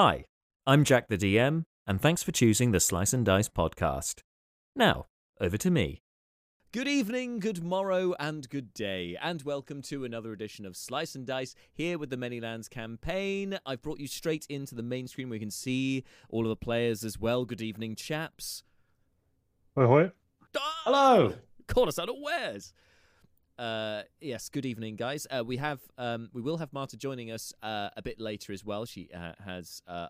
Hi, I'm Jack the DM, and thanks for choosing the Slice and Dice podcast. Now, over to me. Good evening, good morrow, and good day, and welcome to another edition of Slice and Dice here with the Many Lands campaign. I've brought you straight into the main screen where you can see all of the players as well. Good evening, chaps. Hoi hoi. Ah! Hello. Caught us unawares. Uh, yes, good evening, guys. Uh, we have um, we will have Marta joining us uh, a bit later as well. She uh, has uh,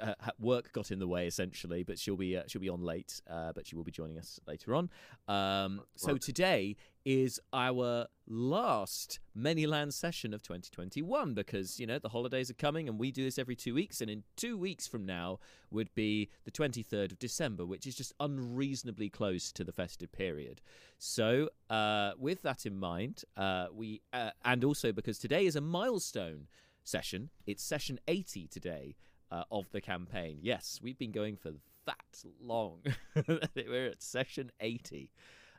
uh, work got in the way essentially, but she'll be uh, she'll be on late. Uh, but she will be joining us later on. Um, so today is our last Many Land session of 2021 because you know the holidays are coming and we do this every two weeks. And in two weeks from now would be the 23rd of December, which is just unreasonably close to the festive period. So uh, with that in mind, uh, we uh, and also because today is a milestone session. It's session 80 today uh, of the campaign. Yes, we've been going for that long. We're at session 80.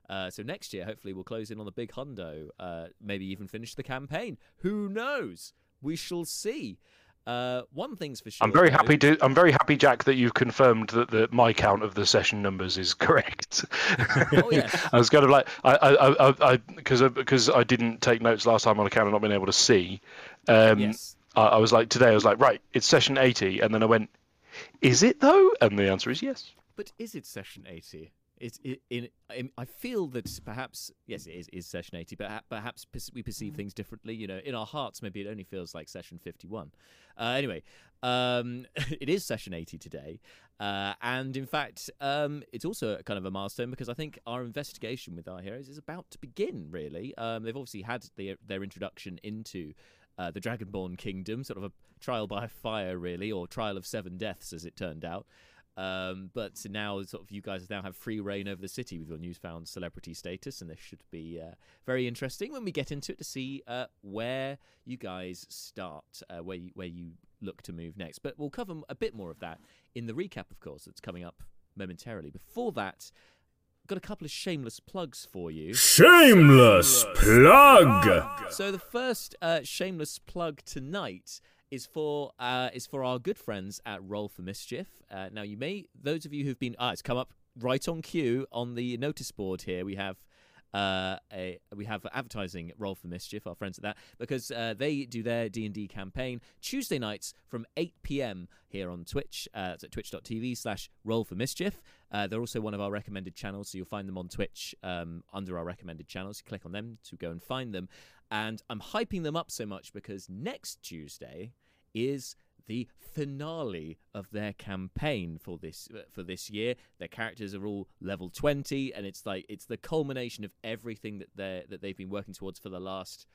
Uh, so next year, hopefully, we'll close in on the big hundo. Uh, maybe even finish the campaign. Who knows? We shall see. Uh, one thing's for sure. I'm very though- happy to. I'm very happy, Jack, that you've confirmed that the my count of the session numbers is correct. Oh, yes. I was kind of like I I I because I, because I didn't take notes last time on account of not being able to see. Um, yes. I, I was like today. I was like right, it's session 80, and then I went, is it though? And the answer is yes. But is it session 80? It, I feel that perhaps yes, it is, is session 80, but perhaps we perceive things differently. You know, in our hearts, maybe it only feels like session 51. Uh, anyway, um, it is session 80 today, uh, and in fact, um, it's also kind of a milestone because I think our investigation with our heroes is about to begin. Really, um, they've obviously had the, their introduction into uh, the Dragonborn Kingdom, sort of a trial by fire, really, or trial of seven deaths, as it turned out. Um, but now, sort of, you guys now have free rein over the city with your newfound celebrity status, and this should be uh, very interesting when we get into it to see uh, where you guys start, uh, where you, where you look to move next. But we'll cover a bit more of that in the recap, of course, that's coming up momentarily. Before that, got a couple of shameless plugs for you. Shameless plug. So the first uh, shameless plug tonight is for uh, is for our good friends at Roll for Mischief. Uh, now you may those of you who've been ah, it's come up right on cue on the notice board here. We have. Uh, a, we have advertising Roll for Mischief, our friends at that, because uh, they do their D and D campaign Tuesday nights from 8 p.m. here on Twitch. Uh, it's at twitch.tv slash Roll for Mischief. Uh, they're also one of our recommended channels, so you'll find them on Twitch um, under our recommended channels. You click on them to go and find them. And I'm hyping them up so much because next Tuesday is the finale of their campaign for this uh, for this year. Their characters are all level 20 and it's like it's the culmination of everything that they that they've been working towards for the last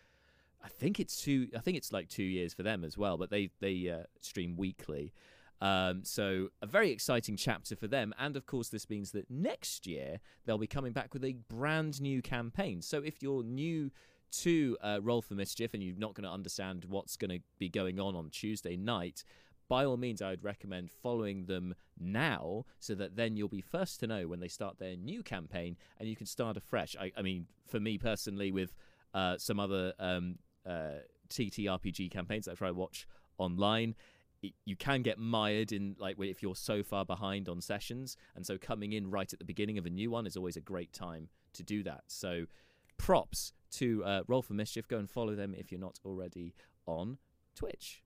I think it's two I think it's like 2 years for them as well, but they they uh, stream weekly. Um, so a very exciting chapter for them, and of course this means that next year they'll be coming back with a brand new campaign. So if you're new to uh, Roll for Mischief and you're not going to understand what's going to be going on on Tuesday night, by all means, I would recommend following them now so that then you'll be first to know when they start their new campaign and you can start afresh. I, I mean, for me personally, with uh, some other um, uh, TTRPG campaigns that I try watch online, it- you can get mired in like if you're so far behind on sessions, and so coming in right at the beginning of a new one is always a great time to do that. So, props to uh, Roll for Mischief. Go and follow them if you're not already on Twitch.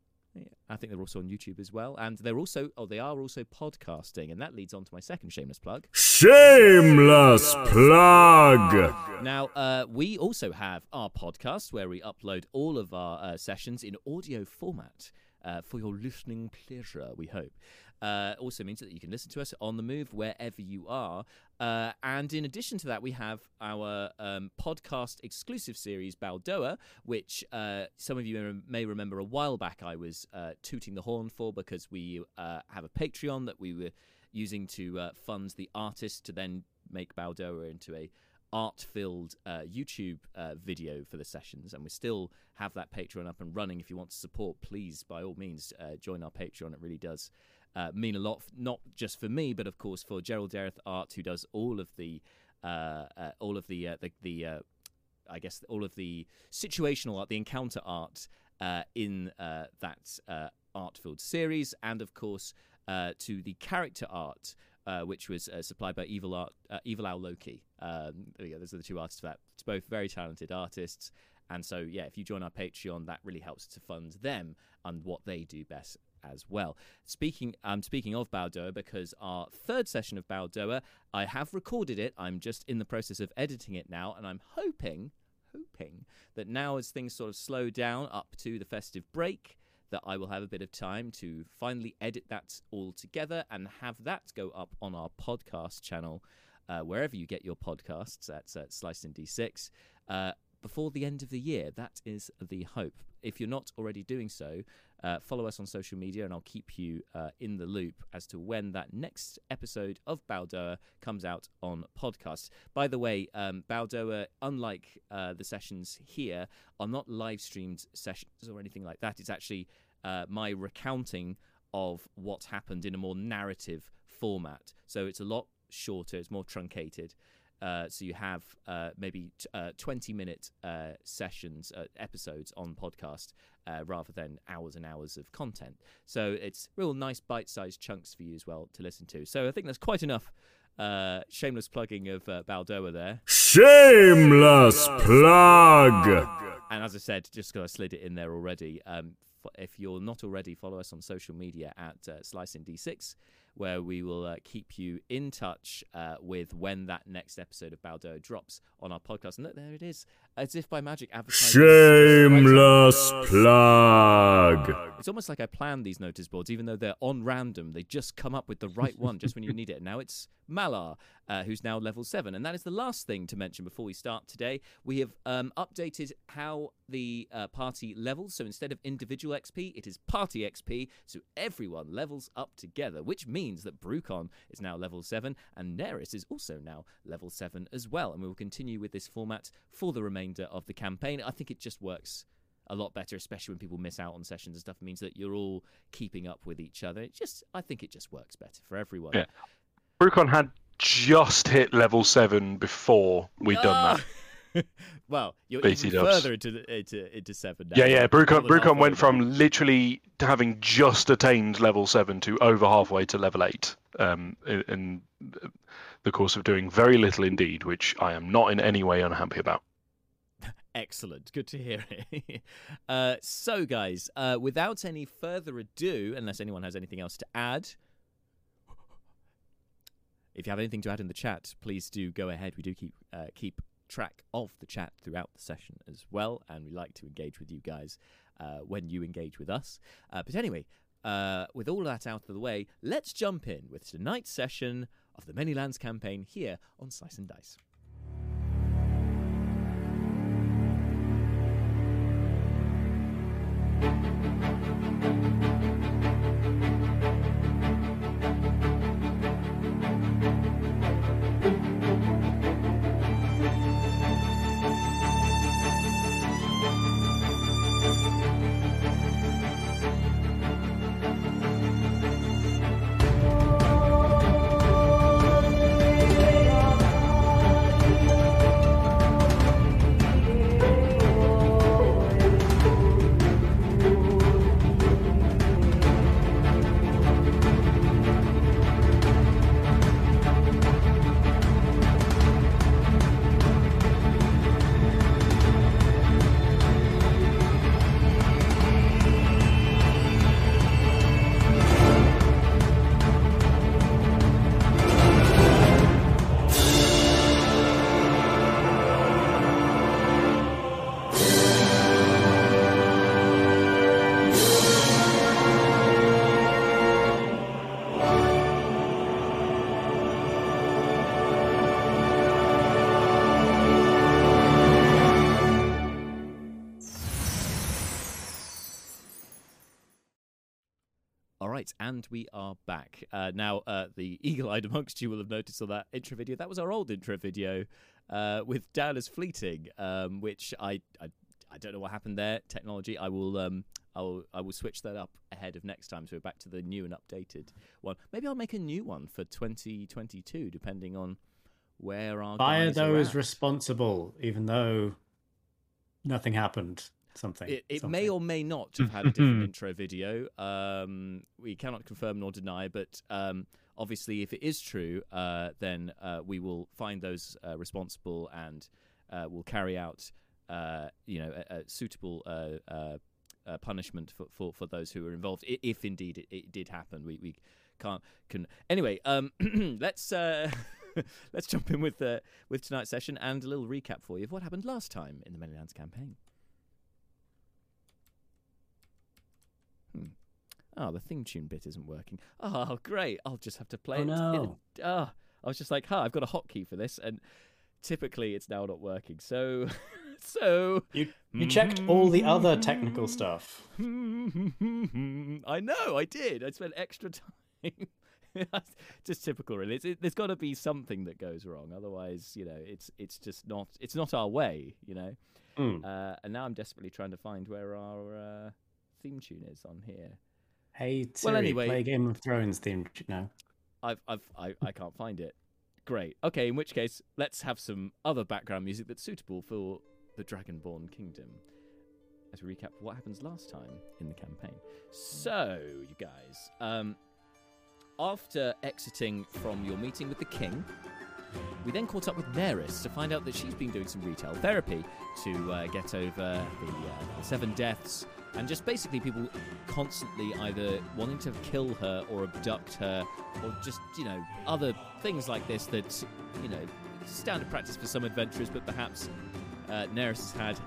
I think they're also on YouTube as well, and they're also oh they are also podcasting, and that leads on to my second shameless plug. Shameless plug. Now, uh, we also have our podcast where we upload all of our uh, sessions in audio format uh, for your listening pleasure, we hope. Uh, also means that you can listen to us on the move wherever you are. Uh, and in addition to that, we have our um, podcast exclusive series, Baldoa, which uh, some of you may, remember a while back I was uh, tooting the horn for because we uh, have a Patreon that we were using to uh, fund the artist to then make Baldoa into a art-filled uh, YouTube uh, video for the sessions, and we still have that Patreon up and running. If you want to support, please, by all means, uh, join our Patreon. It really does uh, mean a lot, not just for me, but of course for Gerald Dareth Art, who does all of the uh, uh, all of the uh, the, the uh, I guess all of the situational art, the encounter art in that uh, art-filled series, and of course to the character art. Uh, which was uh, supplied by Evil Art, uh, Evil Owl Loki. Um, go. Those are the two artists for that. It's both very talented artists, and so yeah, if you join our Patreon, that really helps to fund them and what they do best as well. Speaking, um, speaking of Baldoa, because our third session of Baldoa, I have recorded it. I'm just in the process of editing it now, and I'm hoping, hoping that now as things sort of slow down up to the festive break, that I will have a bit of time to finally edit that all together and have that go up on our podcast channel, uh, wherever you get your podcasts at Sliced Slice in D6. Uh, before the end of the year. That is the hope. If you're not already doing so, uh, follow us on social media and I'll keep you uh, in the loop as to when that next episode of Baldoa comes out on podcast. By the way, um, Baldoa, unlike uh, the sessions here, are not live streamed sessions or anything like that. It's actually uh, my recounting of what happened in a more narrative format. So it's a lot shorter, it's more truncated. Uh, so you have uh, maybe t- uh, 20 minute uh, sessions, uh, episodes on podcast uh, rather than hours and hours of content. So it's real nice bite sized chunks for you as well to listen to. So I think that's quite enough shameless plugging of Baldoa there. Shameless plug! And as I said, just because I slid it in there already, um, if you're not already, follow us on social media at uh, Slice in D6, where we will uh, keep you in touch uh, with when that next episode of Baldoa drops on our podcast. And look, there it is, as if by magic. Advertising Shameless plug. It's almost like I planned these notice boards, even though they're on random. They just come up with the right one just when you need it. Now it's Malar, uh, who's now level seven, and that is the last thing to mention before we start today. We have um, updated how the uh, party levels. So instead of individual XP, it is party XP. So everyone levels up together, which means that Brucon is now level 7 and Neris is also now level 7 as well. And we will continue with this format for the remainder of the campaign. I think it just works a lot better, especially when people miss out on sessions and stuff. It means that you're all keeping up with each other. It just, I think it just works better for everyone. Yeah. Brucon had just hit level 7 before we'd done that. well, you're BT even dubs. further into into into seven. Now. Yeah, yeah. Brucon, Brucon went from literally having just attained level seven to over halfway to level eight um, in, in the course of doing very little indeed, which I am not in any way unhappy about. Excellent. Good to hear it. uh, so, guys, uh, without any further ado, unless anyone has anything else to add, if you have anything to add in the chat, please do go ahead. We do keep uh, keep track of the chat throughout the session as well, and we like to engage with you guys uh, when you engage with us. Uh, but anyway, uh, with all that out of the way, let's jump in with tonight's session of the Many Lands campaign here on Slice and Dice. Right, and we are back. Uh, now, uh, the eagle eyed amongst you will have noticed on that intro video. That was our old intro video uh, with Dan as fleeting, um, which I, I I don't know what happened there. Technology. I will um I will I will switch that up ahead of next time. So we're back to the new and updated one. Maybe I'll make a new one for 2022, depending on where our Fire guys though are is responsible, even though nothing happened. Something. It, it something. may or may not have had a different intro video. Um, we cannot confirm nor deny, but um, obviously, if it is true, uh, then uh, we will find those uh, responsible and uh, will carry out, uh, you know, a, a suitable uh, punishment for, for, for those who are involved, if indeed it, it did happen. We we can't can anyway. Um, let's. Uh, Let's jump in with uh, with tonight's session and a little recap for you of what happened last time in the Many Lands campaign. Oh, the theme tune bit isn't working. Oh, great! I'll just have to play Oh, it. in no. a- Ah, I was just like, "Huh, I've got a hotkey for this," and typically it's now not working. So, so You you checked all the other technical stuff. I know, I did. I spent extra time. just typical, really. It's, it, there's got to be something that goes wrong, otherwise, you know, it's it's just not it's not our way, you know. Hmm. Uh, and now I'm desperately trying to find where our uh, theme tune is on here. Hey Siri, anyway- play Game of Thrones theme. No, I've I've I, I can't find it. Great. Okay, in which case, let's have some other background music that's suitable for the Dragonborn Kingdom. As we recap what happens last time in the campaign. So, you guys, um, after exiting from your meeting with the king, we then caught up with Neris to find out that she's been doing some retail therapy to uh, get over the, uh, the seven deaths and just basically people constantly either wanting to kill her or abduct her or just, you know, other things like this that, you know, standard practice for some adventurers, but perhaps uh, Neris has had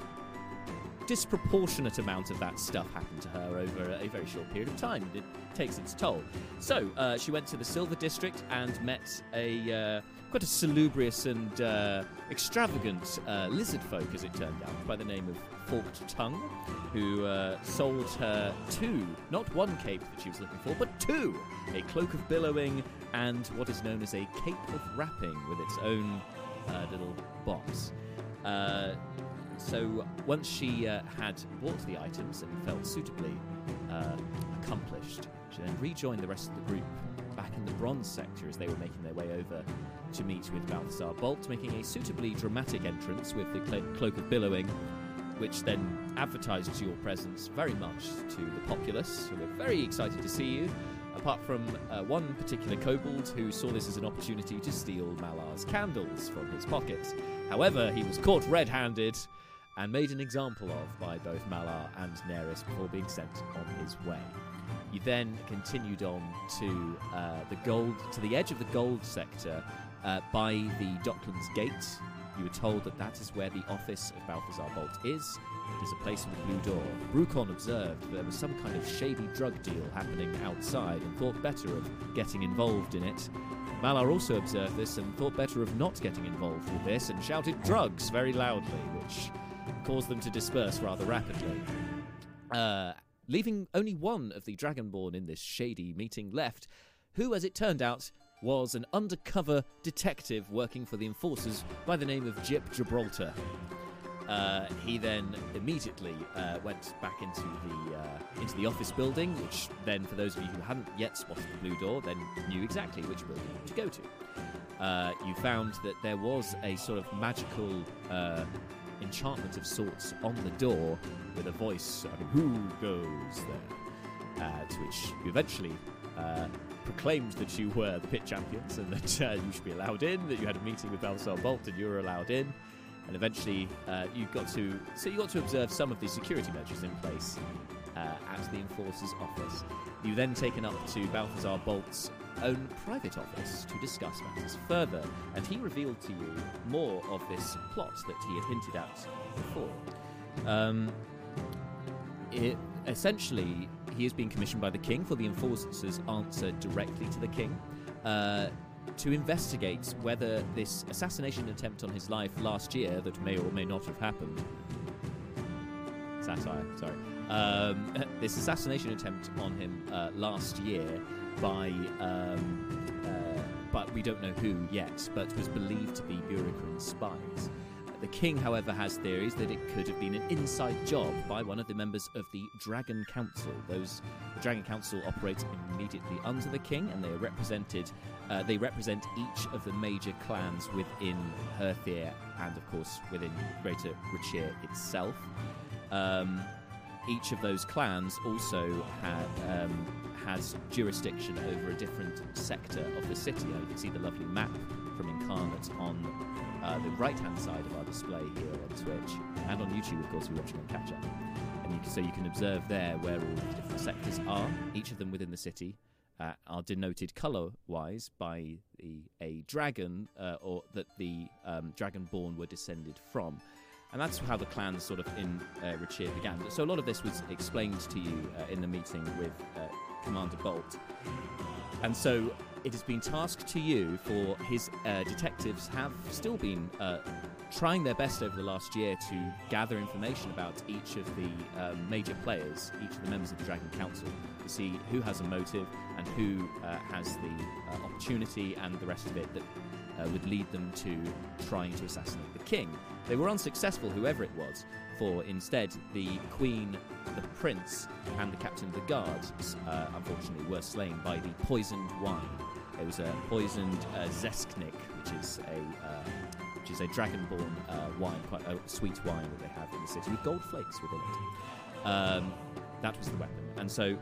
disproportionate amount of that stuff happen to her over a very short period of time. It takes its toll. So uh, she went to the Silver District and met a uh, quite a salubrious and uh, extravagant uh, lizard folk, as it turned out, by the name of Forked Tongue, who uh, sold her two, not one cape that she was looking for, but two, a cloak of billowing and what is known as a cape of wrapping with its own uh, little box. Uh, so once she uh, had bought the items and felt suitably accomplished, she then rejoined the rest of the group back in the bronze sector as they were making their way over to meet with Balthazar Bolt, making a suitably dramatic entrance with the clo- cloak of billowing, which then advertises your presence very much to the populace, who are very excited to see you. Apart from uh, one particular kobold who saw this as an opportunity to steal Malar's candles from his pocket. However, he was caught red handed and made an example of by both Malar and Neris before being sent on his way. You then continued on to uh, the gold, to the edge of the gold sector, uh, by the Docklands Gate. You were told that that is where the office of Balthazar Bolt is. It is a place with a blue door. Brucon observed that there was some kind of shady drug deal happening outside and thought better of getting involved in it. Malar also observed this and thought better of not getting involved with this and shouted drugs very loudly, which caused them to disperse rather rapidly. Uh, leaving only one of the Dragonborn in this shady meeting left, who, as it turned out, was an undercover detective working for the enforcers by the name of Jip Gibraltar. Uh, he then immediately uh, went back into the uh, into the office building, which then, for those of you who hadn't yet spotted the blue door, then knew exactly which building to go to. Uh, you found that there was a sort of magical uh, enchantment of sorts on the door with a voice, I mean, who goes there? Uh, to which you eventually uh, proclaimed that you were the pit champions and that uh, you should be allowed in, that you had a meeting with Balthazar Bolt and you were allowed in. And eventually, uh, you got to so you got to observe some of the security measures in place uh, at the enforcer's office. You then taken up to Balthazar Bolt's own private office to discuss matters further, and he revealed to you more of this plot that he had hinted at before. Um, it, essentially, he has been commissioned by the king for the enforcer's answer directly to the king. Uh, to investigate whether this assassination attempt on his life last year, that may or may not have happened, satire, sorry, um, this assassination attempt on him uh, last year by, um, uh, but we don't know who yet, but was believed to be Burikrin spies. The king, however, has theories that it could have been an inside job by one of the members of the Dragon Council. Those the Dragon Council operates immediately under the king, and they are represented. Uh, they represent each of the major clans within Herthir, and of course within Greater Rachir itself. um, each of those clans also um, has jurisdiction over a different sector of the city. You can see the lovely map from Incarnate on uh, the right-hand side of our display here on Twitch and on YouTube, of course, you're watching on Catch Up. And you can, so you can observe there where all the different sectors are, each of them within the city. Uh, are denoted color-wise by the, a dragon, uh, or that the um, dragonborn were descended from and that's how the clans sort of in uh, Rachir began. So a lot of this was explained to you uh, in the meeting with uh, Commander Bolt, and so it has been tasked to you for his uh, detectives have still been uh, trying their best over the last year to gather information about each of the um, major players, each of the members of the Dragon Council, to see who has a motive and who uh, has the uh, opportunity and the rest of it that uh, would lead them to trying to assassinate the king. They were unsuccessful, whoever it was, for instead the queen, the prince, and the captain of the guards, uh, unfortunately, were slain by the poisoned wine. It was a poisoned uh, zesknik, which is a uh, which is a dragonborn uh, wine, quite a sweet wine that they have in the city with gold flakes within it. Um, that was the weapon, and so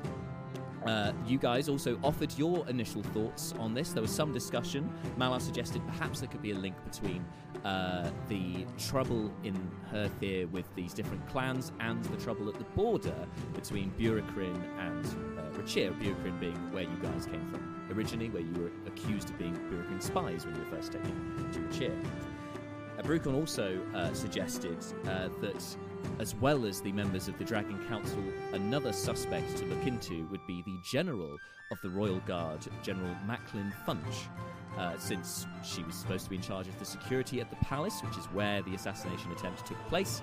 uh, you guys also offered your initial thoughts on this. There was some discussion. Malar suggested perhaps there could be a link between uh, the trouble in Herthir with these different clans and the trouble at the border between Burikrin and uh, Rachir. Being where you guys came from originally, where you were accused of being Burikrin spies when you were first taken to Rachir. Uh, Brucon also uh, suggested uh, that as well as the members of the Dragon Council, another suspect to look into would be the General of the Royal Guard, General Macklin Funch, uh, since she was supposed to be in charge of the security at the palace, which is where the assassination attempt took place.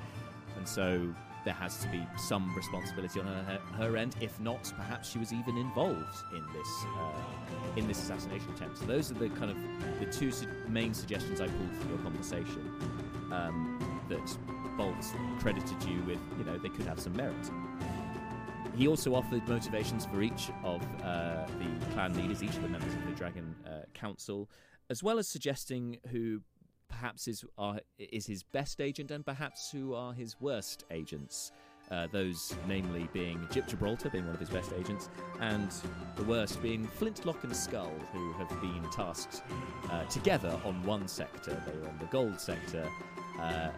And so there has to be some responsibility on her, her end. If not, perhaps she was even involved in this uh, in this assassination attempt. So those are the kind of the two su- main suggestions I pulled from your conversation. Um, that Bolt credited you with, you know, they could have some merit. He also offered motivations for each of uh, the clan leaders, each of the members of the Dragon uh, Council, as well as suggesting who perhaps is are, is his best agent and perhaps who are his worst agents. Uh, those, namely, being Jip Gibraltar, being one of his best agents, and the worst being Flintlock and Skull, who have been tasked uh, together on one sector. They were on the gold sector, uh,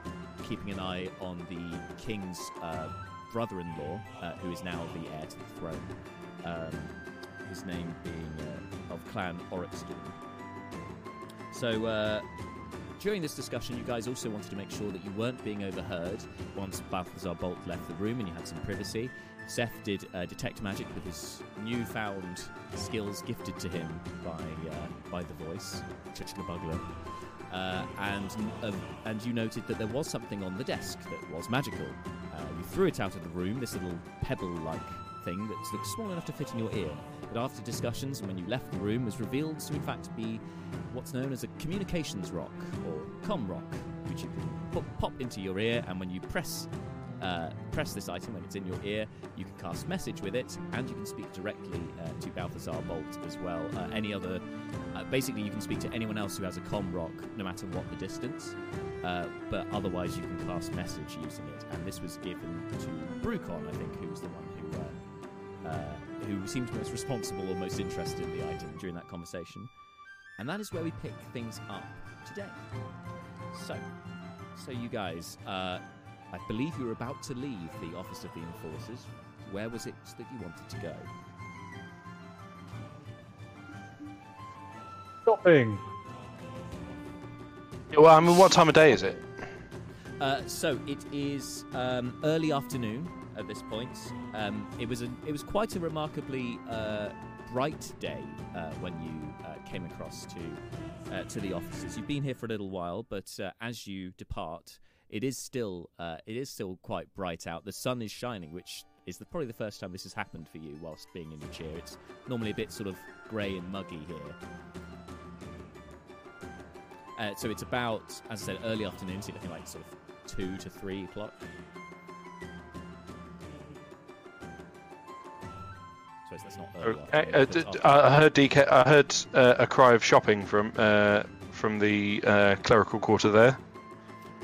keeping an eye on the king's uh, brother-in-law, uh, who is now the heir to the throne. Um, his name being uh, of Clan Oryxdoom. So during this discussion, you guys also wanted to make sure that you weren't being overheard once Balthazar Bolt left the room and you had some privacy. Seth did uh, detect magic with his newfound skills gifted to him by uh, by the voice, Chichkabugler. Uh, and uh, and you noted that there was something on the desk that was magical. Uh, you threw it out of the room, this little pebble-like thing that looks small enough to fit in your ear. But after discussions, when you left the room, was revealed to in fact be what's known as a communications rock or com rock, which you can pop, pop into your ear, and when you press uh, press this item when it's in your ear, you can cast message with it, and you can speak directly uh, to Balthazar Bolt as well. Uh, any other, uh, basically, you can speak to anyone else who has a com rock, no matter what the distance. Uh, but otherwise, you can cast message using it, and this was given to Brucon, I think, who's the one who uh, who seemed most responsible or most interested in the item during that conversation. And that is where we pick things up today. So, so you guys, uh, I believe you were about to leave the office of the enforcers. Where was it that you wanted to go? Shopping. Yeah, well, I mean, what time of day is it? Uh, so it is um, early afternoon at this point. Um, it was a, it was quite a remarkably uh, bright day uh, when you uh, came across to uh, to the offices. You've been here for a little while, but uh, as you depart, it is still uh, it is still quite bright out. The sun is shining, which is the, probably the first time this has happened for you whilst being in Rachir. It's normally a bit sort of grey and muggy here. So it's about, as I said, early afternoon, so you're looking like sort of two to three o'clock. Suppose that's not early Okay. Uh, but d- it's d- after- I heard DK. I heard uh, a cry of shopping from uh, from the uh, clerical quarter there.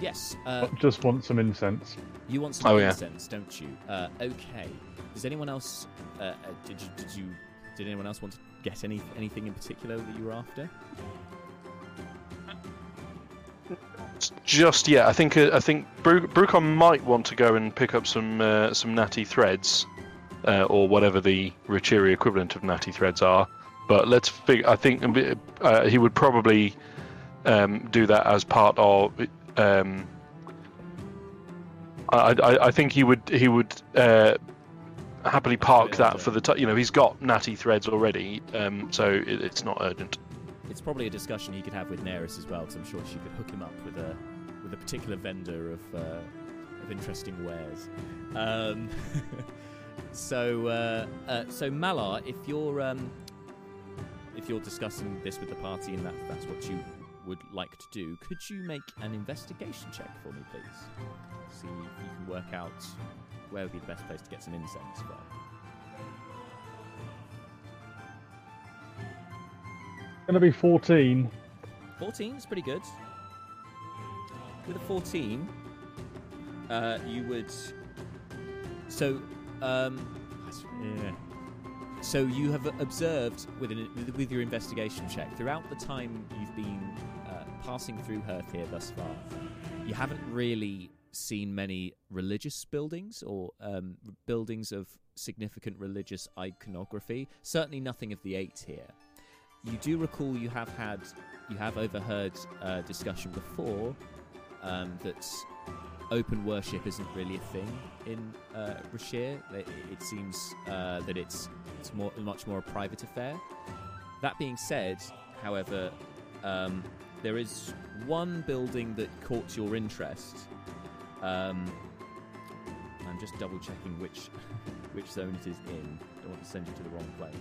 yes, uh, Just want some incense. You want some Oh, yeah. incense, don't you? Uh, okay. Does anyone else? Uh, uh, did you? Did you? Did anyone else want to get any anything in particular that you were after? Just yeah, I think uh, I think Bru- Brucon might want to go and pick up some uh, some natty threads, uh, or whatever the Richiri equivalent of natty threads are. But let's fig- I think uh, he would probably um, do that as part of. Um, I, I I think he would he would uh, happily park that for the t- you know he's got natty threads already, um, so it, it's not urgent. It's probably a discussion he could have with Neris as well, because I'm sure she could hook him up with a with a particular vendor of uh, of interesting wares. Um, so uh, uh, so Malar, if you're um, if you're discussing this with the party and that that's what you would like to do, could you make an investigation check for me, please? See if you can work out where would be the best place to get some incense from. Gonna be 14. 14 is pretty good. With a 14, uh, you would. So, um, yeah. So you have observed with, an, with, your investigation check throughout the time you've been uh, passing through Herthir thus far. You haven't really seen many religious buildings or um, buildings of significant religious iconography. Certainly nothing of the eight here you do recall you have had you have overheard uh, discussion before um, that open worship isn't really a thing in uh, Rachir. It, it seems uh, that it's it's more much more a private affair. That being said, however, um, there is one building that caught your interest. Um, I'm just double checking which which zone it is in. Don't want to send you to the wrong place.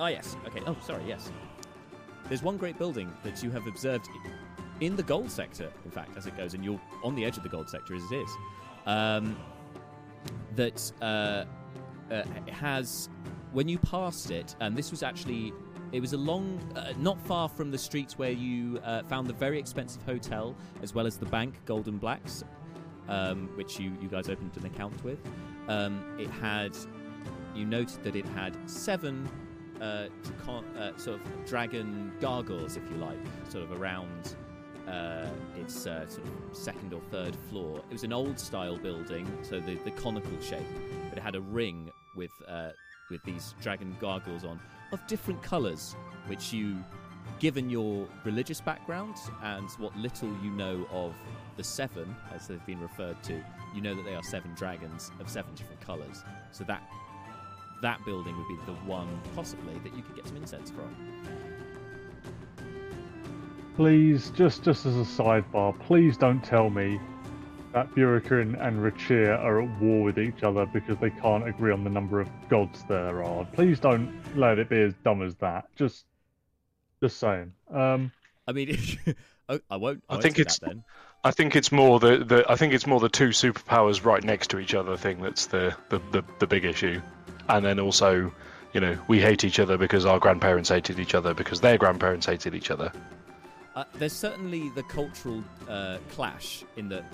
Ah, yes. Okay. Oh, sorry. Yes. There's one great building that you have observed in the gold sector, in fact, as it goes, and you're on the edge of the gold sector as it is. Um, that uh, uh, has, when you passed it, and this was actually, it was along, uh, not far from the streets where you uh, found the very expensive hotel, as well as the bank, Golden Blacks, um, which you, you guys opened an account with. Um, it had, you noted that it had seven uh, uh, sort of dragon gargoyles, if you like, sort of around uh, its uh, sort of second or third floor. It was an old style building, so the, the conical shape, but it had a ring with uh, with these dragon gargoyles on of different colours, which you, given your religious background and what little you know of the seven, as they've been referred to, you know that they are seven dragons of seven different colours. So that that building would be the one possibly that you could get some incense from. Please, just just as a sidebar, please don't tell me that Burikrin and Rachir are at war with each other because they can't agree on the number of gods there are. Please don't let it be as dumb as that. Just, just saying. Um, I mean, oh, I won't. I, I won't think say it's- that then. I think it's more the, the I think it's more the two superpowers right next to each other thing that's the, the, the, the big issue. And then also, you know, we hate each other because our grandparents hated each other because their grandparents hated each other. Uh, there's certainly the cultural uh, clash in that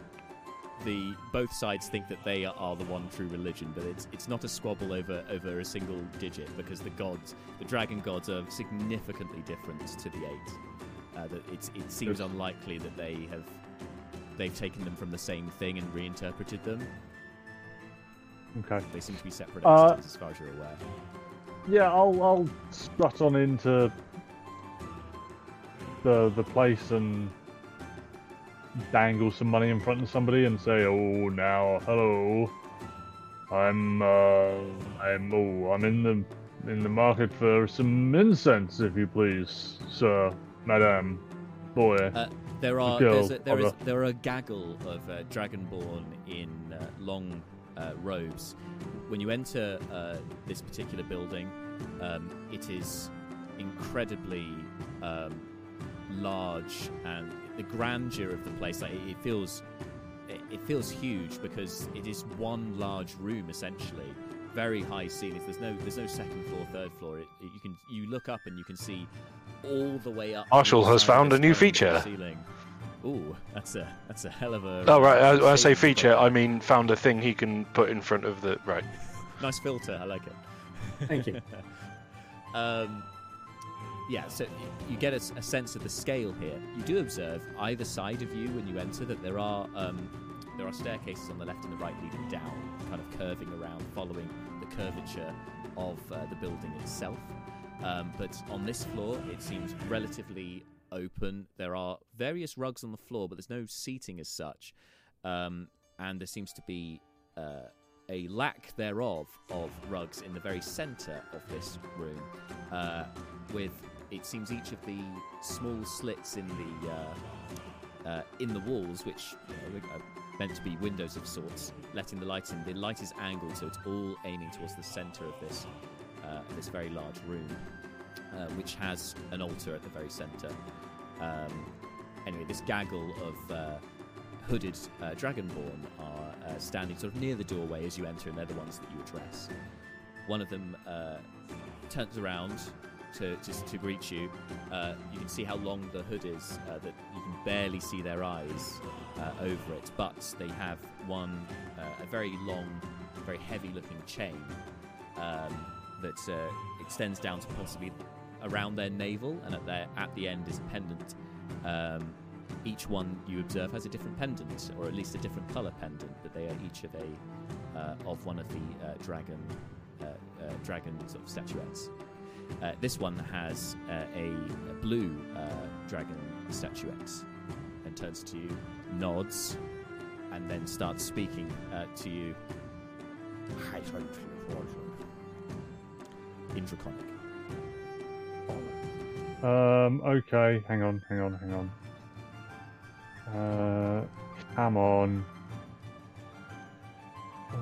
the both sides think that they are the one true religion, but it's it's not a squabble over over a single digit because the gods, the dragon gods, are significantly different to the eight. Uh, that it's it seems unlikely that they have they've taken them from the same thing and reinterpreted them. Okay. They seem to be separate Uh, as far as you're aware. Yeah, I'll I'll strut on into the the place and dangle some money in front of somebody and say, "Oh, now, hello, I'm uh, I'm oh, I'm in the in the market for some incense, if you please, sir, madam, boy." Uh, There are girl, a, there is there are a gaggle of uh, dragonborn in uh, long uh, robes. When you enter uh, this particular building, um, it is incredibly um, large, and the grandeur of the place like, it, it feels it, it feels huge because it is one large room essentially, very high ceilings. There's no there's no second floor, third floor. It, it- you can you look up and you can see all the way up. Marshall has found a new feature. Ceiling. Ooh, that's a that's a hell of a. Oh right, I, I say feature. I mean found a thing he can put in front of the right. Nice filter. I like it. Thank you. um, yeah, so you get a sense of the scale here. You do observe either side of you when you enter that there are um, there are staircases on the left and the right leading down, kind of curving around, following the curvature of uh, the building itself. Um, but on this floor, it seems relatively open. There are various rugs on the floor, but there's no seating as such, um, and there seems to be uh, a lack thereof of rugs in the very centre of this room, uh, with it seems each of the small slits in the uh, uh, in the walls, which are meant to be windows of sorts, letting the light in. The light is angled, so it's all aiming towards the centre of this uh, this very large room, uh, which has an altar at the very centre. Um, anyway, this gaggle of uh, hooded uh, dragonborn are uh, standing sort of near the doorway as you enter, and they're the ones that you address. One of them uh, turns around to just to greet you. You can see how long the hood is; that you can barely see their eyes over it. But they have one a very long, very heavy-looking chain um, that uh, extends down to possibly around their navel, and at their at the end is a pendant. Um, each one you observe has a different pendant, or at least a different color pendant, but they are each of a uh, of one of the uh, dragon uh, uh, dragon sort of statuettes. Uh, this one has a, a blue dragon statuette, and turns to you, nods, and then starts speaking to you. In Draconic. Um, okay, hang on, hang on, hang on. Uh, come on.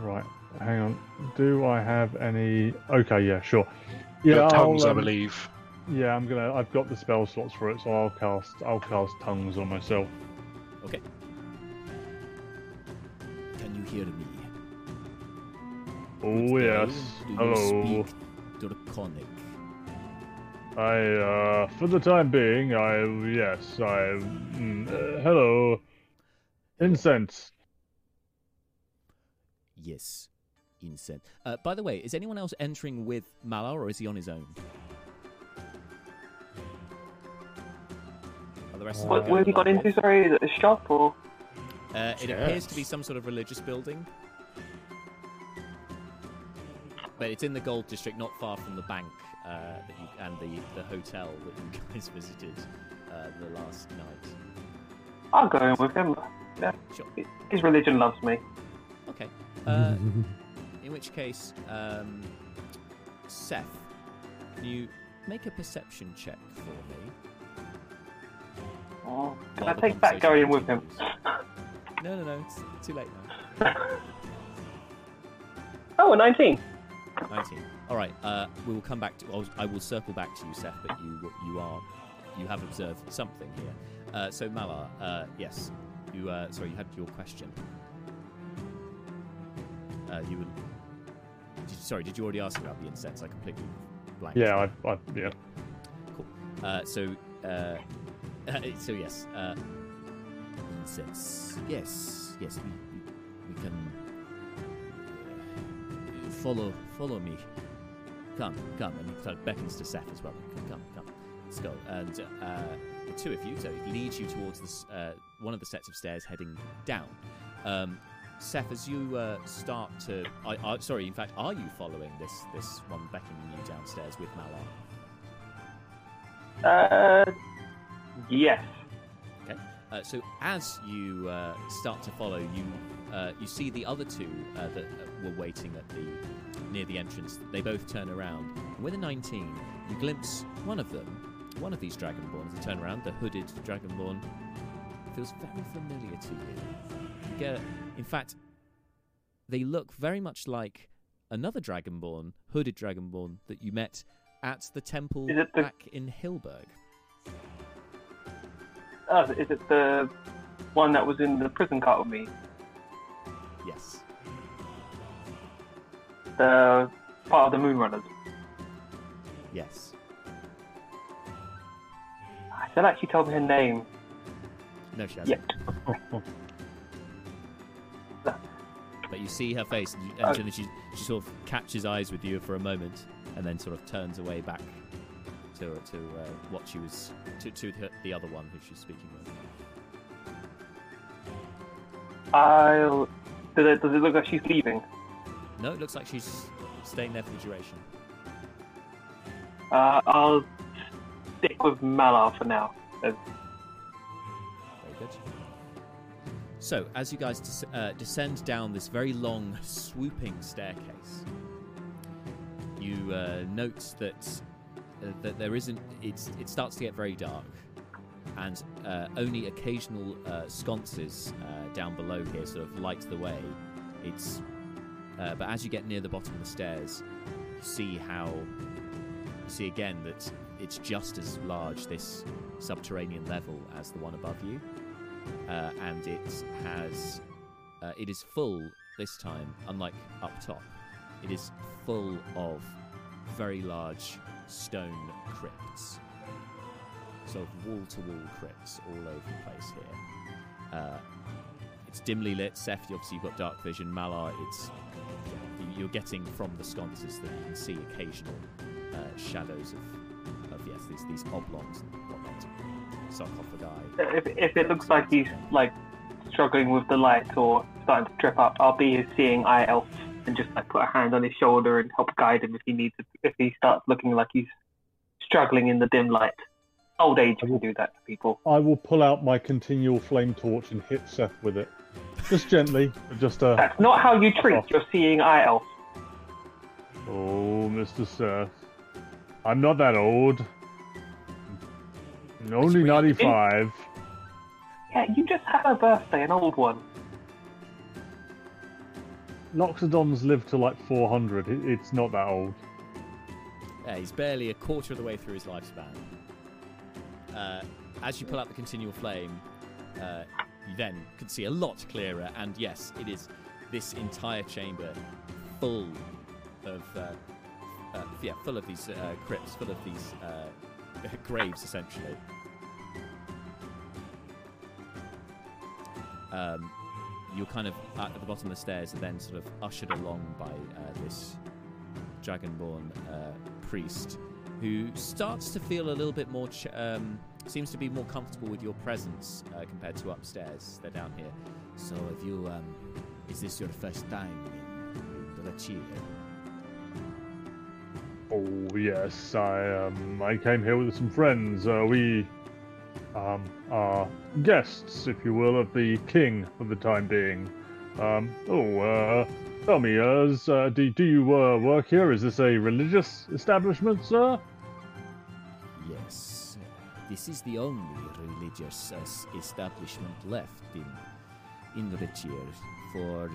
Right, hang on. Do I have any? Okay, yeah, sure. Yeah, Got tongues, I'll, I um, believe. Yeah, I'm gonna. I've got the spell slots for it, so I'll cast. I'll cast tongues on myself. Okay. Can you hear me? Oh Good yes. Do you Hello. Speak Draconic? I, uh, for the time being, I yes, I. Mm, uh, hello. Incense. Yes. Incense. Uh, by the way, is anyone else entering with Malar or is he on his own? Are the rest of them What, going where have you got into? Sorry, is it a shop or? Uh, it appears to be some sort of religious building. But it's in the Gold District, not far from the bank uh, that you, and the, the hotel that you guys visited uh, the last night. I'll go in with him. Yeah, Sure. his religion loves me. Okay. Uh, in which case, um, Seth, can you make a perception check for me? Oh, can while I take that conversation going in with him? No, no, no. It's too late now. Oh, a 19. 19. All right. Uh, we will come back to. I'll, I will circle back to you, Seth. But you you are you have observed something here. Uh, so Malar, uh, yes, you. Uh, sorry, you had your question. Uh, you would. Did, sorry, did you already ask about the incense? I completely blanked. Yeah, I, I yeah. Cool. Uh, so, uh, so yes, uh, incense. Yes, yes, we, we, we can follow follow me. Come, come, and he kind of beckons to Seth as well. Come, come, let's go. And uh, the two of you, so he leads you towards this uh, one of the sets of stairs heading down. Um, Seth, as you uh, start to, I, I, sorry, in fact, are you following this this one beckoning you downstairs with Malar? Uh, yes. Uh, so as you uh, start to follow, you uh, you see the other two uh, that uh, were waiting at the near the entrance. They both turn around. And with a 19, you glimpse one of them, one of these dragonborns. They turn around. The hooded dragonborn feels very familiar to you. You get, in fact, they look very much like another dragonborn, hooded dragonborn that you met at the temple the- back in Hilberg. Oh, is it the one that was in the prison cart with me? Yes. the part of the Moonrunners? Yes. I still actually told me her name No, she hasn't. yet. But you see her face, and, you, Oh. and then she, she sort of catches eyes with you for a moment, and then sort of turns away back to to uh, what she was to to her, the other one who she's speaking with. I'll. Does it, does it look like she's leaving? No, it looks like she's staying there for the duration. Uh, I'll stick with Malar for now. Very good. So, as you guys des- uh, descend down this very long, swooping staircase, you uh, note that uh, that there isn't. It's it starts to get very dark, and uh, only occasional uh, sconces uh, down below here sort of light the way. It's uh, but as you get near the bottom of the stairs, you see how you see again that it's just as large this subterranean level as the one above you, uh, and it has uh, it is full this time, unlike up top. It is full of very large stone crypts, sort of wall-to-wall crypts all over the place here. Uh, it's dimly lit. Seth, obviously, you've got dark vision. Malar, it's you're getting from the sconces that you can see occasional uh, shadows of, of yes, these these oblongs and whatnot, sarcophagi. If, if it looks like he's like struggling with the light or starting to trip up, I'll be his seeing eye elf and just like put a hand on his shoulder and help guide him if he needs. If he starts looking like he's struggling in the dim light. Old age can do that to people. I will pull out my continual flame torch and hit Seth with it. Just gently, just uh That's not how you treat Oh. your seeing eye elf. Oh, Mr. Seth. I'm not that old. Only we- 95. Yeah, you just had a birthday, an old one. Loxodons live to like 400. It's not that old. Yeah, he's barely a quarter of the way through his lifespan. Uh, as you pull out the continual flame, uh, you then can see a lot clearer, and yes, it is this entire chamber full of uh, uh, yeah, full of these uh, crypts, full of these uh, graves, essentially. Um, you're kind of at the bottom of the stairs, and then sort of ushered along by this dragonborn priest who starts to feel a little bit more, ch- um, seems to be more comfortable with your presence uh, compared to upstairs. They're down here. So, if you, um, is this your first time in Rachir? Oh yes, I um I came here with some friends. Uh, we um are guests, if you will, of the king for the time being. Um oh uh tell me, uh, is, uh do do you uh, work here? Is this a religious establishment, sir? Yes. This is the only religious uh, establishment left in in Rachir. For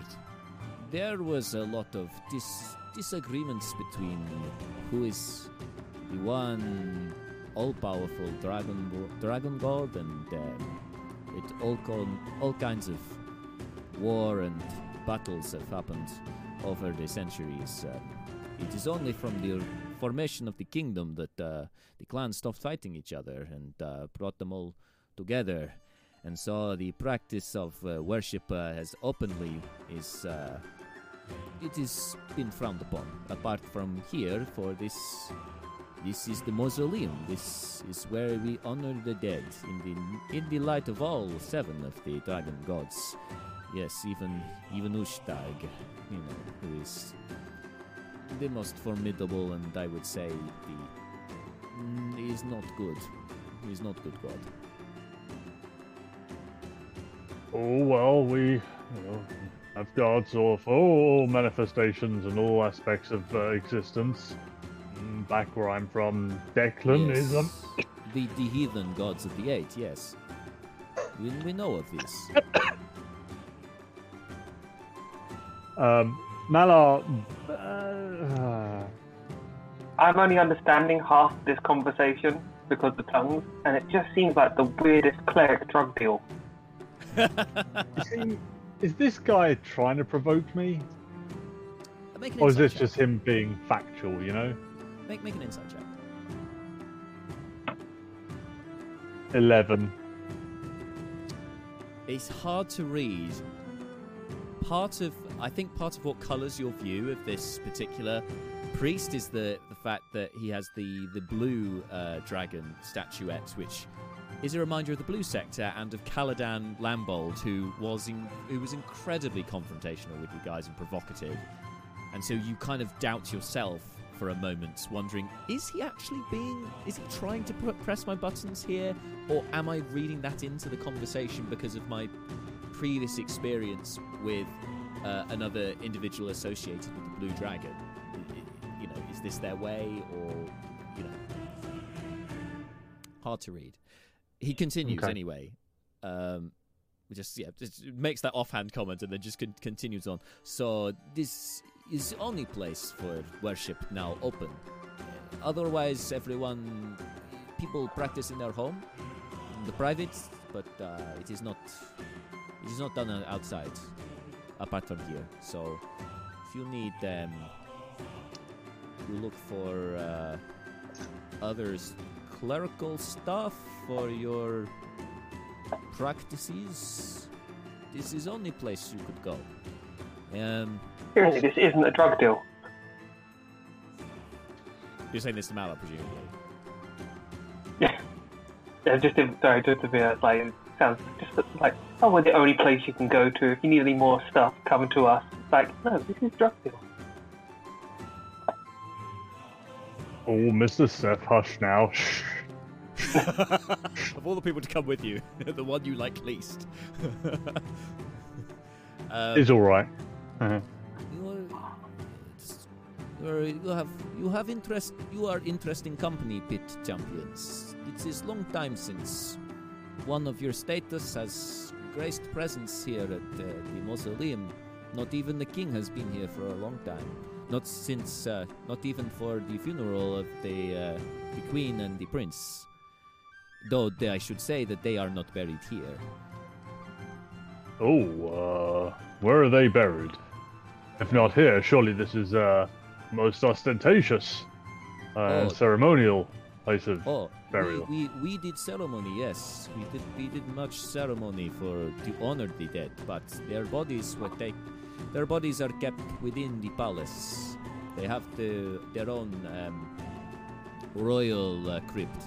there was a lot of dis- disagreements between who is the one all-powerful dragon dragon god, and um, it all con- all kinds of war and battles have happened over the centuries. Um, it is only from the formation of the kingdom that uh, the clans stopped fighting each other and uh, brought them all together. And so the practice of uh, worship uh, has openly is uh, it is been frowned upon. Apart from here, for this this is the mausoleum. This is where we honor the dead in the in the light of all seven of the dragon gods. Yes, even even Ushtag, you know, who is the most formidable and I would say the mm, is not good. He's not good god. Oh well, we you know have gods of all manifestations and all aspects of uh, existence. Mm, Back where I'm from, Declan is um the the heathen gods of the eight. Yes, we we know of this. um Malar. Uh, I'm only understanding half this conversation because of tongues, and it just seems like the weirdest cleric drug deal. is, is this guy trying to provoke me? make an Or is this check. just him being factual, you know? Make make an insight check. 11. It's hard to read. Part of, I think, part of what colours your view of this particular priest is the the fact that he has the the blue uh, dragon statuette, which is a reminder of the blue sector and of Caladan Lambold, who was in, who was incredibly confrontational with you guys and provocative, and so you kind of doubt yourself for a moment, wondering, is he actually being, is he trying to pr- press my buttons here, or am I reading that into the conversation because of my previous experience with uh, another individual associated with the Blue Dragon? You know, is this their way, or you know, hard to read. He continues Okay. anyway. Um, just yeah, just makes that offhand comment and then just con- continues on. So this is the only place for worship now open. Otherwise, everyone, people practice in their home, in the private, but uh, it is not. It is not done outside, apart from here. So, if you need um, you look for uh, others clerical stuff for your practices, this is only place you could go. Um, Seriously, this isn't a drug deal. you're saying this to Mala, presumably. Yeah, just to, sorry, just to be uh, like sounds just like oh, we're the only place you can go to. If you need any more stuff, come to us. It's like no, this is drug deal. Oh, Mr. Seth, hush now. Shh. of all the people to come with you, the one you like least. um, It's alright. Uh-huh. you are, it's- you are- you have you have interest. You are interesting company, pit champions. It is long time since one of your status has graced presence here at uh, the mausoleum. Not even the king has been here for a long time. Not since, uh, not even for the funeral of the uh, the queen and the prince. Though they, I should say that they are not buried here. Oh, uh, where are they buried? If not here, surely this is, uh, most ostentatious, uh, Oh. ceremonial place of Oh, burial. We, we we did ceremony. Yes, we did we did much ceremony for to honor the dead, but their bodies were take, their bodies are kept within the palace. They have the, their own um, royal uh, crypt.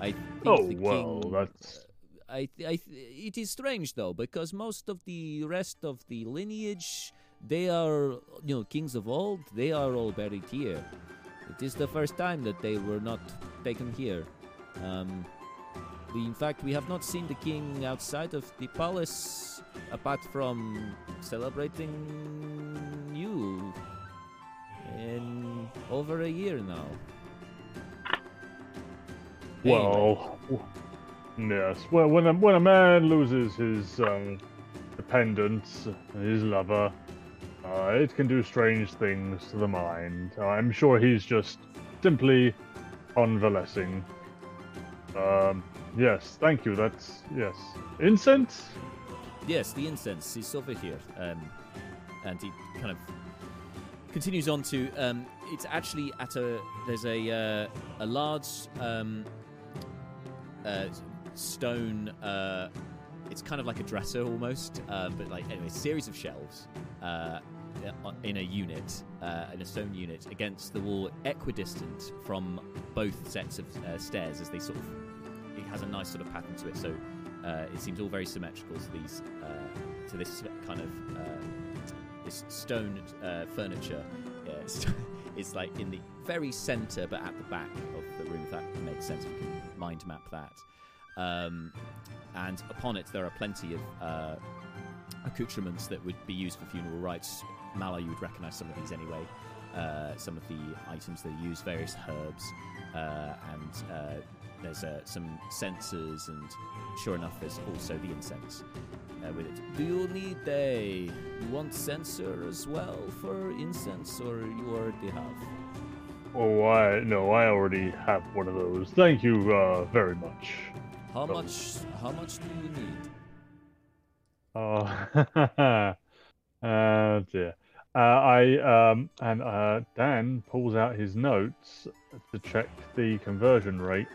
I think Oh, well, king, that's. I, th- I th- it is strange though because most of the rest of the lineage they are you know kings of old they are all buried here it is the first time that they were not taken here. Um, we, in fact we have not seen the king outside of the palace apart from celebrating you. In over a year now. Well, yes. Well, when a, when a man loses his um, dependents, his lover, uh, it can do strange things to the mind. I'm sure he's just simply convalescing. Um, yes, thank you. That's yes. Incense. Yes, the incense is over here. Um, and he kind of continues on to. Um, it's actually at a. There's a uh, a large um, uh, stone. Uh, it's kind of like a dresser almost, uh, but like anyway, series of shelves uh, in a unit, uh, in a stone unit against the wall, equidistant from both sets of uh, stairs as they sort of. It has a nice sort of pattern to it, so uh, it seems all very symmetrical to these uh, to this kind of uh, this stone uh, furniture. Yeah, it's, like in the very center, but at the back of the room. If that makes sense, we can mind map that. Um, and upon it, there are plenty of uh, accoutrements that would be used for funeral rites. Mala, you would recognize some of these anyway. Uh, some of the items they use, various herbs, uh, and uh, there's uh, some censers, and sure enough, there's also the incense uh, with it. Do you need a? You want censer as well for incense, or you already have? Oh, I no, I already have one of those. Thank you uh, very much. How much? How much do you need? Oh, Uh, dear. Uh, I um, and uh, Dan pulls out his notes to check the conversion rate.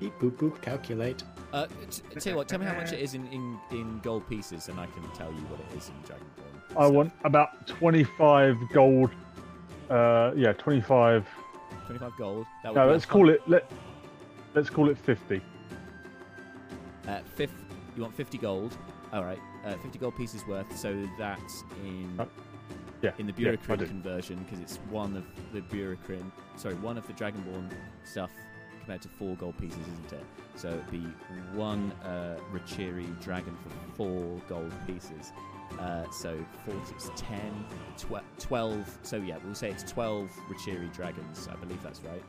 Beep boop boop. Calculate. Uh, t- tell you what, tell me how much it is in, in, in gold pieces, and I can tell you what it is in Dragonborn. I stuff. want about twenty-five gold. Uh, yeah, twenty-five. 25 gold. That would No, let's call it. Let Let's call it fifty. Uh, fifth, you want 50 gold. All right, uh, 50 gold pieces worth. So that's in Uh, Yeah. in the yeah, Burikrin conversion because it's one of the Burikrin. Sorry, one of the Dragonborn stuff compared to four gold pieces, isn't it? So it'd be one uh, Rachiri dragon for four gold pieces. Uh, so 40 is 10, tw- 12. So yeah, we'll say it's 12 Rachiri dragons. I believe that's right.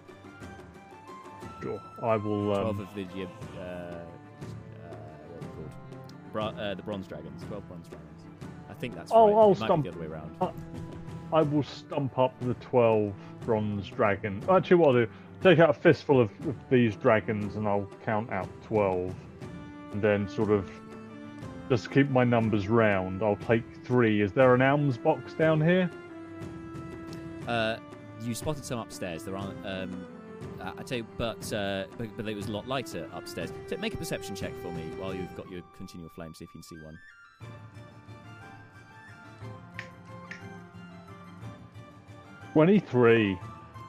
Sure. I will. 12 Um, of the uh, uh, what are they called? Bra- uh, the bronze dragons. 12 bronze dragons. I think that's I'll- right. I'll stump- the other way around. I will stump up the 12 bronze dragon. Actually, what I'll do, take out a fistful of, of these dragons and I'll count out 12. And then, sort of, just keep my numbers round, I'll take three. Is there an alms box down here? Uh, you spotted some upstairs. There aren't. Um, I tell you, but, uh, but but it was a lot lighter upstairs. So make a perception check for me while you've got your continual flame. See if you can see one. Twenty-three.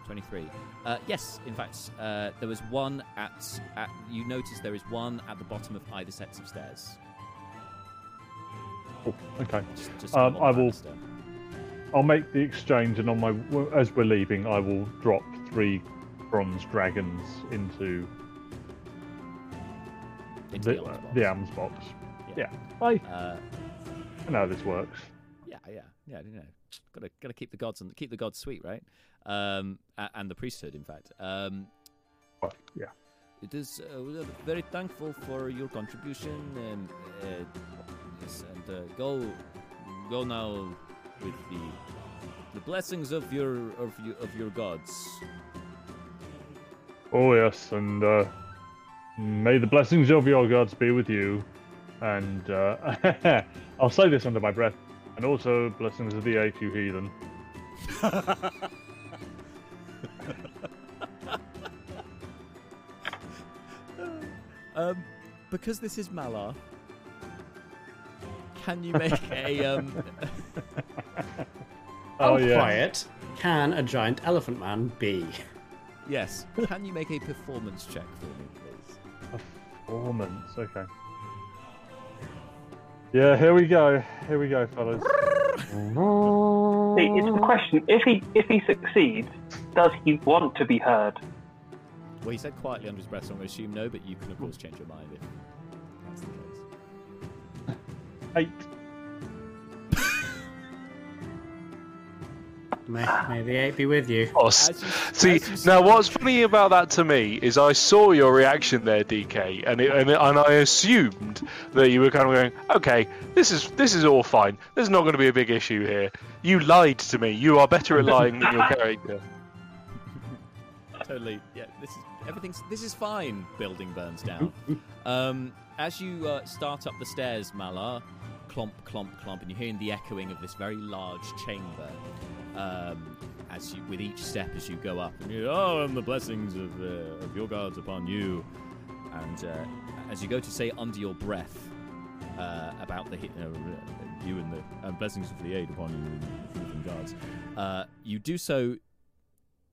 23. Uh, yes, in fact, uh, there was one at, at. You notice there is one at the bottom of either sets of stairs. Oh, okay. Just, just Um, I will. I'll make the exchange, and on my as we're leaving, I will drop three bronze dragons into Into the, the, alms the box. alms box. Yeah. Yeah, I, Uh, I know how this works. Yeah, yeah, yeah. You know, gotta gotta keep the gods and keep the gods sweet, right? Um, and the priesthood, in fact. Um, Well, yeah. it is uh, very thankful for your contribution. Um, uh, yes, and uh, go go now with the the blessings of your of your of your gods. Oh yes, and uh, may the blessings of your gods be with you. And uh, I'll say this under my breath. And also blessings of the eight, you heathen. Um, because this is Malar. Can you make a um? Oh, Oh, yeah. quiet. Can a giant elephant man be? yes. Can you make a performance check for me, please? Performance. Okay. Yeah, here we go. Here we go, fellas. See, it's the question. If he if he succeeds, does he want to be heard? Well, he said quietly under his breath, so I'm going to assume no, but you can, of course, change your mind if that's the case. Eight. May, may the eight be with you. S- you- See, you now what's funny about that to me is I saw your reaction there, DK, and it, and, it- and I assumed that you were kind of going, okay, this is this is all fine. There's not going to be a big issue here. You lied to me. You are better at lying than your character. totally. Yeah, this is everything's. This is fine. Building burns down. um, as you uh, start up the stairs, Malar, clomp, clomp, clomp, and you're hearing the echoing of this very large chamber. Um, as you, with each step as you go up, and you, oh, and the blessings of, uh, of your gods upon you. And uh, as you go to say under your breath uh, about the, uh, you and the and blessings of the aid upon you and the gods, uh, you do so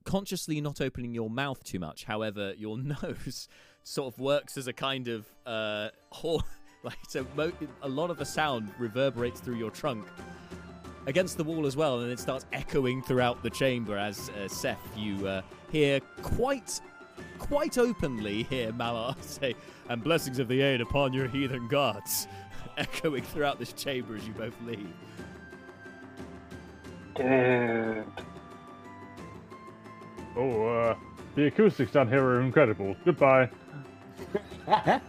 consciously not opening your mouth too much. However, your nose sort of works as a kind of uh. Like so, mo- a lot of the sound reverberates through your trunk against the wall as well, and it starts echoing throughout the chamber. As uh, Seth, you uh, hear quite, quite openly hear Malar say, "And blessings of the aid upon your heathen gods," echoing throughout this chamber as you both leave. Dude. Oh, uh, the acoustics down here are incredible. Goodbye.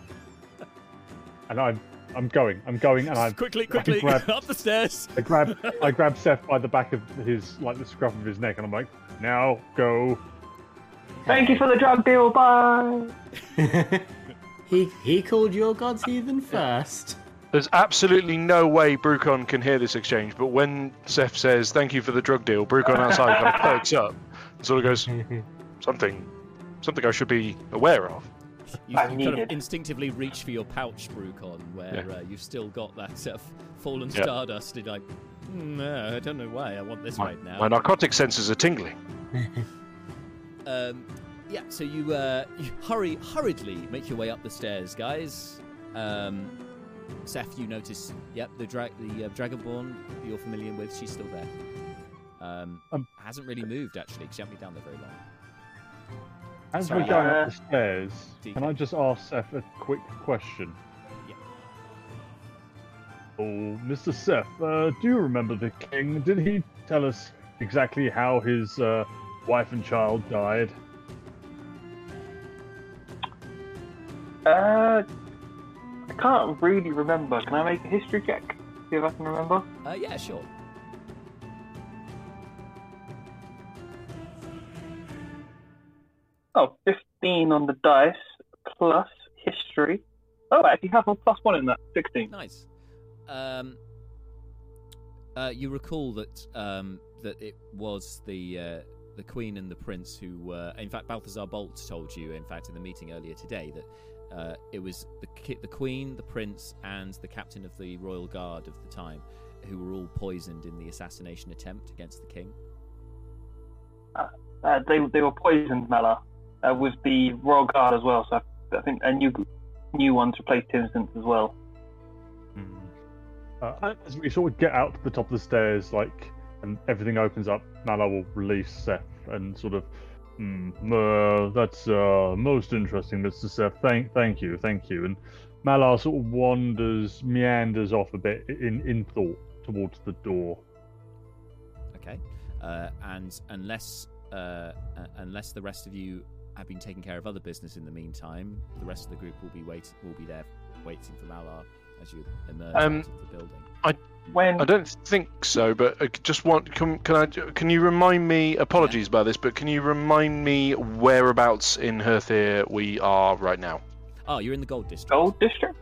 And I'm, I'm going. I'm going, and I'm. quickly, I quickly grab- up the stairs. I grab, I grab Seth by the back of his, like the scruff of his neck, and I'm like, now go. Thank you for the drug deal. Bye. he he called your gods heathen first. There's absolutely no way Brucon can hear this exchange, but when Seth says thank you for the drug deal, Brucon outside kind of perks up and sort of goes, something, something I should be aware of. You, I you kind of instinctively reach for your pouch, Brucon, where Yeah. uh, you've still got that uh, fallen Yeah. stardust. And like, "Hmm, uh, I don't know why I want this right now. My narcotic senses are tingling. Um, yeah, so you uh, you hurry hurriedly make your way up the stairs, guys. Um, Seth, you notice, yep, the dra- the uh, Dragonborn you're familiar with, she's still there. Um, Um, hasn't really moved actually, 'cause she hasn't been down there very long. As we're going up the stairs, DK. can I just ask Seth a quick question? Yeah. Oh, Mr. Seth, uh, do you remember the king? Did he tell us exactly how his uh, wife and child died? Uh, I can't really remember. Can I make a history check? See if I can remember. Uh, yeah, sure. Oh, 15 on the dice plus history. Oh, I actually have a plus one in that. 16. Nice. Um, uh, you recall that um, that it was the uh, the queen and the prince who, uh, in fact, Balthazar Bolt told you, in fact, in the meeting earlier today, that uh, it was the ki- the queen, the prince, and the captain of the royal guard of the time, who were all poisoned in the assassination attempt against the king. Uh, they, they were poisoned, Mela, uh, with the Royal Guard as well. So I, I think a new new ones replaced Timson's as well. Uh, as we sort of get out to the top of the stairs, like, and everything opens up, Nala will release Seth and sort of, hmm, uh, that's uh, most interesting, Mr. Seth. Thank, thank you, thank you. And Malar sort of wanders, meanders off a bit in, in thought towards the door. Okay, uh, and unless uh, uh, unless the rest of you have been taking care of other business in the meantime, the rest of the group will be wait will be there waiting for Malar as you emerge Um, out of the building. When I don't think so, but I just want can, can I can you remind me? Apologies about this, but can you remind me whereabouts in Herthir we are right now? Oh, you're in the gold district. Gold District?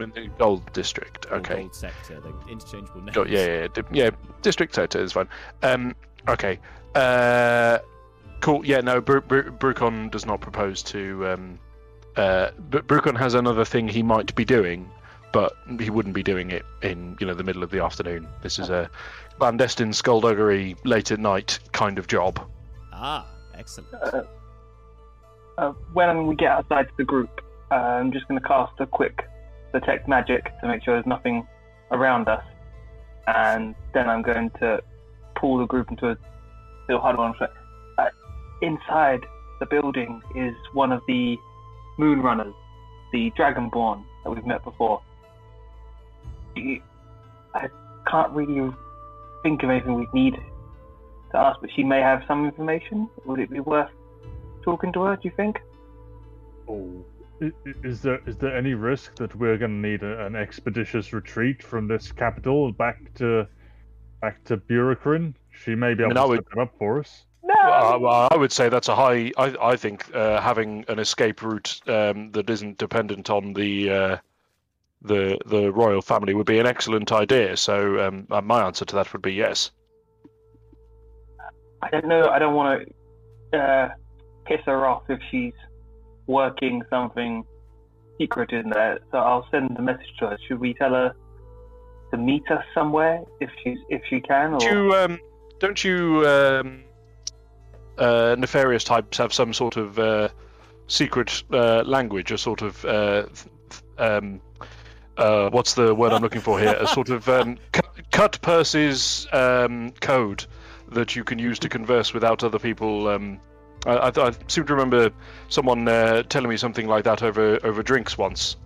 In the Gold District. Or Okay. Gold sector. The interchangeable names. Go- yeah, yeah, yeah, yeah. District sector is fine. Um, okay. Uh, cool. Yeah, no. Bru- Bru- Brucon does not propose to. Um, uh, but Brucon has another thing he might be doing, but he wouldn't be doing it in you know the middle of the afternoon. This is a clandestine skullduggery late at night kind of job. Ah, excellent. Uh, uh, when we get outside to the group, uh, I'm just going to cast a quick detect magic to make sure there's nothing around us, and then I'm going to pull the group into a little huddle. And say, inside the building is one of the Moon Runners, the Dragonborn that we've met before. You- I can't really think of anything we'd need to ask, but she may have some information. Would it be worth talking to her? Do you think? Oh, i- i- is there is there any risk that we're going to need a, an expeditious retreat from this capital back to back to Burikrin? She may be I able mean, I to would- set up for us. No. Well, I, would say that's a high. I, I think uh, having an escape route um, that isn't dependent on the uh, the the royal family would be an excellent idea. So um, uh, my answer to that would be yes. I don't know. I don't want to uh, piss her off if she's working something secret in there. So I'll send the message to her. Should we tell her to meet us somewhere if she's if she can? Or Do you, um, don't you um, uh, nefarious types have some sort of uh, secret uh, language, a sort of uh, th- th- um, uh, what's the word I'm looking for here? A sort of um, cut, cut purses um, code that you can use to converse without other people. Um, I, I, I seem to remember someone uh, telling me something like that over over drinks once.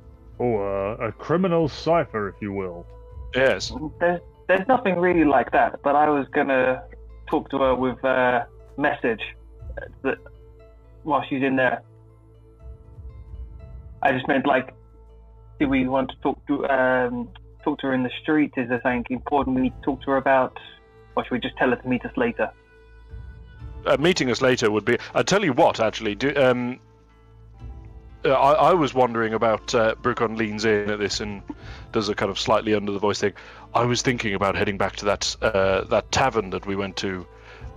Oh, uh, a criminal cipher, if you will. Yes. there's there's nothing really like that. But I was gonna talk to her with a message that while she's in there. I just meant like, do we want to talk to um, talk to her in the street? Is there something important we need to talk to her about, or should we just tell her to meet us later? uh, meeting us later would be. I'll tell you what, actually. Do, um, uh, I, I was wondering about uh, Brucon leans in at this and does a kind of slightly under the voice thing. I was thinking about heading back to that uh, that tavern that we went to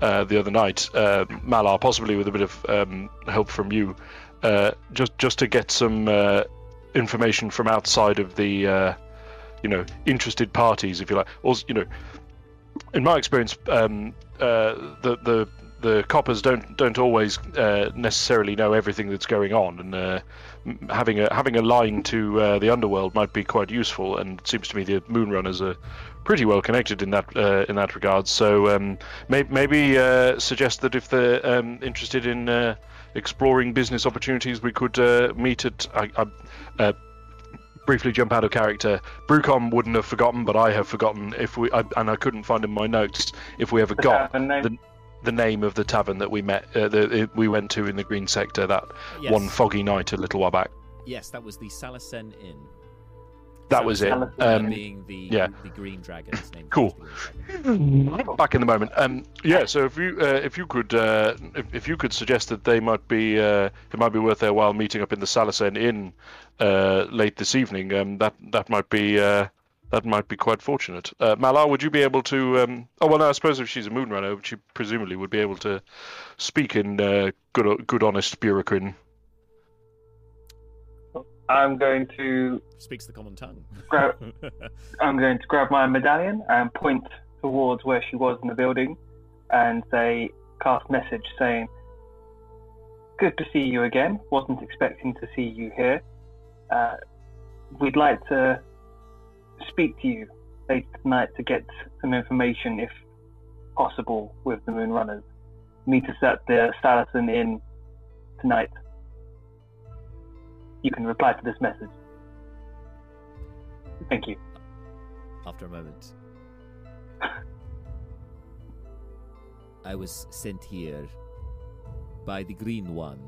uh, the other night, uh, Malar, possibly with a bit of um, help from you, uh, just just to get some uh, information from outside of the uh, you know interested parties, if you like. Also, you know, in my experience, um, uh, the the the coppers don't don't always necessarily know everything that's going on, and having a having a line to the underworld might be quite useful. And it seems to me the Moonrunners are pretty well connected in that uh, in that regard. So um, may- maybe uh, suggest that if they're um, interested in uh, exploring business opportunities, we could uh, meet at. I, I, uh, briefly jump out of character. Brucon wouldn't have forgotten, but I have forgotten if we I, and I couldn't find in my notes if we ever The got the- the name of the tavern that we met uh, the, we went to in the green sector that Yes. one foggy night a little while back. Yes, that was the Salacen Inn. That was it. Um, being the yeah. the green dragon's name. Cool. was the green dragon. back in the moment. Um, yeah. So if you uh, if you could uh, if, if you could suggest that they might be uh, it might be worth their while meeting up in the Salacen Inn uh, late this evening. Um, that that might be uh, that might be quite fortunate. Uh, Malar, would you be able to? Um... Oh well, no. I suppose if she's a Moonrunner, she presumably would be able to speak in uh, good good honest Burikrin. I'm going to Speaks the common tongue. grab. I'm going to grab my medallion and point towards where she was in the building, and say, cast message saying, "Good to see you again. Wasn't expecting to see you here. Uh, we'd like to speak to you later tonight to get some information, if possible, with the Moonrunners. Meet us at the Salacen Inn tonight. You can reply to this message. Thank you." After a moment. I was sent here by the Green One.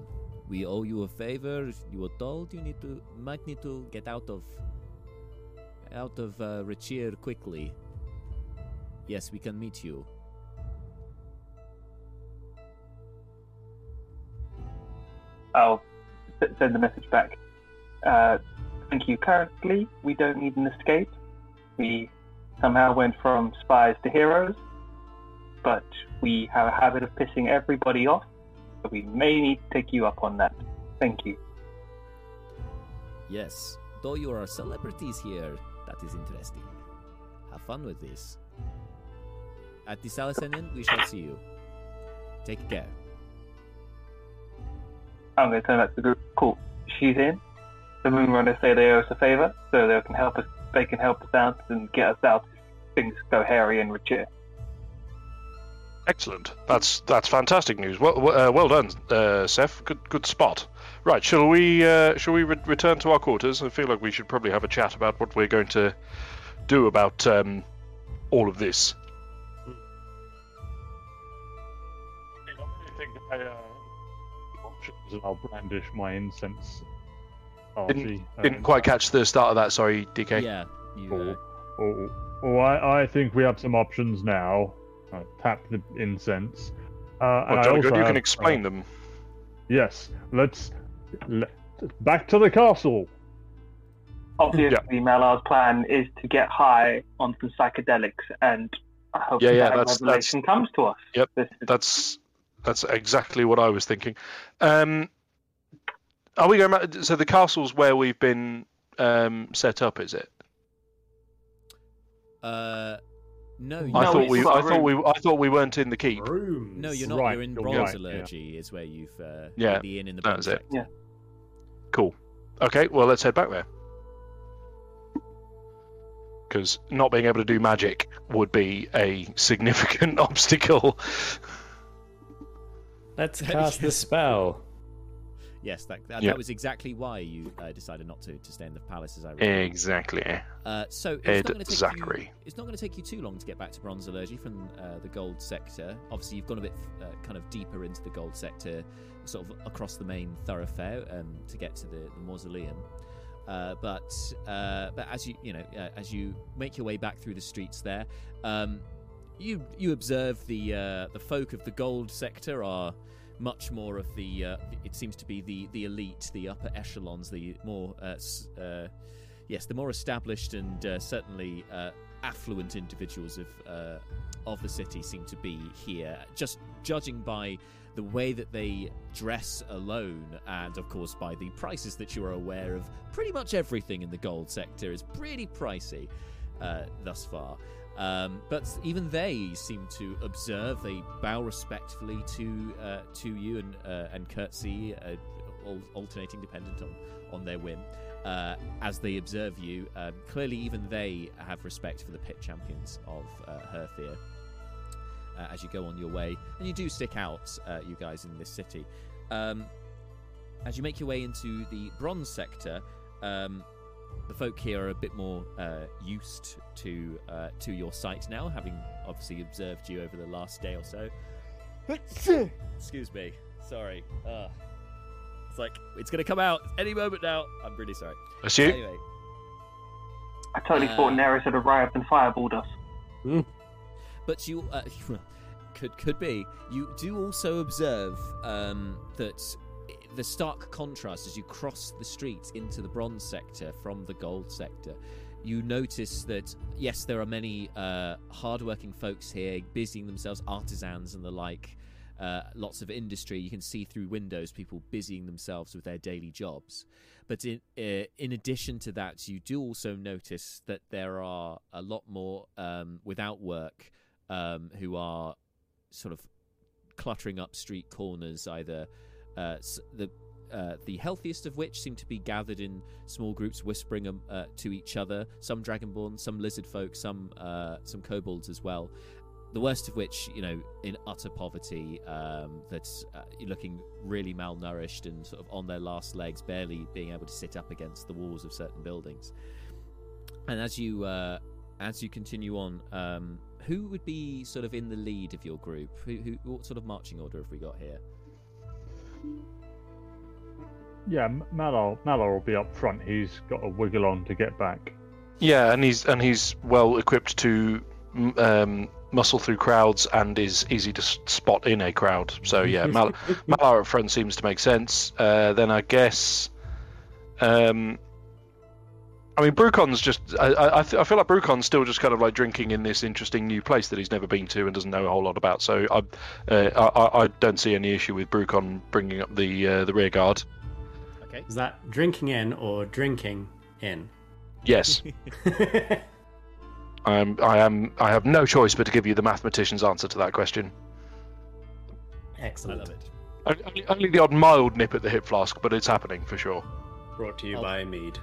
We owe you a favor. You were told you need to might need to get out of out of uh, Rachir quickly. Yes, we can meet you. I'll send the message back. Uh, thank you. Currently, we don't need an escape. We somehow went from spies to heroes, but we have a habit of pissing everybody off, so we may need to take you up on that. Thank you. Yes, though you are celebrities here, that is interesting. Have fun with this. At the Salacen Inn, we shall see you. Take care. I'm going to turn back to the group. Cool. She's in. The Moonrunners say they owe us a favor, so they can help us. They can help us out and get us out if things go hairy and Rachir. Excellent. That's that's fantastic news. Well, well, uh, well done, uh, Seth. Good good spot. Right, shall we uh, shall we re- return to our quarters? I feel like we should probably have a chat about what we're going to do about um, all of this. I and I'll brandish my incense. Didn't- archie, Didn't and- quite catch the start of that. Sorry, DK. Yeah, you. Oh, Uh, oh, oh I, I think we have some options now. Uh, tap the incense. Uh, and Well, I jolly good. You can explain uh, them. Yes, let's let, back to the castle. Obviously, Malar's plan is to get high on some psychedelics, and I hope Yeah, yeah, that that's- revelation comes to us. Yep, This is- That's that's exactly what I was thinking. Um, are we going back? So the castle's where we've been um, set up, is it? uh, no, you I No, thought it's we. got I a thought we. I thought we weren't in the keep. Rooms. No, you're not. Right, you're in you're bronze right, yeah. is where you've. Uh, Yeah, the inn in the that bronze was it. Yeah. Cool. Okay, well let's head back there. Because not being able to do magic would be a significant obstacle. Let's cast the spell. Yes, that that, Yeah. that was exactly why you uh, decided not to to stay in the palace, as I recall. Exactly. Uh, so it's Ed not going to take Zachary. you. It's not going to take you too long to get back to Bronze Allergy from uh, the gold sector. Obviously, you've gone a bit uh, kind of deeper into the gold sector, sort of across the main thoroughfare um, to get to the, the mausoleum. Uh, but uh, but as you you know uh, as you make your way back through the streets there, um, you you observe the uh, the folk of the gold sector are much more of the. Uh, it seems to be the the elite, the upper echelons, the more. Uh, uh, yes, the more established and uh, certainly uh, affluent individuals of uh, of the city seem to be here. Just judging by the way that they dress alone, and of course by the prices that you are aware of, pretty much everything in the gold sector is pretty pricey thus far. Um, but even they seem to observe. They bow respectfully to uh, to you and uh, and curtsy, uh, al- alternating dependent on on their whim. Uh, as they observe you, um, clearly even they have respect for the pit champions of uh, Herthir. Uh, as you go on your way, and you do stick out, you guys in this city. Um, as you make your way into the bronze sector, um, the folk here are a bit more used to uh, to your sight now, having obviously observed you over the last day or so. Excuse me, sorry. Uh, it's like it's gonna come out any moment now. I'm really sorry. That's you. Anyway, I totally Uh, thought Neris had arrived and fireballed us. but you uh, could could be. You do also observe um, that the stark contrast as you cross the streets into the bronze sector from the gold sector. You notice that yes, there are many uh, hardworking folks here, busying themselves, artisans and the like. Uh, lots of industry. You can see through windows people busying themselves with their daily jobs. But in uh, in addition to that, you do also notice that there are a lot more um, without work um, who are sort of cluttering up street corners. Either uh, the uh, the healthiest of which seem to be gathered in small groups, whispering um, uh, to each other. Some dragonborn, some lizard folk, some uh, some kobolds as well. The worst of which, you know, in utter poverty, um, that's uh, looking really malnourished and sort of on their last legs, barely being able to sit up against the walls of certain buildings. And as you uh, as you continue on, um, who would be sort of in the lead of your group? Who, who what sort of marching order have we got here? Yeah, M- Malar, Malar will be up front. He's got a wiggle on to get back. Yeah, and he's and he's well equipped to um, muscle through crowds and is easy to spot in a crowd. So yeah, Mal- Malar up front seems to make sense. Uh, then I guess, um, I mean, Brucon's just. I I, th- I feel like Brucon's still just kind of like drinking in this interesting new place that he's never been to and doesn't know a whole lot about. So I uh, I, I- I don't see any issue with Brucon bringing up the uh, the rear guard. Okay. Is that drinking in or drinking in? Yes, I am. I am. I have no choice but to give you the mathematician's answer to that question. Excellent. I Excellent. love it. Only, only the odd mild nip at the hip flask, but it's happening for sure. Brought to you Oh. by Mead.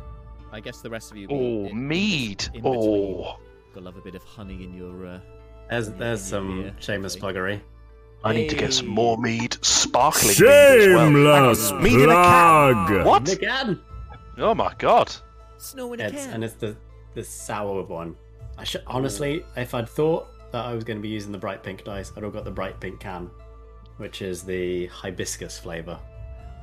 I guess the rest of you. Oh, in- mead. in between. Oh, Gotta love a bit of honey in your. Uh... There's Yeah, there's yeah, some yeah. shameless Okay. pluggery. I need to get some more mead, sparkling mead as well. Shameless mead in a can. plug. What? Again. Oh my god! Snow in a It's, can. and it's the the sour one. I should honestly, if I'd thought that I was going to be using the bright pink dice, I'd have got the bright pink can, which is the hibiscus flavor.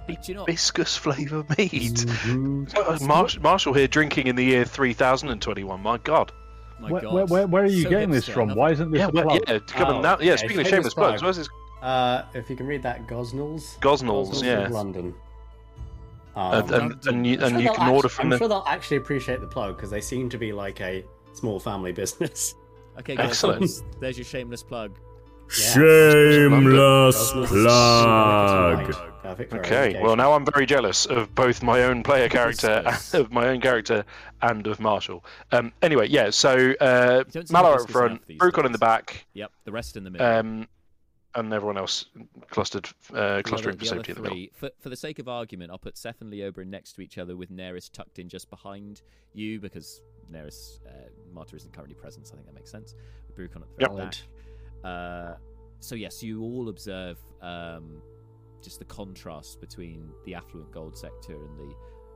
Do you know? Hibiscus flavour mead. Mm-hmm. Marsh- Marshall here drinking in the year 3021. My god. My Where, God. where, where, where are you So getting this from? love Why isn't this Yeah, a plug? yeah, it's coming Oh, now. Yeah, okay, speaking of shameless shameless plugs, plug. where's this? Uh, if you can read that, Gosnells. Gosnells, Gosnells yeah. London. Um, And, and, and you, and sure you can order actu- from I'm the. sure they'll actually appreciate the plug because they seem to be like a small family business. Okay, guys, Excellent. there's- There's your shameless plug. Shameless Gosnells- plug. Okay, well now I'm very jealous of both my own player character, of my own character, and of Marshall. Um, anyway, yeah. So uh, don't Malar up front, enough these Brucon in the back, Yep, the rest in the middle. um, and everyone else clustered, uh, clustering other- for the other safety in the middle. For, for the sake of argument, I'll put Seth and Leoberin next to each other with Neris tucked in just behind you because Neris, uh, Marta isn't currently present, so I think that makes sense. With Brucon at the very Valid. back. Uh, so yes, you all observe um, just the contrast between the affluent gold sector and the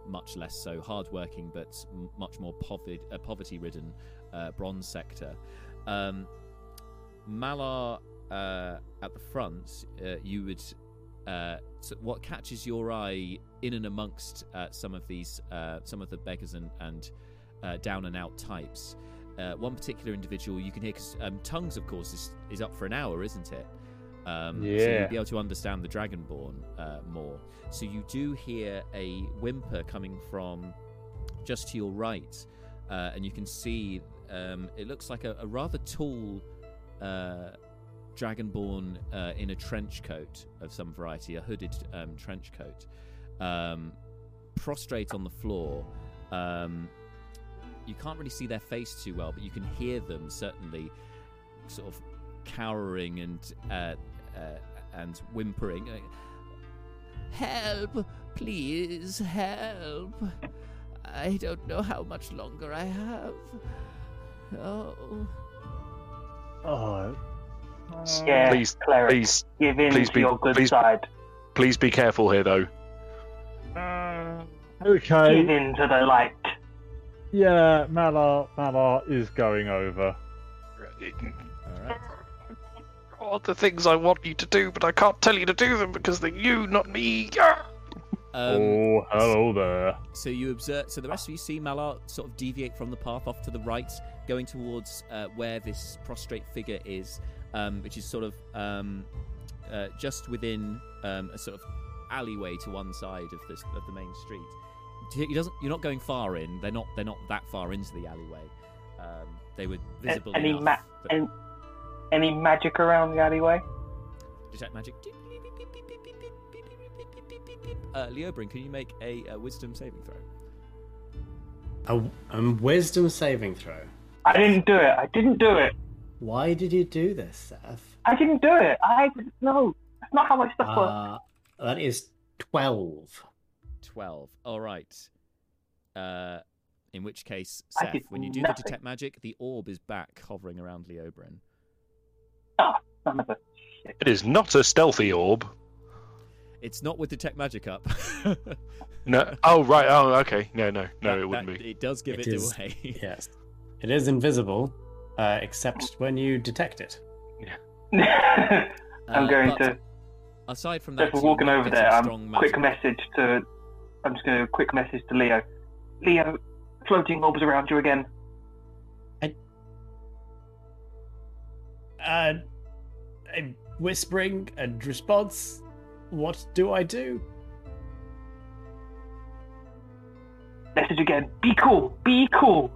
much less so hardworking but much more poverty, uh, poverty-ridden uh, bronze sector. Um, Malar uh, at the front, uh, you would. Uh, so what catches your eye in and amongst some of these, some of the beggars and, and down and out types? Uh, one particular individual you can hear, because um, tongues, of course, is, is up for an hour, isn't it? Um, So you'll be able to understand the Dragonborn uh, more. So you do hear a whimper coming from just to your right, uh, and you can see um, it looks like a, a rather tall uh, Dragonborn uh, in a trench coat of some variety, a hooded um, trench coat, um, prostrate on the floor. Um, you can't really see their face too well, but you can hear them certainly, sort of cowering and uh, uh, and whimpering. Help! Please help! I don't know how much longer I have. Oh. Oh, Yeah, Please, cleric, Please, give in please to be- your good please- side. please be careful here, though. Give okay. in to the light. Yeah, Malar, Malar is going over. All right. All the things I want you to do, but I can't tell you to do them because they're you, not me. Um, oh, hello there. So you observe. So the rest of you see Malar sort of deviate from the path off to the right, going towards uh, where this prostrate figure is, um, which is sort of um, uh, just within um, a sort of alleyway to one side of this of the main street. He doesn't. You're not going far in. They're not. They're not that far into the alleyway. Um, they were visible any enough. ma- that- and- Any magic around the alleyway? detect magic. Uh, Leobrin, can you make a, uh wisdom saving throw? A, a wisdom saving throw. I didn't do it. I didn't do it. Why did you do this, Seth? I didn't do it. I didn't know. That's not how my stuff works. Uh, that is 12. 12. All right. Uh, in which case, I Seth, when you do nothing. the detect magic, the orb is back hovering around Leobrin. Son of a shit. It is not a stealthy orb. It's not with detect magic up. No. Oh, right. Oh, okay. No, no, no, That- it wouldn't that- be. It does give It it, is- away. Yes. It is invisible, uh, except when you detect it. Yeah. I'm Uh, going but to. Aside from If that, we're walking over getting there, strong I'm quick message to. I'm just going to quick message to Leo. Leo, floating orbs around you again. Uh, I'm whispering and response. What do I do? Message again. Be cool. Be cool.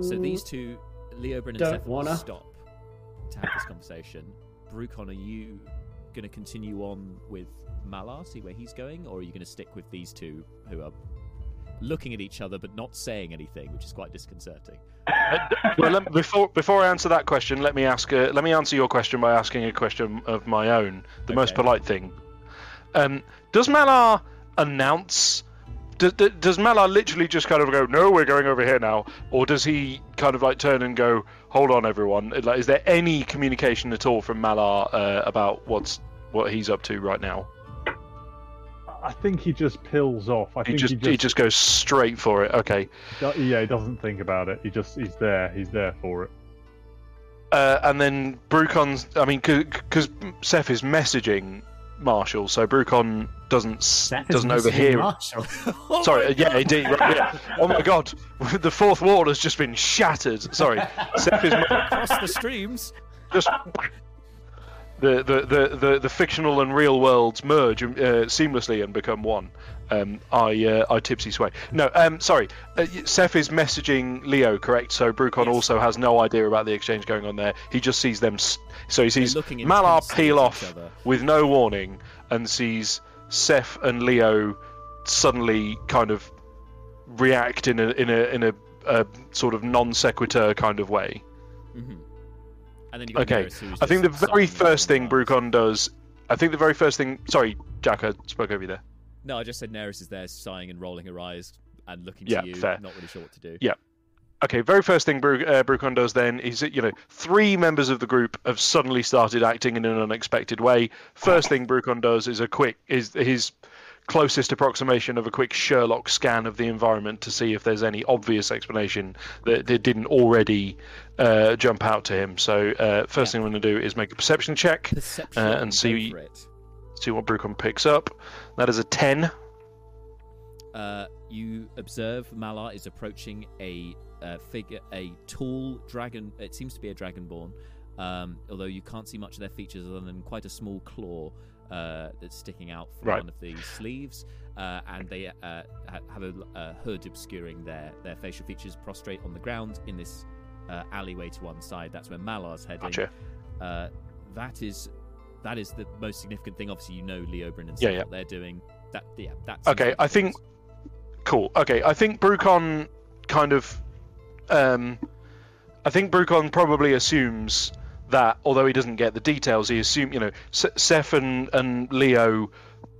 So these two, Leobrin and Don't Seth, will wanna. stop to have this conversation. Brucon, are you going to continue on with Malar, see where he's going, or are you going to stick with these two who are looking at each other but not saying anything, which is quite disconcerting? well, before before I answer that question, let me ask. Uh, let me answer your question by asking a question of my own. The most polite thing. Um, does Malar announce? Does, does Malar literally just kind of go, "No, we're going over here now," or does he kind of like turn and go, "Hold on, everyone"? Like, is there any communication at all from Malar uh, about what's what he's up to right now? I think he just pills off. I He think just, he just, he just goes straight for it. Okay. yeah, he doesn't think about it. He just he's there. He's there for it. Uh, and then Brucon's. I mean, because Seth is messaging Marshall, so Brucon doesn't s- That is doesn't messaging overhear. Marshall. Sorry, uh, yeah, indeed. Right, yeah. Oh my God, the fourth wall has just been shattered. Sorry, Seth is Across the streams. just. The, the, the, the, the fictional and real worlds merge uh, seamlessly and become one. Um, I uh, I tipsy sway. No, um, sorry. Uh, Seth is messaging Leo, correct? So Brucon Yes. also has no idea about the exchange going on there. He just sees them. S- so he sees Malar peel off with no warning and sees Seth and Leo suddenly kind of react in a in a in a, a sort of non sequitur kind of way. hmm And then you Okay, I think the very first thing and rolling his eyes. Brucon does. I think the very first thing. Sorry, Jack, I spoke over you there. No, I just said Neris is there sighing and rolling her eyes and looking Yeah, to you, fair. not really sure what to do. Yeah. Okay, very first thing Bru- uh, Brucon does then is that, you know, three members of the group have suddenly started acting in an unexpected way. First thing Brucon does is a quick is his closest approximation of a quick Sherlock scan of the environment to see if there's any obvious explanation that, that didn't already uh, jump out to him. So uh, first thing I'm going to do is make a perception check, Perception Uh, and see- see what Brucon picks up. That is a ten. Uh, you observe Malar is approaching a uh, figure, a tall dragon. It seems to be a dragonborn, Um, although you can't see much of their features other than quite a small claw uh, that's sticking out from Right. one of the sleeves, uh, and they uh, ha- have a, a hood obscuring their, their facial features, prostrate on the ground in this uh, alleyway to one side. That's where Malar's heading. Gotcha. Uh, that is that is the most significant thing. Obviously, you know Leobrin and Yeah, yeah. what they're doing. That yeah, that's Okay, I think cool. Okay, I think Brucon kind of, um, I think Brucon probably assumes that although he doesn't get the details, he assumes you know S- Seth and, and Leo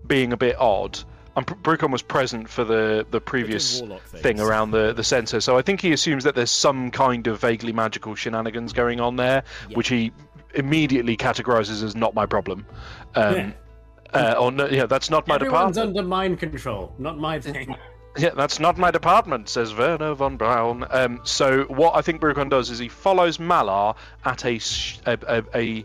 being a bit odd. And Br- Brucon was present for the the previous thing around the the sensor, so I think he assumes that there's some kind of vaguely magical shenanigans going on there, Yeah. which he immediately categorizes as not my problem. Um, uh, or no, yeah, that's not my Everyone's department. under mind control, not my thing. Yeah, that's not my department, says Wernher von Braun. Um, so what I think Brucon does is he follows Malar at a sh- a, a,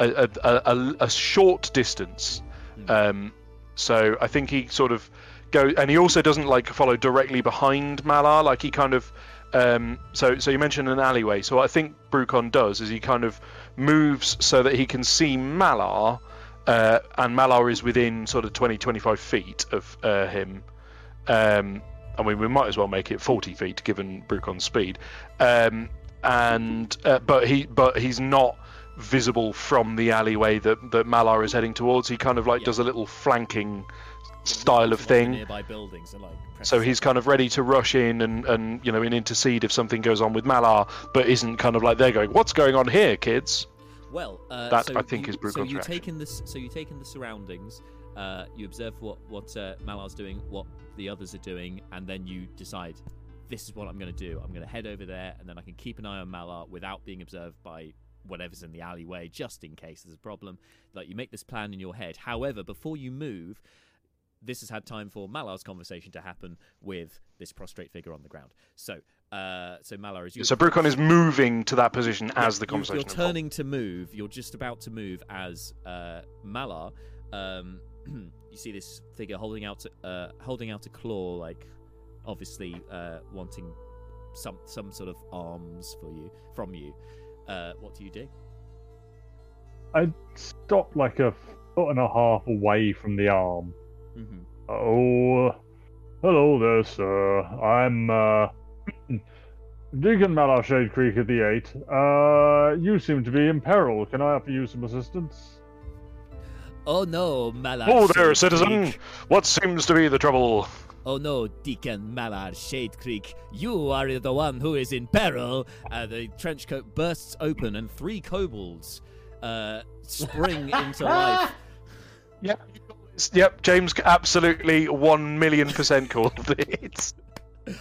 a, a, a, short distance. Um, so I think he sort of go, and he also doesn't like follow directly behind Malar. Like he kind of, um, so so you mentioned an alleyway. So what I think Brucon does is he kind of moves so that he can see Malar, uh, and Malar is within sort of 20, 25 feet of uh, him. Um, I mean, we might as well make it 40 feet given Brucon's speed. Um, and uh, but he but he's not visible from the alleyway that that Malar is heading towards. He kind of like Yeah. does a little flanking style of thing. Nearby buildings and like. So he's kind of ready to rush in and, and you know and intercede if something goes on with Malar, but isn't kind of like they're going, "What's going on here, kids?" Well, uh, That, so I think, you, is so you reaction. take in this. So you take in the surroundings. Uh, you observe what what uh, Malar's doing, what the others are doing, and then you decide, this is what I'm going to do. I'm going to head over there, and then I can keep an eye on Malar without being observed by whatever's in the alleyway, just in case there's a problem. Like you make this plan in your head. However, before you move, this has had time for Malar's conversation to happen with this prostrate figure on the ground. So, uh, so Malar is. So Brucon is moving to that position as the conversation. You're turning to move. You're just about to move as uh, Malar. Um, you see this figure holding out, uh, holding out a claw, like obviously uh, wanting some some sort of arms for you from you. Uh, what do you do? I'd stop like a foot and a half away from the arm. Mm-hmm. Oh, hello there, sir. I'm uh, Deacon Malar Shade Creek at the Eight. Uh, you seem to be in peril. Can I offer you some assistance? Oh no, Malar. Oh there, Shade citizen! Creek. What seems to be the trouble? Oh no, Deacon Malar Shade Creek, you are the one who is in peril. Uh, the trench coat bursts open and three kobolds uh, spring into life. Yep. Yep, James absolutely one million percent called it.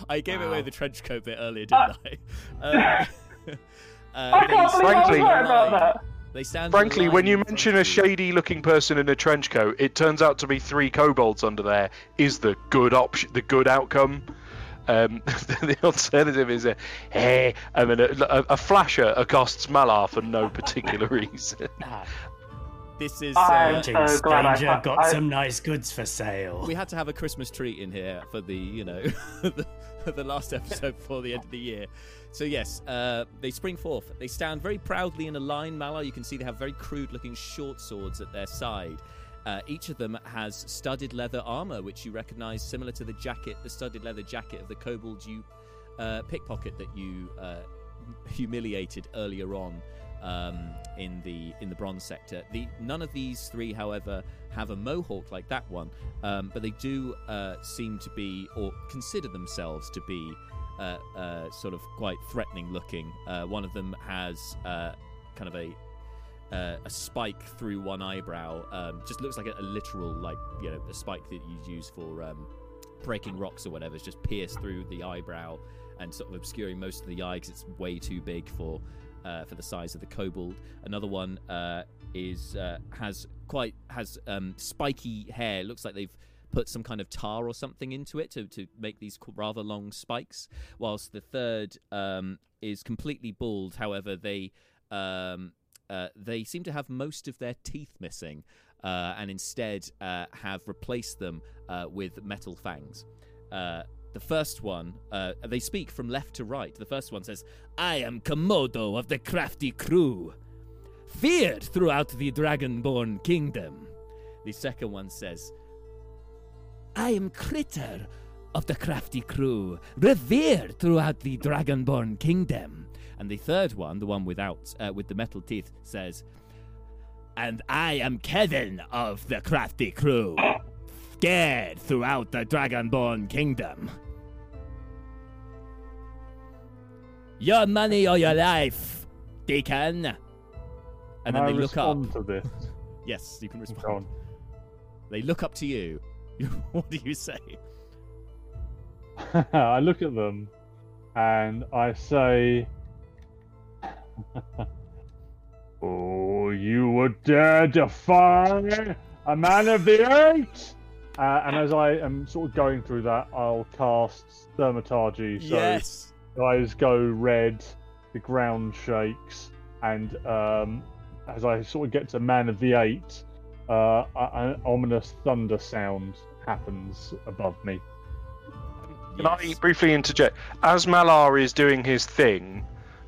I gave away the trench coat bit earlier, didn't I? Uh, uh, I can't they believe I was frankly- right about that. They stand. Frankly, when you mention a shady looking person in a trench coat, it turns out to be three kobolds under there is the good option, the good outcome. Um, the alternative is a hey, and then a, a, a flasher accosts Malar for no particular reason. this is. I'm Uh, Greetings, so glad I stranger. got- Got I- some nice goods for sale. we had to have a Christmas treat in here for the, you know, the, the last episode before the end of the year. So yes, uh, they spring forth. They stand very proudly in a line. Malar, you can see they have very crude-looking short swords at their side. Uh, each of them has studded leather armor, which you recognise, similar to the jacket, the studded leather jacket of the kobold you uh, pickpocket that you uh, humiliated earlier on um, in the in the bronze sector. The none of these three, however, have a mohawk like that one, um, but they do uh, seem to be or consider themselves to be uh, uh, sort of quite threatening looking. Uh, one of them has uh, kind of a uh, a spike through one eyebrow. Um, just looks like a, a literal, like you know, a spike that you'd use for um, breaking rocks or whatever. It's just pierced through the eyebrow and sort of obscuring most of the eye because it's way too big for uh, for the size of the kobold. Another one uh, is uh, has quite has um, spiky hair. Looks like they've put some kind of tar or something into it to, to make these rather long spikes. Whilst the third um, is completely bald. However, they um, uh, they seem to have most of their teeth missing, uh, and instead have replaced them with metal fangs. The first one, uh, they speak from left to right. The first one says, "I am Komodo of the Crafty Crew." feared throughout the Dragonborn kingdom. The second one says, I am Critter of the crafty crew, revered throughout the Dragonborn kingdom. And the third one, the one without uh, with the metal teeth, says, And I am Kevin of the crafty crew, scared throughout the Dragonborn kingdom. Your money or your life, Deacon. And Can then I they look up. respond to this. Yes, you can respond. They look up to you. what do you say? I look at them and I say, Oh, you would dare defy a man of the eight? Uh, and as I am sort of going through that, I'll cast Thaumaturgy. So yes. eyes go red, the ground shakes, and um, as I sort of get to Man of the Eight, uh, an ominous thunder sound happens above me. Can I briefly interject? As Malar is doing his thing,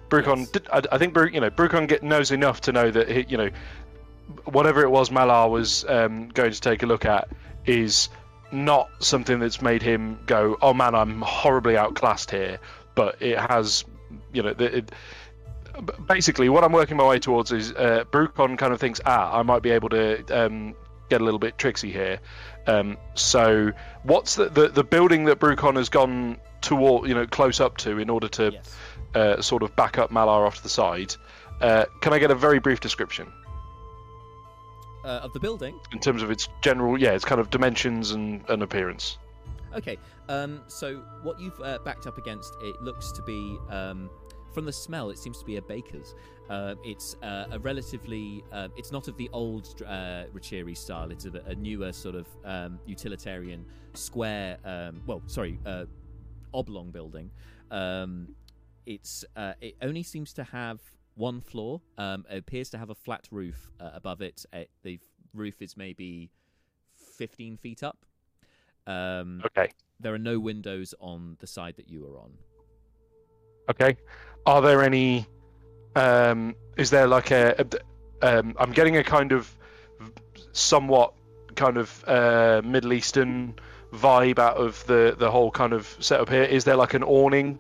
Brucon, Yes. did, I, I think Bru, you know Brucon get, knows enough to know that he, you know whatever it was Malar was um, going to take a look at is not something that's made him go, "Oh man, I'm horribly outclassed here." But it has, you know, the, it, basically what I'm working my way towards is uh, Brucon kind of thinks, "Ah, I might be able to um, get a little bit tricksy here." Um, so, what's the, the the building that Brucon has gone toward, you know, close up to in order to Yes. uh, sort of back up Malar off to the side? Uh, can I get a very brief description Uh, of the building. in terms of its general, yeah, its kind of dimensions and, and appearance? Okay. Um, so what you've uh, backed up against, it looks to be, um, from the smell, it seems to be a baker's. Uh, it's uh, a relatively, uh, it's not of the old uh, Riccieri style. It's a, a newer sort of um, utilitarian square. Um, well, sorry, uh, oblong building. Um, it's uh, it only seems to have one floor. Um, it appears to have a flat roof uh, above it. Uh, the roof is maybe fifteen feet up. Um, Okay, there are no windows on the side that you are on. okay. Are there any? Um, is there like a? a- um, I'm getting a kind of somewhat kind of uh, Middle Eastern vibe out of the the whole kind of setup here. Is there like an awning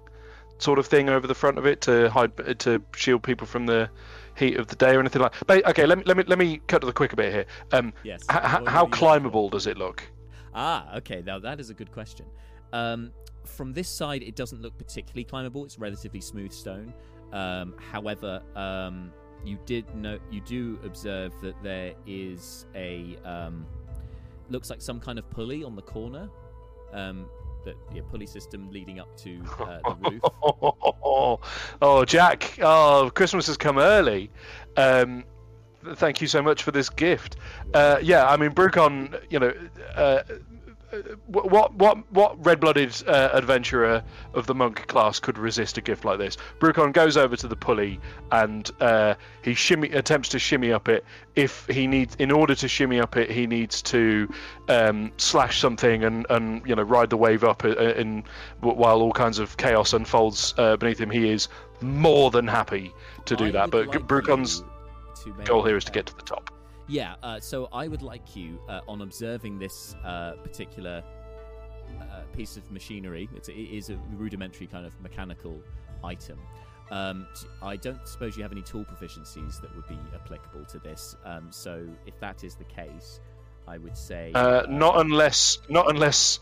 sort of thing over the front of it to hide to shield people from the heat of the day or anything like? But, okay, let me let me let me cut to the quick a bit here. Um, Yes. h- h- how climbable does it look? Ah, okay. Now that is a good question. Um, from this side, it doesn't look particularly climbable. It's relatively smooth stone. Um, however, um, you did know you do observe that there is a um, looks like some kind of pulley on the corner. Um, that yeah, pulley system leading up to uh, the roof. oh, Jack! Oh, Christmas has come early. Um, thank you so much for this gift. Uh, yeah, I mean, Brucon, you know, uh, uh, what what what red-blooded uh, adventurer of the monk class could resist a gift like this? Brucon goes over to the pulley and uh, he shimmy attempts to shimmy up it. If he needs, in order to shimmy up it, he needs to um, slash something and and you know ride the wave up uh, in while all kinds of chaos unfolds uh, beneath him. He is more than happy to do I that. But like Brucon's you to make goal here is to get to the top. Yeah, uh, so I would like you, uh, on observing this uh, particular uh, piece of machinery, it's, it is a rudimentary kind of mechanical item. Um, I don't suppose you have any tool proficiencies that would be applicable to this. Um, so if that is the case, I would say Uh, not unless, not unless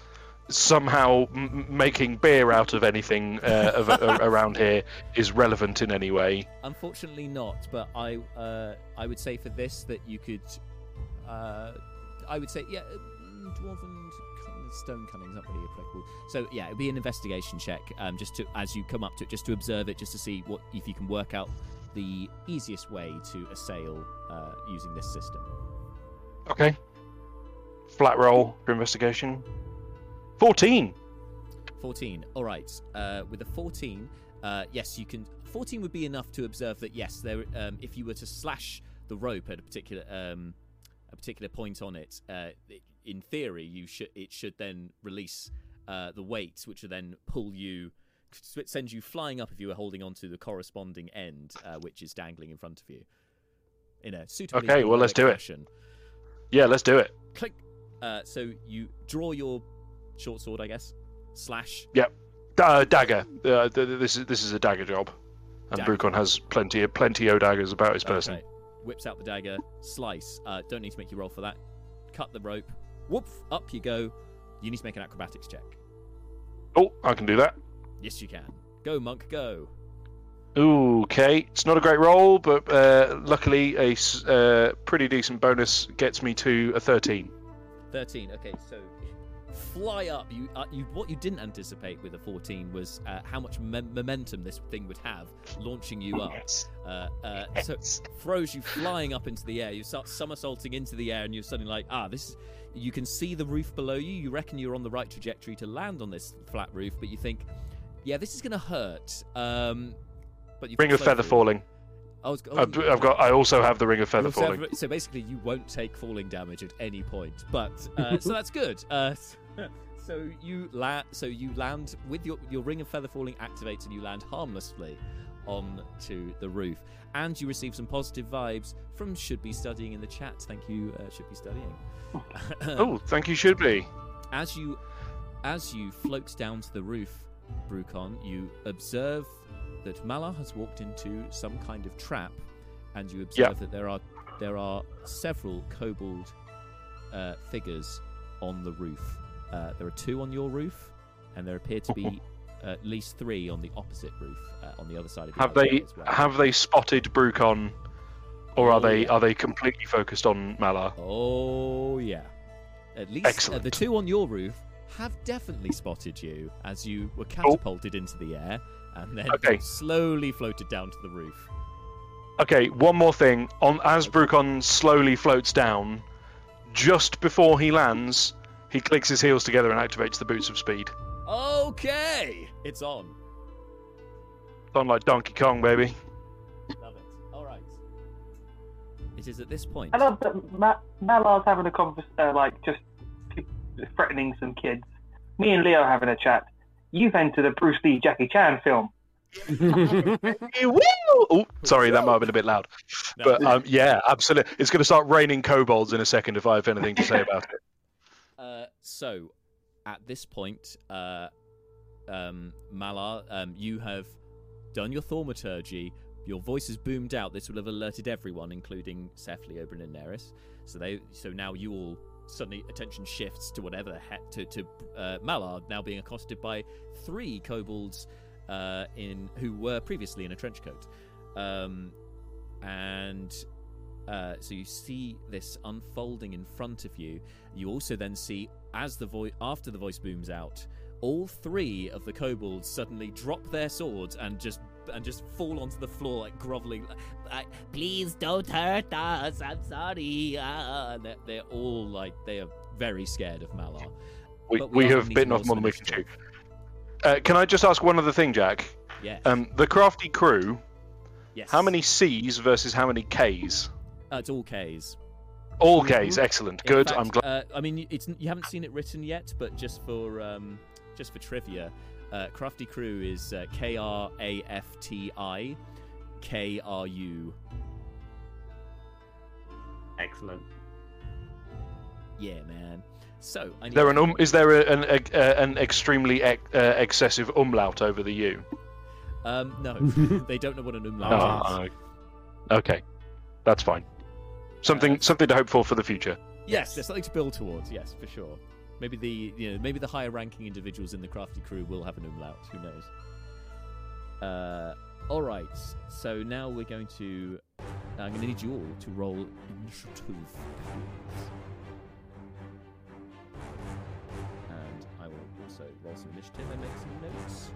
somehow m- making beer out of anything uh, of, a- around here is relevant in any way. Unfortunately, not. But I, uh, I would say for this that you could, uh, I would say, yeah, mm, dwarven stone cunning is not really applicable. So yeah, it'd be an investigation check, um, just to as you come up to it, just to observe it, just to see what if you can work out the easiest way to assail uh, using this system. Okay. Flat roll for investigation. Fourteen. 14. All right. Uh, with a 14, uh, yes, you can. 14 would be enough to observe that yes, there. Um, if you were to slash the rope at a particular um, a particular point on it, uh, it- in theory, you should it should then release uh, the weight, which would then pull you, send you flying up if you were holding onto the corresponding end, uh, which is dangling in front of you. in a suitably Okay, well, let's do it. Yeah, let's do it. Click. Uh, so you draw your short sword, I guess. Slash. Uh, dagger. Uh, th- th- this is this is a dagger job, and Dagger. Brucon has plenty of plenty of daggers about his person. Okay. Whips out the dagger. Slice. Uh, don't need to make you roll for that. Cut the rope. Whoop. Up you go. You need to make an acrobatics check. Oh, I can do that. Yes, you can. Go, monk. Go. Ooh, okay. It's not a great roll, but uh, luckily a uh, pretty decent bonus gets me to a 13. 13. Okay, so fly up. You, uh, you, what you didn't anticipate with a 14 was uh, how much me- momentum this thing would have, launching you up. Uh, uh, so throws you flying up into the air. You start somersaulting into the air, and you're suddenly like, ah, this. Is... You can see the roof below you. You reckon you're on the right trajectory to land on this flat roof, but you think, yeah, this is going to hurt. Um, but you Ring of feather falling. I was, oh, I've, I've got. I also have the ring of feather falling. sever- So basically, you won't take falling damage at any point. But uh, so that's good. Uh, so you land. So you land with your your ring of feather falling activates, and you land harmlessly onto the roof. And you receive some positive vibes from should be studying in the chat. Thank you, uh, should be studying. Oh, thank you. Should be. as you as you float down to the roof, Brucon, you observe that Malar has walked into some kind of trap, and you observe Yeah. that there are there are several kobold uh, figures on the roof. Uh, there are two on your roof, and there appear to be at least three on the opposite roof, uh, on the other side of the Have they well. have they spotted Brucon, or Oh, are they yeah. are they completely focused on Malar? Oh yeah. At least uh, the two on your roof have definitely spotted you as you were catapulted into the air and then Okay. slowly floated down to the roof. Okay, one more thing. On as Brucon slowly floats down, just before he lands, he clicks his heels together and activates the boots of speed. Okay, it's on. It's On like Donkey Kong, baby. Love it. All right. It is at this point. I love that Ma- Malar's having a conversation, uh, like just threatening some kids. Me and Leo having a chat. You've entered a Bruce Lee Jackie Chan film. Oh, sorry, that might have been a bit loud. No. But um, yeah, absolutely. It's going to start raining kobolds in a second if I have anything to say about it. Uh, so, at this point, uh, um, Malar, um, you have done your thaumaturgy. Your voice has boomed out. This will have alerted everyone, including Seth, Leobrin, and Neris. So they, so now you all suddenly attention shifts to whatever the heck to to uh, Malar now being accosted by three kobolds uh, in who were previously in a trench coat, um, and uh, so you see this unfolding in front of you. You also then see, as the voice after the voice booms out, all three of the kobolds suddenly drop their swords and just and just fall onto the floor like groveling. Like, Please don't hurt us. I'm sorry. Ah, they're, they're all like they are very scared of Malar. We, we, we have bitten off more than we can chew. Uh, can I just ask one other thing, Jack? Yes. Um, the crafty crew. yes. How many C's versus how many K's? Uh, it's all K's. All K's. Excellent. In Good. fact, I'm glad. Uh, I mean, it's you haven't seen it written yet, but just for um, just for trivia, uh, Crafty Crew is uh, K R A F T I K R U. Excellent. Yeah, man. So I Is need there an um, is there a, an a, uh, an extremely ex, uh, excessive umlaut over the U? um no, they don't know what an umlaut Ah, is. okay, that's fine. Something something to hope for for the future. Yes, there's something to build towards. Yes, for sure. Maybe the you know maybe the higher ranking individuals in the Crafty Crew will have an umlaut. Who knows? Uh, all right. So now we're going to. I'm going to need you all to roll initiative. And I will also roll some initiative and make some notes.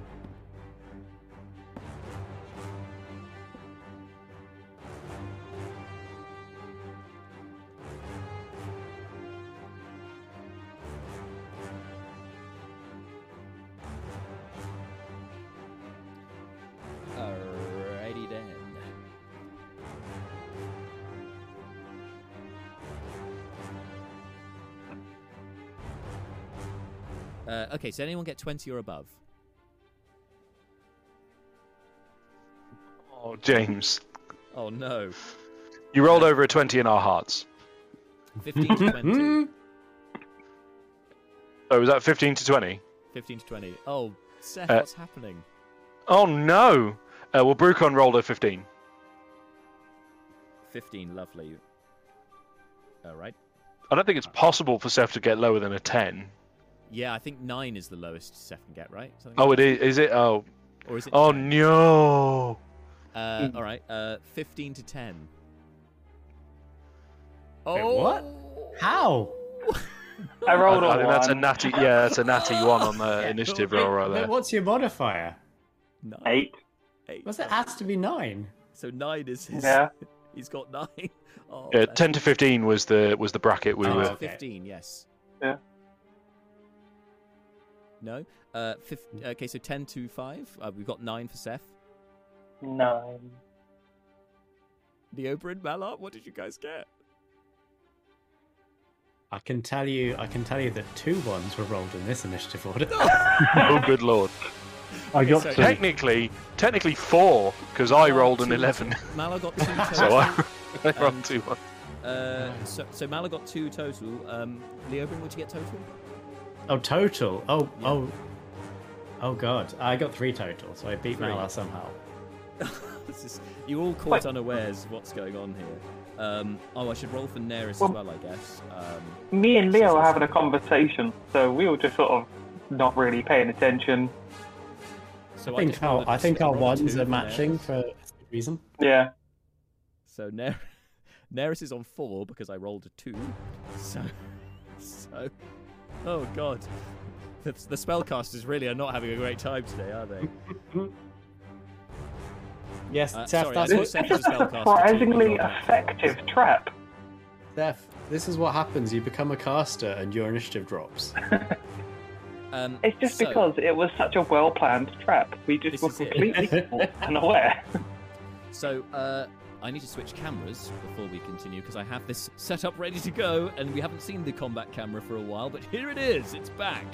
Okay, so anyone get 20 or above? Oh, James. Oh no. You rolled over a 20 in our hearts. 15 to 20. Oh, was that 15 to 20? 15 to 20. Oh, Seth, Uh, what's happening? Oh no! Uh, well, Brucon rolled a 15. 15, lovely. All right. I don't think it's possible for Seth to get lower than a 10. Yeah, I think 9 is the lowest Seth can get, right? Something Oh, like it is. Is it? Oh. that? Or is it Oh 10? no! Uh, all right, uh, 15 to 10. Wait, Oh! what? How? I rolled I, I a think that's a natty. Yeah, that's a natty one on the initiative roll right there. What's your modifier? Nine. Eight. Eight. What's it has to be nine? So 9 is his. Yeah. He's got 9. Oh, Yeah, 10 to 15 was the was the bracket we Oh, were. to okay. 15, yes. Yeah. No? Uh, fif- okay, so 10 to 5. Uh, we've got 9 for Seth. Nine. Leobrin, Malar, what did you guys get? I can tell you. I can tell you that two ones were rolled in this initiative order. Oh, good lord! I got so- Technically, technically four because I Malar, rolled an 11, Malar got 2 total. so I, I rolled two ones. Uh, so, so Malar got 2 total. Um, Leobrin, what'd you get total? Oh, total. Oh, Yeah. oh, oh, God! I got three total, so I beat Three. Malar somehow. this is, you all caught Wait. unawares what's going on here. Um, oh, I should roll for Neris Well- as well, I guess. Um, Me and Leo were having a conversation, so we were just sort of not really paying attention. so I think just our I think I our ones are matching Neris. for a reason. Yeah. So Ner- Neris is on four because I rolled a two. So, so, oh god, the, the spellcasters really are not having a great time today, are they? Yes, Uh, Seth, sorry, that's what, This Seth is is a a spellcaster surprisingly effective trap. Seth. This is what happens. You become a caster, and your initiative drops. Um, It's just so- because it was such a well planned trap. We just were completely unaware. So, uh, I need to switch cameras before we continue because I have this set up ready to go, and we haven't seen the combat camera for a while, but here it is. It's back.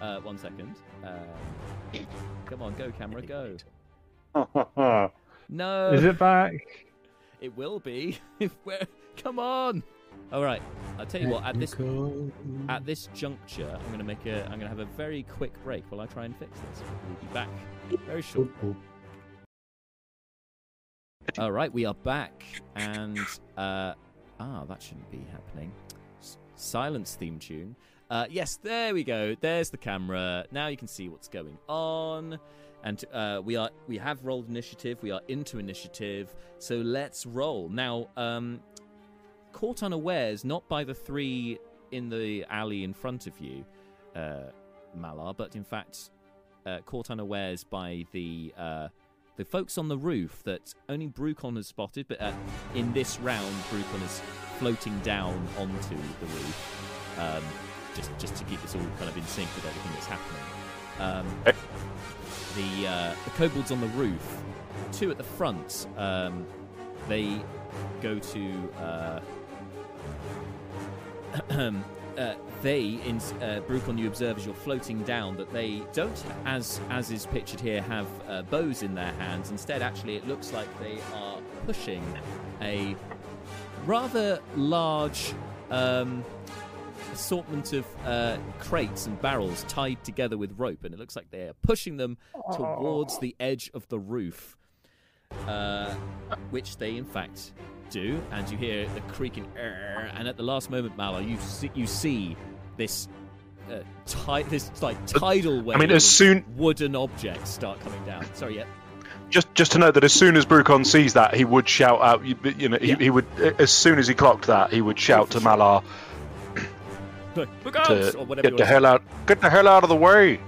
Uh, one second. Um, come on, go camera, go. No, Is it back? It will be. If we're come on. All right. I'll tell you what. At this at this juncture, I'm going to make a. I'm going to have a very quick break while I try and fix this. We'll be back very short. All right, we are back, and uh, ah, that shouldn't be happening. S- silence theme tune. Uh, yes, there we go. There's the camera. Now you can see what's going on, and uh, we are we have rolled initiative. We are into initiative, so let's roll now. Um, caught unawares, not by the three in the alley in front of you, uh, Malar, but in fact uh, caught unawares by the uh, the folks on the roof that only Brucon has spotted, but uh, in this round, Brucon is floating down onto the roof, um, just just to keep this all kind of in sync with everything that's happening. Um, the uh, the kobolds on the roof, two at the front, um, they go to. Uh, uh, they, in uh, Brucon, you observe as you're floating down that they don't, as as is pictured here, have uh, bows in their hands. Instead, actually, it looks like they are pushing a rather large um, assortment of uh, crates and barrels tied together with rope, and it looks like they are pushing them towards the edge of the roof, uh, which they in fact do. And you hear the creaking, and at the last moment, Malar, you see, you see this. Uh, ti- this like tidal wave. I mean, as soon- wooden objects start coming down. Sorry, yeah. Just just to note that as soon as Brucon sees that, he would shout out. You, you know, he, Yeah. he would as soon as he clocked that, he would shout to Malar Look, look out! to get the hell out, get the hell out of the way.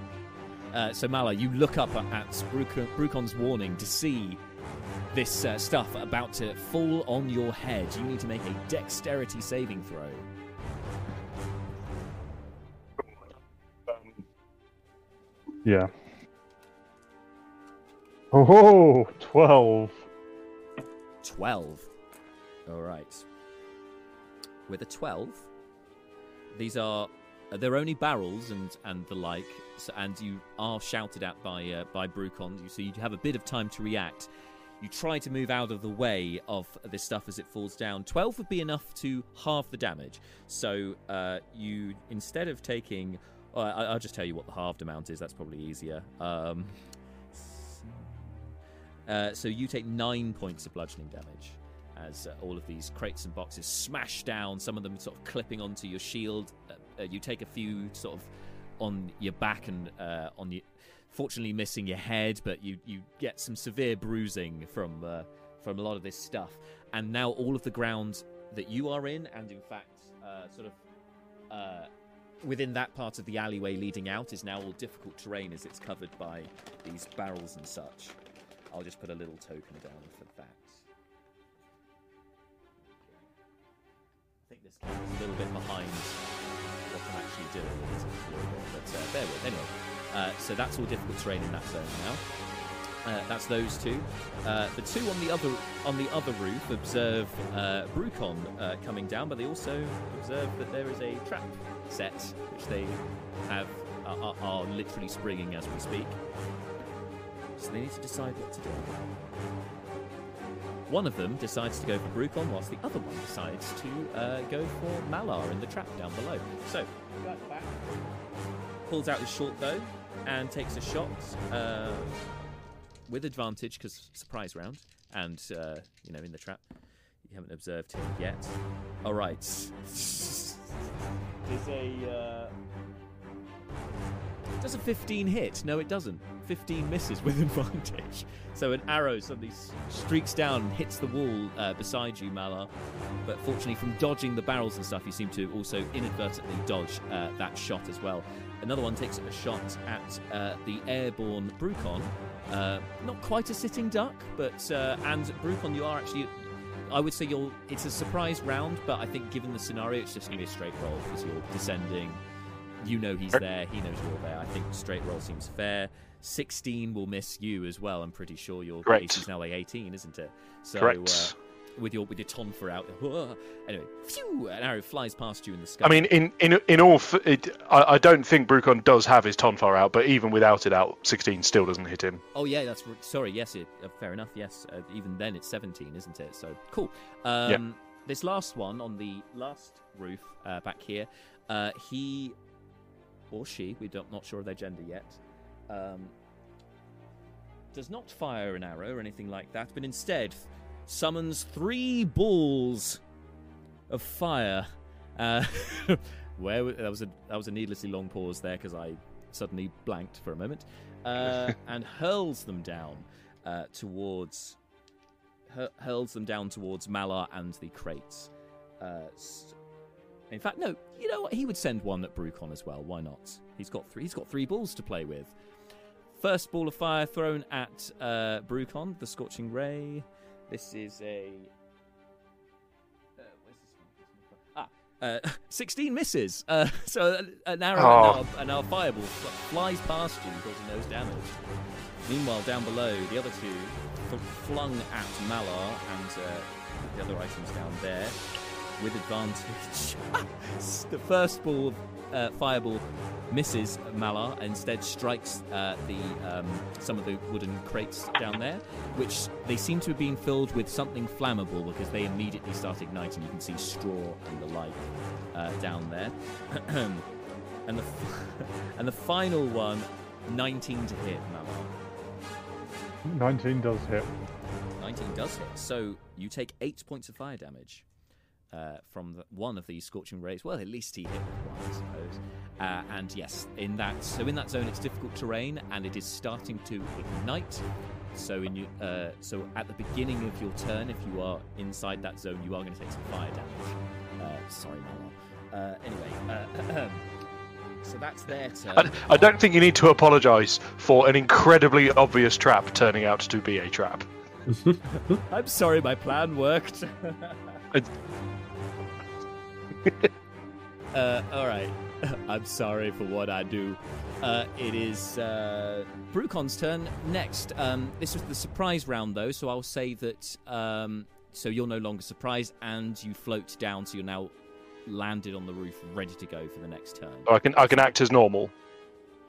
Uh, so Malar, you look up at, at Brucon, Brucon's warning to see this uh, stuff about to fall on your head. You need to make a dexterity saving throw. Yeah. Oh, 12. 12. All right. With a 12, these are they're only barrels and and the like, so, and you are shouted at by uh, by Brucon. You so you have a bit of time to react. You try to move out of the way of this stuff as it falls down. 12 would be enough to halve the damage. So uh, you, instead of taking. Uh, I'll just tell you what the halved amount is, that's probably easier. Um, uh, so you take nine points of bludgeoning damage as uh, all of these crates and boxes smash down, some of them sort of clipping onto your shield. Uh, uh, you take a few sort of on your back and uh, on your. Fortunately, missing your head, but you, you get some severe bruising from uh, from a lot of this stuff. And now all of the ground that you are in, and in fact, uh, sort of uh, within that part of the alleyway leading out, is now all difficult terrain as it's covered by these barrels and such. I'll just put a little token down for that. I think this game is a little bit behind what I'm actually doing. But uh, bear with. Anyway, uh, so that's all difficult terrain in that zone now. Uh, that's those two. Uh, the two on the other on the other roof observe uh, Brucon uh, coming down, but they also observe that there is a trap set which they have are, are, are literally springing as we speak. So they need to decide what to do. One of them decides to go for Brucon, whilst the other one decides to uh, go for Malar in the trap down below. So, pulls out his short bow and takes a shot uh, with advantage because surprise round, and uh, you know in the trap. You haven't observed him yet. All right. Does a uh, does a 15 hit? No, it doesn't. 15 misses with advantage. So an arrow suddenly streaks down and hits the wall uh, beside you, Malar. But fortunately, from dodging the barrels and stuff, you seem to also inadvertently dodge uh, that shot as well. Another one takes a shot at uh, the airborne Brucon. Uh, not quite a sitting duck, but uh, and Brucon, you are actually. I would say you're. It's a surprise round, but I think given the scenario, it's just going to be a straight roll because you're descending. You know he's there. He knows you're there. I think straight roll seems fair. 16 will miss you as well. I'm pretty sure your Correct. Is now like 18, isn't it? So Correct. Uh, with your with your tonfa out, anyway, phew, an arrow flies past you in the sky. I mean, in in in all, f- it, I, I don't think Brucon does have his tonfa out, but even without it out, 16 still doesn't hit him. Oh yeah, that's r- sorry. Yes, it, uh, fair enough. Yes, uh, even then it's 17, isn't it? So cool. Um, This last one on the last roof uh, back here, uh, he or she, we're not not sure of their gender yet, um, does not fire an arrow or anything like that, but instead summons three balls of fire. Uh, where that was a that was a needlessly long pause there because I suddenly blanked for a moment, uh, and hurls them down uh, towards hur- hurls them down towards Malar and the crates. Uh, in fact, no. You know what? He would send one at Brucon as well. Why not? He's got three. He's got three balls to play with. First ball of fire thrown at uh, Brucon, the scorching ray. This is a. Uh, where's this one? Ah, uh, 16 misses. Uh, so an- an arrow Oh. and, our, and our fireball flies past you, causing those damage. Meanwhile, down below, the other two flung at Malar and uh, the other items down there with advantage. the first ball, uh, fireball, misses Malar and instead strikes uh, the um, some of the wooden crates down there, which they seem to have been filled with something flammable because they immediately start igniting. You can see straw and the like uh, down there. and the f- and the final one, 19 to hit Malar. 19 does hit. 19 does hit. So you take eight points of fire damage uh, from the, one of these scorching rays. Well, at least he hit with one, I suppose. Uh, and yes, in that so in that zone, it's difficult terrain, and it is starting to ignite. So in you, uh, so at the beginning of your turn, if you are inside that zone, you are going to take some fire damage. Uh, sorry, Malar. Uh, anyway, uh, so that's their turn. I, I don't think you need to apologise for an incredibly obvious trap turning out to be a trap. I'm sorry, my plan worked. uh, all right. I'm sorry for what I do. Uh, it is uh, Brucon's turn next. Um, this was the surprise round, though, so I'll say that. Um, so you're no longer surprised, and you float down, so you're now landed on the roof, ready to go for the next turn. So I can I can act as normal.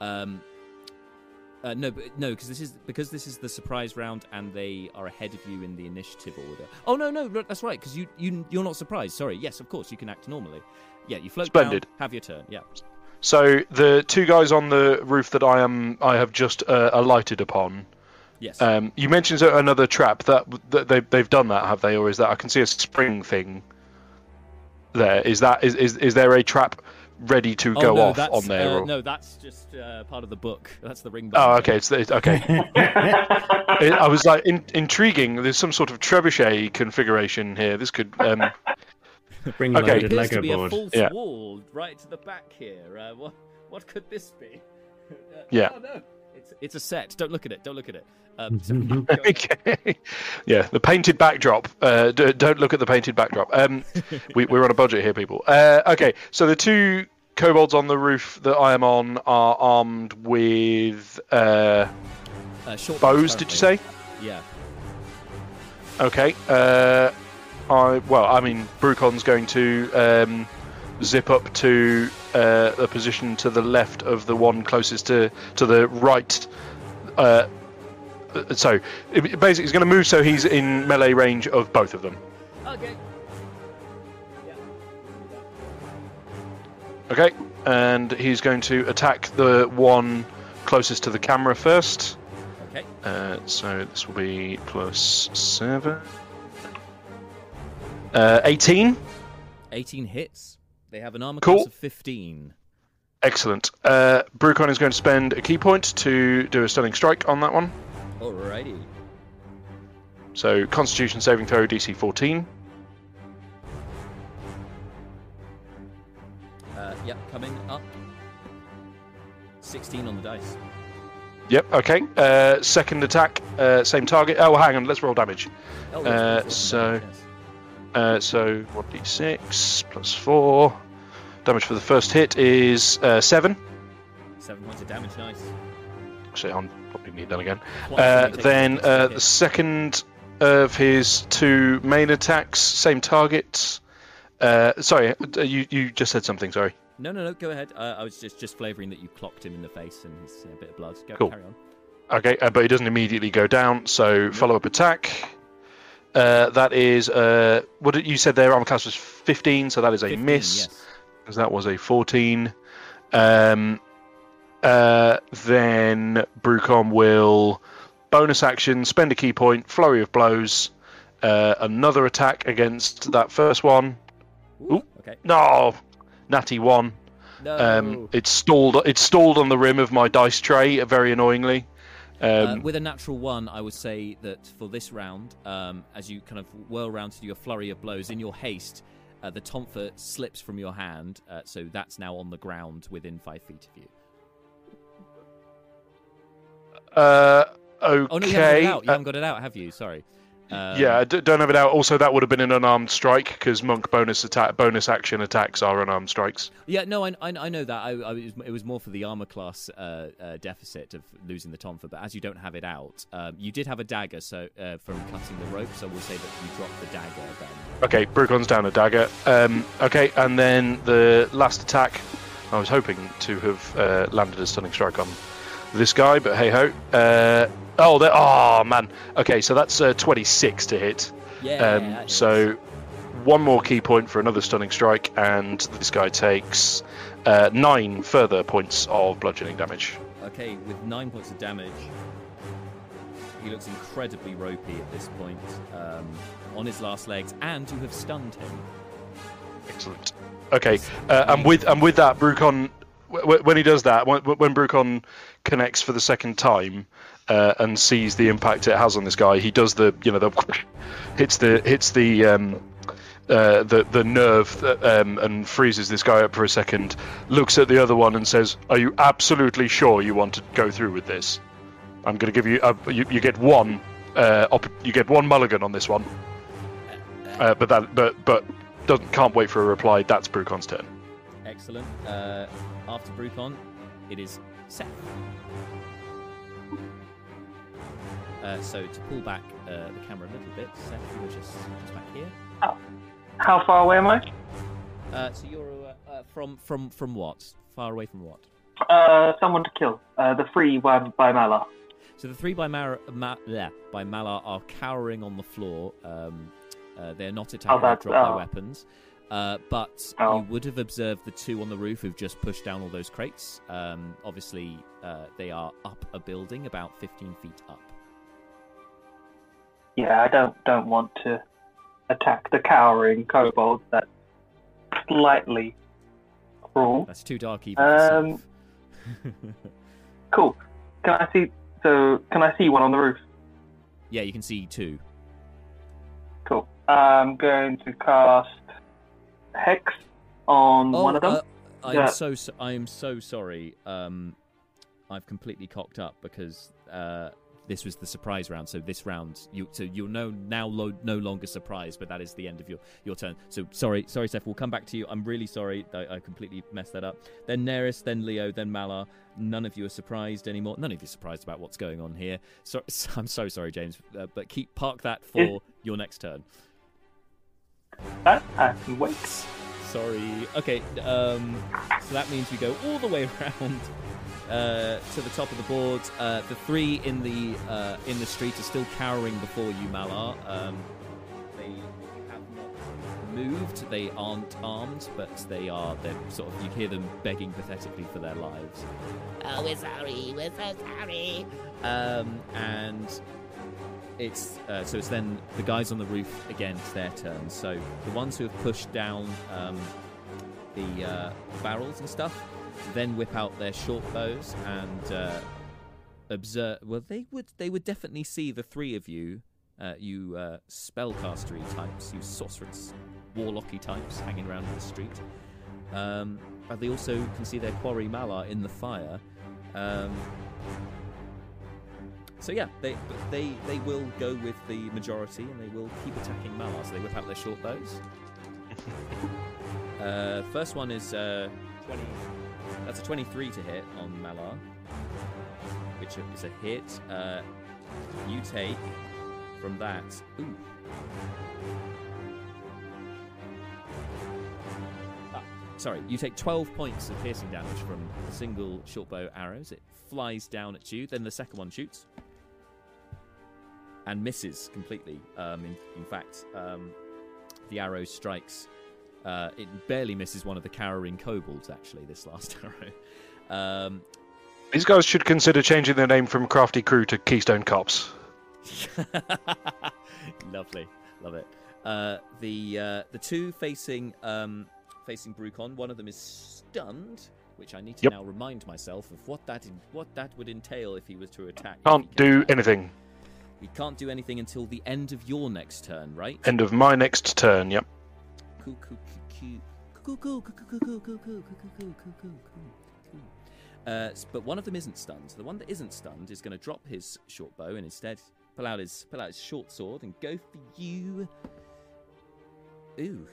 Um, Uh, no, but no, because this is because this is the surprise round, and they are ahead of you in the initiative order. Oh no, no, that's right. Because you you you're not surprised. Sorry. Yes, of course you can act normally. Yeah, you float Splendid. down, have your turn. Yeah. So the two guys on the roof that I am I have just uh, alighted upon. Yes. Um, you mentioned another trap that, that they they've done that have they or is that I can see a spring thing. There is that is is, is there a trap ready to oh, go no, off that's, on there? uh, or- no, that's just uh, part of the book. That's the ring. Oh, okay. It's, it's okay. It- I was like in, intriguing. There's some sort of trebuchet configuration here. This could. Um, Bring Okay. loaded appears to Lego be board. a false Yeah. wall right to the back here. Uh, what what could this be? Uh, Yeah. Oh, no. It's it's a set. Don't look at it. Don't look at it. Um, so, okay. Yeah, the painted backdrop. Uh, d- don't look at the painted backdrop. Um, we, we're on a budget here, people. Uh, okay, so the two kobolds on the roof that I am on are armed with uh, uh, short bows. Did you say? Yeah. Okay. Uh, I well, I mean, Brucon's going to um, zip up to uh, a position to the left of the one closest to to the right. Uh, so it- basically, he's going to move so he's in melee range of both of them. Okay. Okay, and he's going to attack the one closest to the camera first. Okay. Uh, so this will be plus seven. Uh, 18. 18 hits. They have an armor Cool. class of 15. Excellent. Uh, Brucon is going to spend a ki point to do a stunning strike on that one. Alrighty. So Constitution saving throw DC 14. Uh, yep, coming up. 16 on the dice. Yep. Okay. Uh, second attack, uh, same target. Oh, hang on. Let's roll damage. Oh, Uh, yes, so- yes, yes. Uh, so 1d6 plus four. Damage for the first hit is uh, seven. Seven points of damage, nice. Actually, I'll probably need that again. Uh, then uh, the second of his two main attacks, same target. Uh, sorry, uh, you you just said something. Sorry. No, no, no, go ahead. Uh, I was just, just flavouring that you clocked him in the face and his uh, bit of blood. Go, Cool. carry on. Okay, uh, but he doesn't immediately go down. So follow up attack. Uh, that is uh, what did you said there? Armor class was 15, so that is a 15, miss. Yes. because that was a 14. Um, uh, then Brucon will bonus action, spend a ki point, flurry of blows, uh, another attack against that first one. Ooh. Okay. No, natty one. No. Um, it's stalled. It's stalled on the rim of my dice tray, very annoyingly. Uh, Um, with a natural one, I would say that for this round, um, as you kind of whirl around to do your flurry of blows, in your haste, uh, the tonfa slips from your hand, uh, so that's now on the ground within five feet of you. uh, okay. Oh no, you haven't got it out. You uh, haven't got it out, have you? Sorry. Um, yeah, I d- don't have it out. Also, that would have been an unarmed strike because monk bonus attack, bonus action attacks are unarmed strikes. Yeah, no, I, I, I know that. I, I was, it was more for the armor class uh, uh, deficit of losing the tonfa, but as you don't have it out, um, you did have a dagger, so uh, from cutting the rope. So we'll say that you dropped the dagger then. Okay, Brucon's down a dagger. Um, okay, and then the last attack, I was hoping to have uh, landed a stunning strike on this guy, but hey ho. Uh, oh, there- oh man. Okay, so that's uh, 26 to hit. Yeah. Um, so one more ki point for another stunning strike, and this guy takes uh, nine further points of bludgeoning damage. Okay, with nine points of damage, he looks incredibly ropey at this point, um, on his last legs, and you have stunned him. Excellent. Okay, uh, and with and with that, Brucon, when he does that, when, when Brucon connects for the second time uh, and sees the impact it has on this guy, he does the you know the hits the hits the um, uh, the the nerve that, um, and freezes this guy up for a second. Looks at the other one and says, "Are you absolutely sure you want to go through with this? I'm going to give you, uh, you you get one uh, op- you get one mulligan on this one." Uh, but that but but doesn't can't wait for a reply. That's Brucon's turn. Excellent. After Brucon, it is Seth. Uh, so to pull back uh, the camera a little bit, Seth, you were just just back here. How far away am I? Uh, so you're uh, uh, from from from what? Far away from what? Uh, someone to kill. Uh, the three by, by Malar. So the three by Mar- Ma- bleh, by Malar are cowering on the floor. Um, uh, they're not attacking or that's- drop their oh. weapons. Uh, but Oh. you would have observed the two on the roof who've just pushed down all those crates. Um, obviously, uh, they are up a building about 15 feet up. Yeah, I don't don't want to attack the cowering kobolds. That's slightly cruel. That's too dark even Um, Cool. Can I see? So can I see one on the roof? yeah, you can see two. Cool. I'm going to cast hex on Oh, one of them. uh, I'm Yeah. so, so I'm so sorry. Um, I've completely cocked up because uh, this was the surprise round. So this round, you so you're no now lo- no longer surprised, but that is the end of your your turn. So sorry, sorry, Seth. We'll come back to you. I'm really sorry. I, I completely messed that up. Then Neris, then Leo, then Malar. None of you are surprised anymore. None of you are surprised about what's going on here. So I'm so sorry, James. Uh, but keep park that for your next turn. That I can wait. Sorry. Okay. Um, so that means we go all the way around uh, to the top of the board. Uh, the three in the uh, in the street are still cowering before you, Malar. Um, they have not moved. They aren't armed, but they are. They're sort of. You hear them begging pathetically for their lives. Oh, we're sorry. We're so sorry. Um, and it's uh, so it's then the guys on the roof again. It's their turn. So the ones who have pushed down um, the uh, barrels and stuff, then whip out their short bows and uh, observe. Well, they would they would definitely see the three of you, uh, you uh, spellcastery types, you sorceress, warlocky types, hanging around the street. Um, but they also can see their quarry Malar in the fire. Um, so yeah, they they they will go with the majority and they will keep attacking Malar. So they whip out their short bows. uh, first one is uh, twenty. That's a twenty-three to hit on Malar, which is a hit. Uh, you take from that. Ooh. Ah, Sorry, you take 12 points of piercing damage from a single short bow arrows. It flies down at you. Then the second one shoots and misses completely. Um, in, in fact, um, the arrow strikes. Uh, it barely misses one of the cowering kobolds. Actually, this last arrow. Um, These guys should consider changing their name from Crafty Crew to Keystone Cops. Lovely, love it. Uh, the uh, the two facing um, facing Brucon. One of them is stunned, which I need to Yep. now remind myself of what that in, what that would entail if he was to attack. Can't do attack. anything. We can't do anything until the end of your next turn, right? End of my next turn, yep. Uh, but one of them isn't stunned. The one that isn't stunned is going to drop his short bow and instead pull out his pull out his short sword and go for you. Ooh,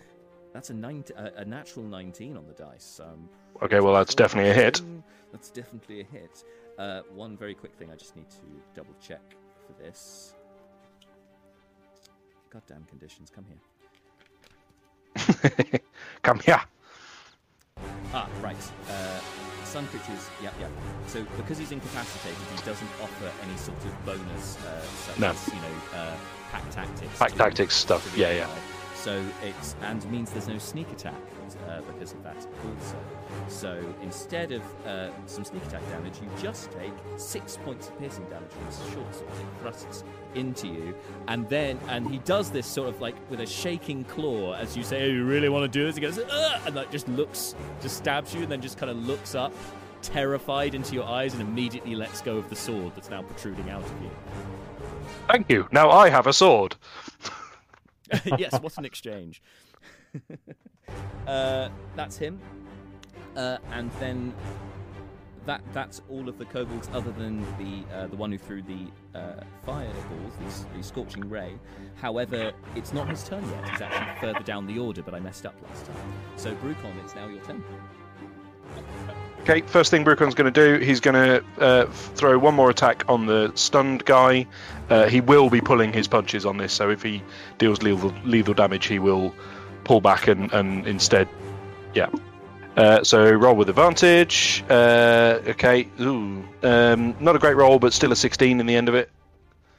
that's a nine, a, a natural nineteen on the dice. Um, okay, well that's definitely a hit. That's definitely a hit. Uh, one very quick thing I just need to double check for this. Goddamn conditions, come here. Come here. Ah, right. Uh, sun creatures, yep, yep. So because he's incapacitated, he doesn't offer any sort of bonus, uh, such No. as, you know, uh, pack tactics. Pack tactics stuff, yeah, yeah. So it's and means there's no sneak attack uh, because of that also. So instead of uh, some sneak attack damage, you just take six points of piercing damage from his short sword. It thrusts into you, and then and he does this sort of like with a shaking claw as you say, "Oh, you really want to do this?" He goes, Ugh! and like just looks, just stabs you, and then just kind of looks up, terrified into your eyes, and immediately lets go of the sword that's now protruding out of you. Thank you. Now I have a sword. yes, what an exchange. uh, that's him. Uh, and then that that's all of the kobolds other than the uh, the one who threw the uh, fireballs, the, the scorching ray. However, it's not his turn yet. He's actually further down the order, but I messed up last time. So Brucon, it's now your turn. Okay, first thing Brucon's going to do, he's going to uh, throw one more attack on the stunned guy. Uh, he will be pulling his punches on this, so if he deals lethal, lethal damage, he will pull back and, and instead, yeah. Uh, so roll with advantage. Uh, okay. Ooh. Um, not a great roll, but still a 16 in the end of it.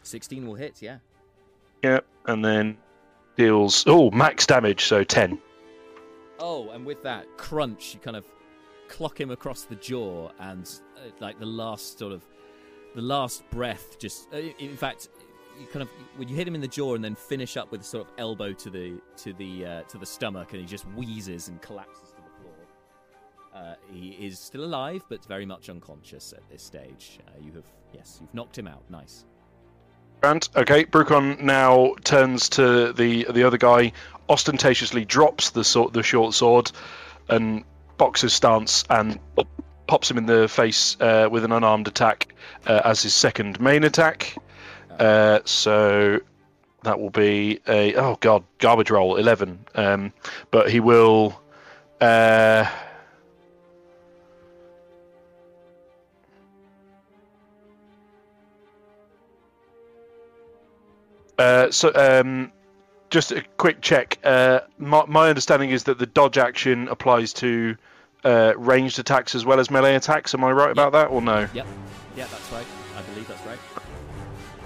16 will hit, yeah. Yeah, And then deals. Oh, max damage. So 10. Oh, and with that crunch, you kind of clock him across the jaw, and uh, like the last sort of, the last breath, just uh, in fact, you kind of when you hit him in the jaw and then finish up with a sort of elbow to the to the uh, to the stomach, and he just wheezes and collapses to the floor. Uh, he is still alive, but very much unconscious at this stage. Uh, you have yes, you've knocked him out. Nice. Grant. Okay. Brucon now turns to the the other guy, ostentatiously drops the sword, the short sword, and boxes stance and pops him in the face uh, with an unarmed attack uh, as his second main attack. Uh, so that will be a oh god garbage roll eleven. Um, but he will. Uh, uh, so um, just a quick check. Uh, my, my understanding is that the dodge action applies to uh, ranged attacks as well as melee attacks. Am I right about that, or no? Yep. Yeah, that's right. I believe that's right.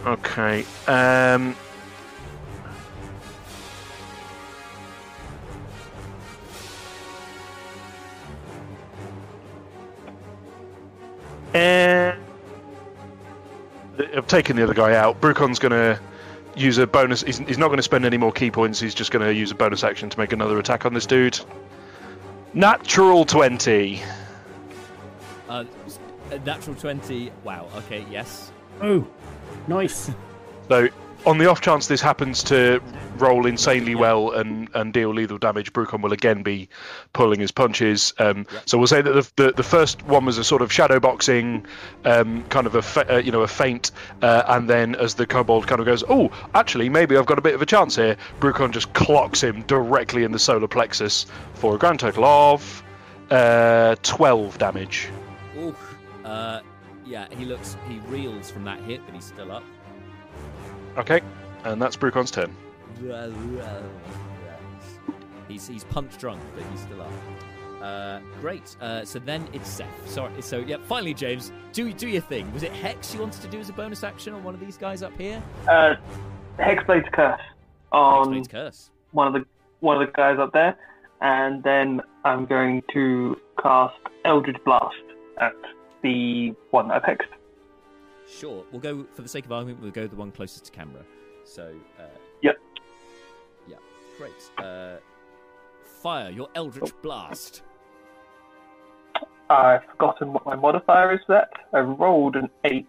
Okay. Um, and I've taken the other guy out. Brucon's going to use a bonus. He's, he's not going to spend any more ki points. He's just going to use a bonus action to make another attack on this dude. Natural 20. Uh, natural 20. Wow. Okay. Yes. Oh, nice. So, on the off chance this happens to roll insanely well and, and deal lethal damage, Brucon will again be pulling his punches. Um. So we'll say that the, the the first one was a sort of shadow boxing, um, kind of a fa- uh, you know a feint, uh, and then as the kobold kind of goes, oh, actually maybe I've got a bit of a chance here. Brucon just clocks him directly in the solar plexus for a grand total of uh, twelve damage. Oof. Uh, yeah, he looks. He reels from that hit, but he's still up. Okay, and that's Brucon's turn. He's he's punch drunk, but he's still up. Uh, great. Uh, so then it's Seth. Sorry. So yeah, finally, James, do do your thing. Was it Hex you wanted to do as a bonus action on one of these guys up here? Uh, Hexblade's curse on Hexblade's curse. one of the one of the guys up there, and then I'm going to cast Eldritch Blast at the one that I've hexed. Sure. We'll go for the sake of argument. We'll go the one closest to camera. So. Uh, Yep. Yeah. Great. Uh, fire your Eldritch Blast. I've forgotten what my modifier is for that. I rolled an eight.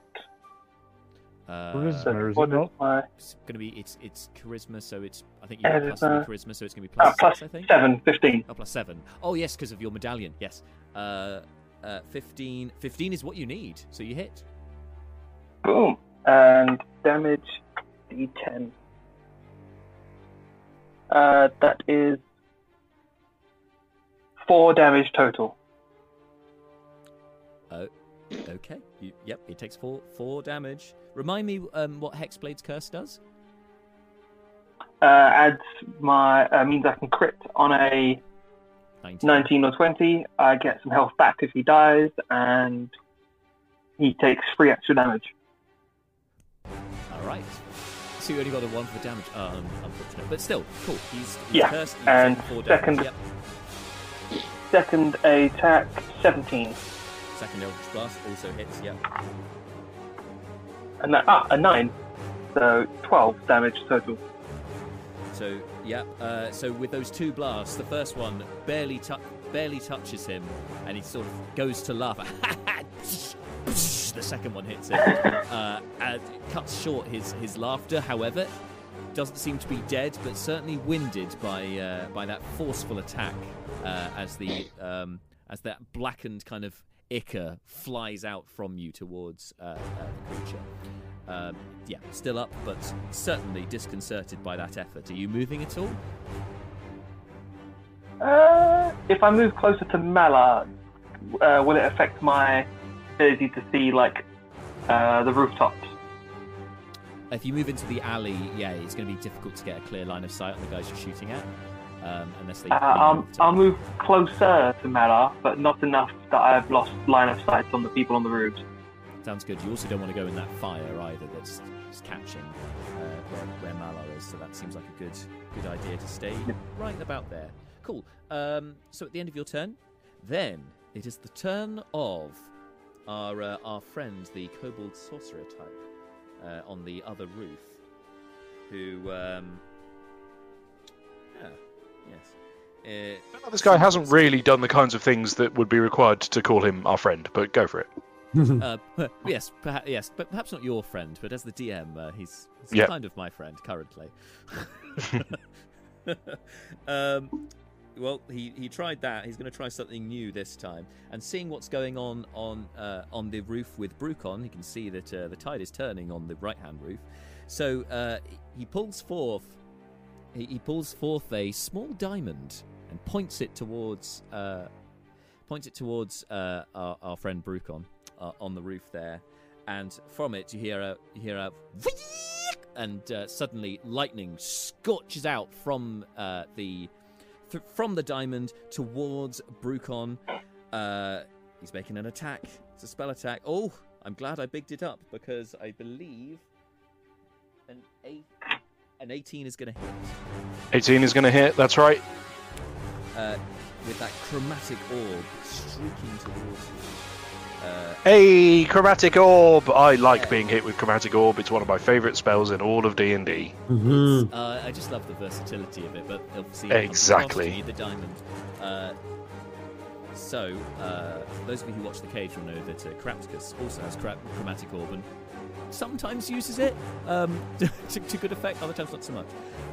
Uh, What is So Where is what it not? my It's gonna be it's it's charisma, so it's I think you have Uh, plus three uh, charisma, so it's gonna be ah, plus plus six, I think. seven, 15. Oh, plus seven. Oh yes, because of your medallion. Yes. Uh, uh, 15. 15 is what you need, so you hit. Boom. And damage d10. Uh, that is four damage total. Oh, okay. You, yep. It takes four four damage. Remind me um, what Hexblade's curse does. Uh, adds my uh, means I can crit on a 19. 19 or 20. I get some health back if he dies, and he takes three extra damage. All right. So you only got a one for damage. Um, unfortunate, but still cool. He's, he's Yeah, cursed. He's and second- Yep. Second attack, 17. Second Eldritch Blast also hits. Yep. And that, ah, a 9. So 12 damage total. So yeah, uh, so with those two blasts, the first one barely tou barely touches him, and he sort of goes to laugh. The second one hits him, uh, and it cuts short his his laughter. However, doesn't seem to be dead, but certainly winded by uh, by that forceful attack uh, as the um, as that blackened kind of ichor flies out from you towards uh, uh, the creature. Um, yeah, still up, but certainly disconcerted by that effort. Are you moving at all? Uh, if I move closer to Malar, uh, will it affect my ability to see, like, uh, the rooftops? If you move into the alley, yeah, it's going to be difficult to get a clear line of sight on the guys you're shooting at. um, unless they. Uh, I'll, I'll move closer to Malar, but not enough that I've lost line of sight on the people on the roofs. Sounds good. You also don't want to go in that fire either. That's catching uh, where, where Malar is. So that seems like a good good idea to stay right about there. Cool. Um, so at the end of your turn, then it is the turn of our uh, our friend, the kobold sorcerer type, uh, on the other roof, who. Um, yeah. Yes. Uh, This guy hasn't really done the kinds of things that would be required to call him our friend, but go for it. uh, yes, perha- yes, but perhaps not your friend. But as the DM, uh, he's, he's Yeah. kind of my friend currently. um, well, he, he tried that. He's going to try something new this time. And seeing what's going on on uh, on the roof with Brucon, you can see that uh, the tide is turning on the right hand roof. So uh, he pulls forth he, he pulls forth a small diamond and points it towards uh, points it towards uh, our, our friend Brucon uh, on the roof there, and from it you hear a you hear a and suddenly lightning scorches out from the th- from the diamond towards Brucon. Uh, he's making an attack. It's a spell attack. Oh, I'm glad I bigged it up because I believe an eight, an 18 is going to hit. 18 is going to hit, that's right. uh, with that chromatic orb streaking towards you. Uh, Hey, Chromatic Orb! I like Yeah. being hit with Chromatic Orb. It's one of my favourite spells in all of D&D. Mhm. uh, I just love the versatility of it, but obviously it comes with a cost. Exactly. You the diamond. Uh, so, uh, for those of you who watch the cage will know that uh, Carapticus also has chra- chromatic orb and sometimes uses it um, to, to good effect, other times not so much.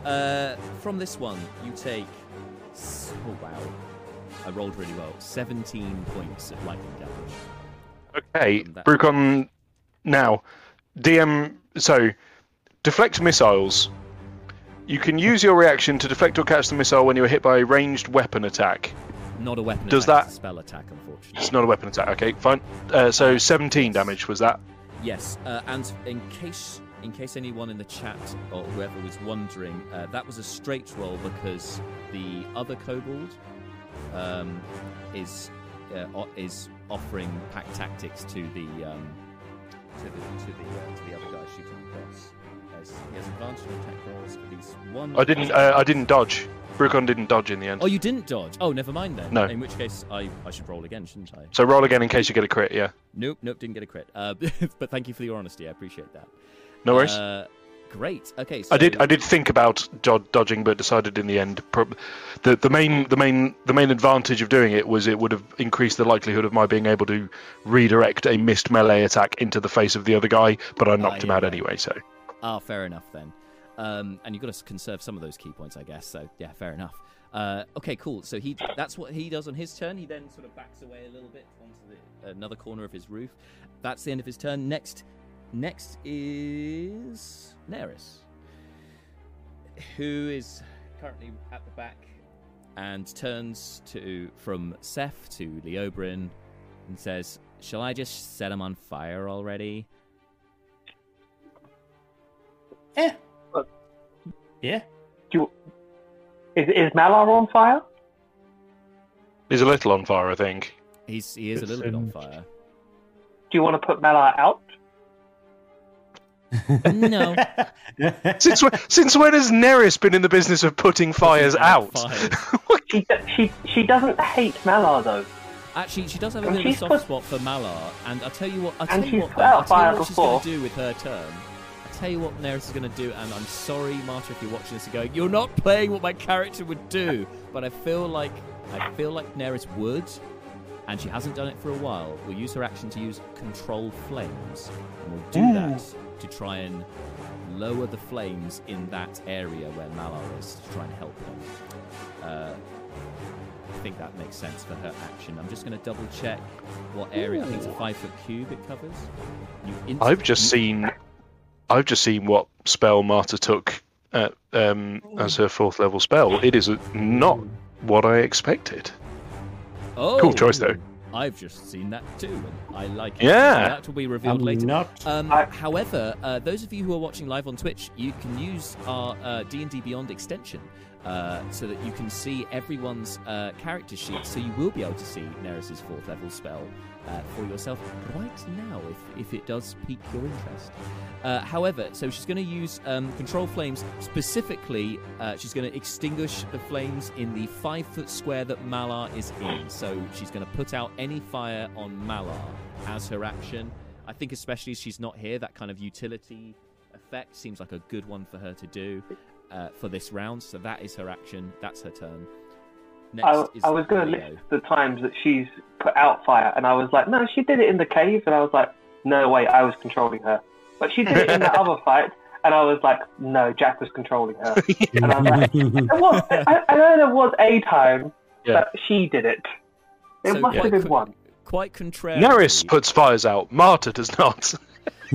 Uh, from this one, you take. Oh wow! I rolled really well. 17 points of lightning damage. Okay, Brucon, now, DM, so, deflect missiles. You can use your reaction to deflect or catch the missile when you are hit by a ranged weapon attack. Not a weapon Does attack, that- spell attack, unfortunately. It's not a weapon attack, okay, fine. Uh, so 17 damage was that. Yes, uh, and in case in case anyone in the chat or whoever was wondering, uh, that was a straight roll because the other kobold um, is uh, is offering pack tactics to the um, to the to the uh, to the other guy shooting across. As he has advantage on attack rolls for these one. I didn't, uh, I didn't dodge. Brucon didn't dodge in the end. Oh, you didn't dodge. Oh, never mind then. No. In which case, I, I should roll again, shouldn't I? So roll again in case you get a crit, yeah. Nope, nope, didn't get a crit. Uh, but thank you for your honesty. I appreciate that. No worries. Great. Okay. So I did. I did think about dod- dodging, but decided in the end, prob- the the main the main the main advantage of doing it was it would have increased the likelihood of my being able to redirect a missed melee attack into the face of the other guy. But I knocked him yeah, out yeah. anyway. So Ah, fair enough then. Um, and you've got to conserve some of those ki points, I guess. So yeah, fair enough. Uh, okay, cool. So he that's what he does on his turn. He then sort of backs away a little bit onto the, another corner of his roof. That's the end of his turn. Next, next is Neris, who is currently at the back and turns to from Seth to Leobrin and says, "Shall I just set him on fire already?" Yeah. Look. Yeah. Do you, is, is Malar on fire? he's a little on fire, I think. He's he is a It's little bit on fire. Do you want to put Malar out? No. Since when, since when has Neris been in the business of putting fires out? Fires. She, she, she doesn't hate Malar though. Actually, she does have a And bit of a soft put- spot for Malar, and I'll tell you what. I'll And tell you she's what. put though, out I'll tell you what she's going to do with her turn. I'll tell you what Neris is going to do, and I'm sorry, Marta, if you're watching this and going, "You're not playing what my character would do," but I feel like I feel like Neris would, and she hasn't done it for a while. We'll use her action to use control flames, and we'll do that to try and lower the flames in that area where Malar is to try and help them. Uh, I think that makes sense for her action. I'm just going to double check what area. I think it's a five foot cube it covers. Inst- I've just seen, I've just seen what spell Marta took at, um, as her fourth level spell. It is not what I expected. Oh, Cool choice, though. I've just seen that too, and I like it. Yeah. So that will be revealed I'm later. not. Um, I- however, uh, those of you who are watching live on Twitch, you can use our uh, D&D Beyond extension uh, so that you can see everyone's uh, character sheet. So you will be able to see Neris's fourth level spell uh, for yourself right now, if, if it does pique your interest. Uh, however, so she's going to use um, control flames specifically. Uh, she's going to extinguish the flames in the five foot square that Malar is in. So she's going to put out any fire on Malar as her action. I think, especially as she's not here, that kind of utility effect seems like a good one for her to do uh, for this round. So that is her action. That's her turn. Next I, is I was going to list the times that she's put out fire, and I was like, no, she did it in the cave, and I was like, no, way, I was controlling her. But she did it in the other fight, and I was like, no, Jack was controlling her. And I was like, there was, I, I know there was a time Yeah. that she did it. It So must quite have been quick- one. Quite contrary. Neris puts fires out. Marta does not.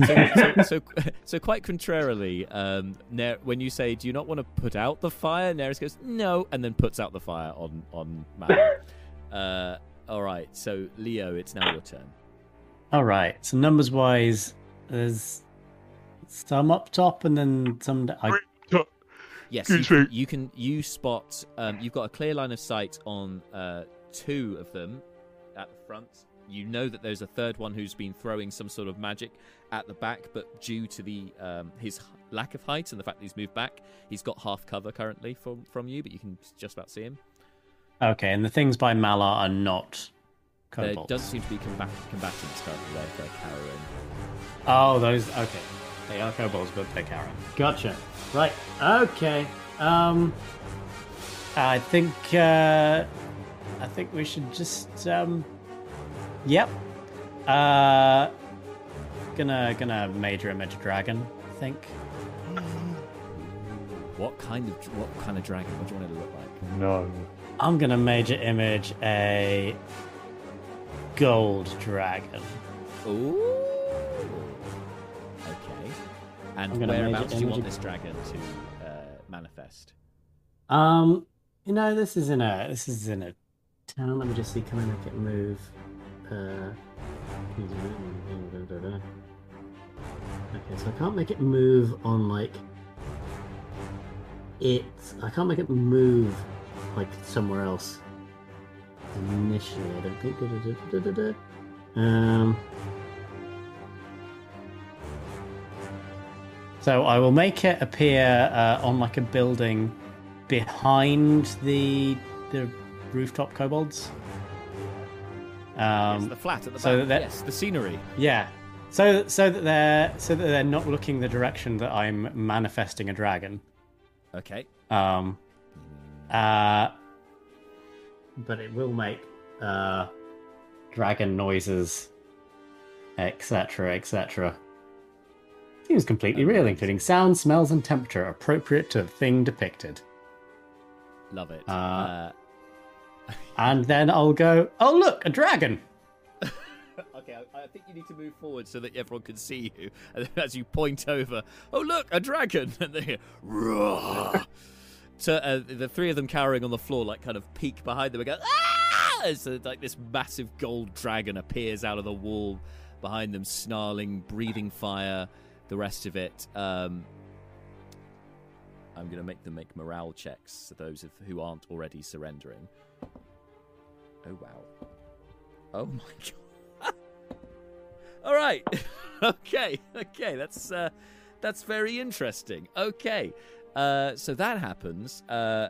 so, so, so, so quite contrarily, um, Ner- when you say, "Do you not want to put out the fire?" Neris goes, "No," and then puts out the fire on on Mal. uh, all right, so Leo, it's now your turn. All right. So numbers wise, there's some up top and then some. d- I, Yes, you can, you can you spot. Um, you've got a clear line of sight on uh, two of them at the front. You know that there's a third one who's been throwing some sort of magic at the back, but due to the um, his lack of height and the fact that he's moved back, he's got half cover currently from from you, but you can just about see him. okay, and the things by Malar are not There doesn't seem to be combat- combatants currently. They're, they're carrying. Oh, those. Okay, they are kobolds, but they're. Gotcha. Right. Okay. Um, I think. Uh, I think we should just. Um, yep. Uh, gonna gonna major image dragon. I think. What kind of what kind of dragon? What do you want it to look like? No. I'm gonna major image a gold dragon. Ooh. Okay. And I'm gonna major whereabouts do you want this dragon to uh, manifest? Um, you know, this is in a this is in a town. Let me just see. Can I make it move? Uh, okay, so I can't make it move on like it. I can't make it move like somewhere else. Initially, I don't think. Um. So I will make it appear uh, on like a building behind the the rooftop kobolds. Yes, Um, the flat at the so back. that- yes, the scenery. yeah, so so that they're so that they're not looking the direction that I'm manifesting a dragon. Okay. Um, uh, but it will make uh, dragon noises, etc., etc. Seems completely real, including sound, smells, and temperature appropriate to the thing depicted. Love it. Uh, Uh, And then I'll go, oh look, a dragon. okay, I, I think you need to move forward so that everyone can see you. And as you point over, oh look, a dragon! And they hear, roar. So uh, the three of them cowering on the floor, like kind of peek behind them and go, ah! Uh, like this massive gold dragon appears out of the wall behind them, snarling, breathing fire. The rest of it. Um, I'm going to make them make morale checks. For those who aren't already surrendering. Oh wow. Oh my god. All right. okay. Okay. That's uh, that's very interesting. Okay. Uh, so that happens. Uh,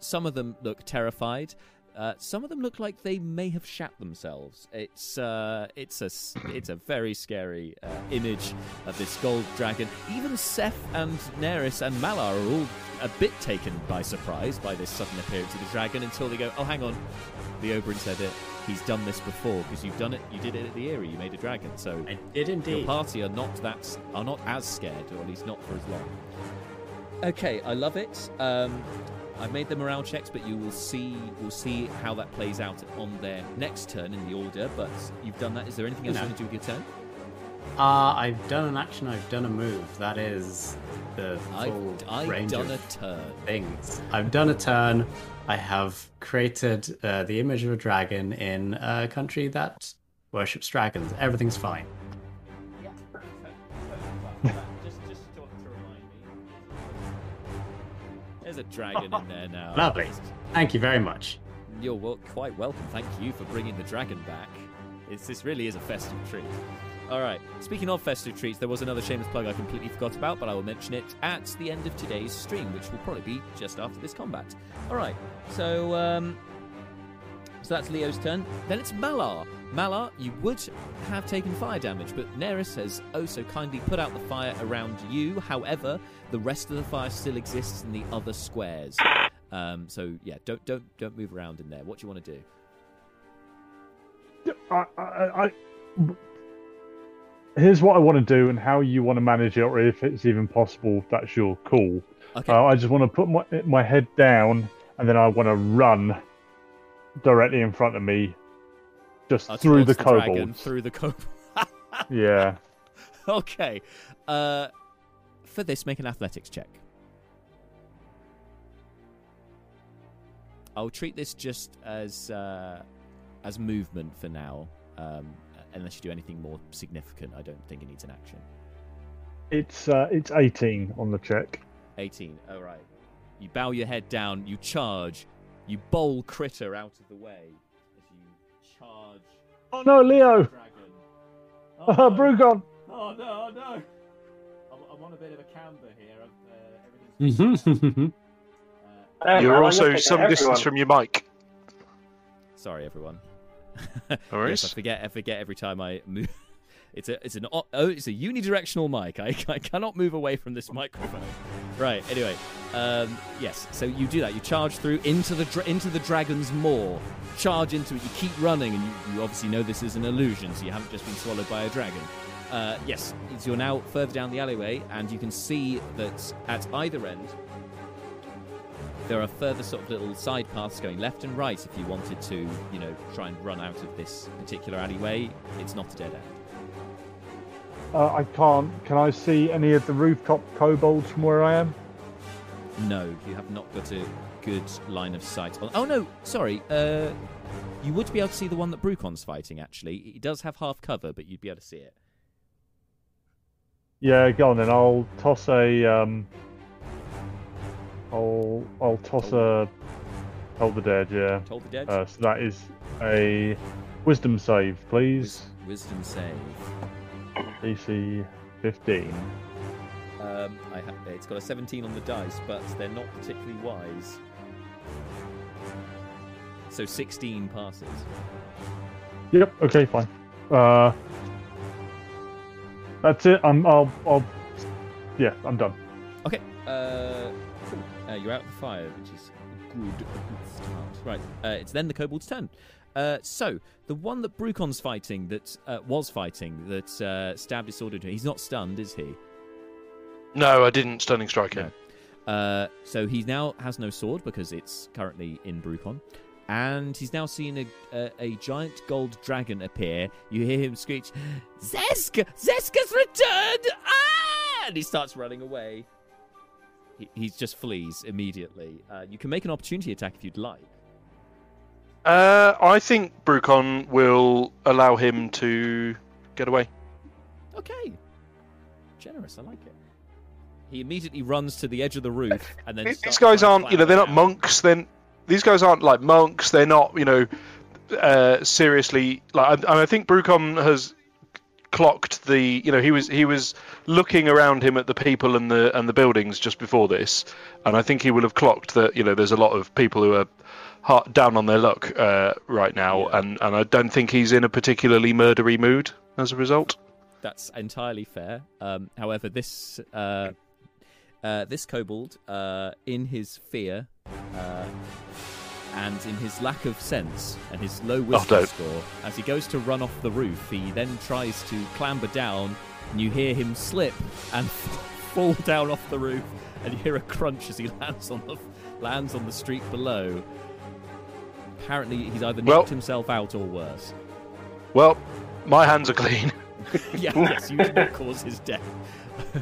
some of them look terrified. Uh, some of them look like they may have shat themselves. It's uh, it's a s- it's a very scary uh, image of this gold dragon. Even Seth and Neris and Malar are all a bit taken by surprise by this sudden appearance of the dragon until they go, "Oh, hang on, the Oberyn said it. He's done this before because you've done it. You did it at the Eyrie. You made a dragon. So I did your indeed. party are not that are not as scared, or at least not for as long. Okay, I love it. Um, I've made the morale checks, but you will see we'll see how that plays out on their next turn in the order. But you've done that. Is there anything else you want to do with your turn? Uh, I've done an action, I've done a move. That is the full I've, I've range done of a turn. things. I've done a turn. I have created uh, the image of a dragon in a country that worships dragons. Everything's fine. Yeah. a dragon in there now. Lovely. Thank you very much. You're wel- quite welcome. Thank you for bringing the dragon back. It's, this really is a festive treat. All right. Speaking of festive treats, there was another shameless plug I completely forgot about, but I will mention it at the end of today's stream, which will probably be just after this combat. All right. So, um, so that's Leo's turn. Then it's Malar. Malar, you would have taken fire damage, but Neris has oh so kindly put out the fire around you. However, the rest of the fire still exists in the other squares. Um, so yeah, don't don't don't move around in there. What do you want to do? I, I, I, here's what I want to do and how you want to manage it, or if it's even possible, that's your call. Okay. Uh, I just want to put my my head down, and then I want to run directly in front of me, just Uh, through the towards dragon, kobolds. Through the kobold. Yeah. okay. Uh, for this, make an athletics check. I'll treat this just as uh, as movement for now. Um, unless you do anything more significant, I don't think it needs an action. It's uh, it's 18 on the check. 18. All right. You bow your head down. You charge. You bowl critter out of the way as you charge Oh no, Leo! dragon. Uh, Brucon! Oh no, oh, no! I'm, I'm on a bit of a camber here. Uh, everything's uh, You're also taking some distance everyone. from your mic. sorry, everyone. No. Yes, I forget. I forget every time I move. It's a it's an o- oh it's a unidirectional mic. I, I cannot move away from this microphone. Right. Anyway, um, yes. So you do that. You charge through into the dra- into the dragon's maw. Charge into it. You keep running, and you, you obviously know this is an illusion, so you haven't just been swallowed by a dragon. Uh, yes, you're now further down the alleyway, and you can see that at either end there are further sort of little side paths going left and right if you wanted to, you know, try and run out of this particular alleyway. It's not a dead end. Uh, I can't. Can I see any of the rooftop kobolds from where I am? No, you have not got a good line of sight. On... Oh no, sorry. Uh, you would be able to see the one that Brucon's fighting. Actually, it does have half cover, but you'd be able to see it. Yeah, go on then. I'll toss a. Um, I'll I'll toss a. Toll the Dead. Yeah. Toll the Dead. Uh, so that is a wisdom save, please. Wis- wisdom save. DC 15. Um, I ha- it's got a 17 on the dice, but they're not particularly wise. So 16 passes. Yep. Okay. Fine. Uh, that's it. I'm. I'll. I'll. Yeah. I'm done. Okay. Uh, cool. Uh, you're out of the fire, which is good start. Right. Uh, it's then the kobold's turn. Uh, so the one that Brucon's fighting, that uh, was fighting, that uh, stabbed disordered. He's not stunned, is he? No, I didn't stunning strike him. Uh, so he now has no sword because it's currently in Brucon. And he's now seen a, a, a giant gold dragon appear. You hear him screech, Zesk! Zeska's returned! Ah! And he starts running away. He, he just flees immediately. Uh, you can make an opportunity attack if you'd like. Uh, I think Brucon will allow him to get away. Okay. Generous, I like it. He immediately runs to the edge of the roof and then. These guys aren't, you know, they're not monks. Then these guys aren't like monks. They're not, you know, uh, seriously. Like I, I think Brucon has clocked the, you know, he was he was looking around him at the people and the and the buildings just before this, and I think he will have clocked that, you know, there's a lot of people who are hard, down on their luck uh, right now, Yeah. and and I don't think he's in a particularly murdery mood as a result. That's entirely fair. Um, however, this uh, uh, this kobold, uh, in his fear uh, and in his lack of sense and his low wisdom don't. score, as he goes to run off the roof, he then tries to clamber down, and you hear him slip and fall down off the roof, and you hear a crunch as he lands on the lands on the street below. Apparently, he's either knocked Well- himself out or worse. Well, my hands are clean. yeah, yes, you did not cause his death.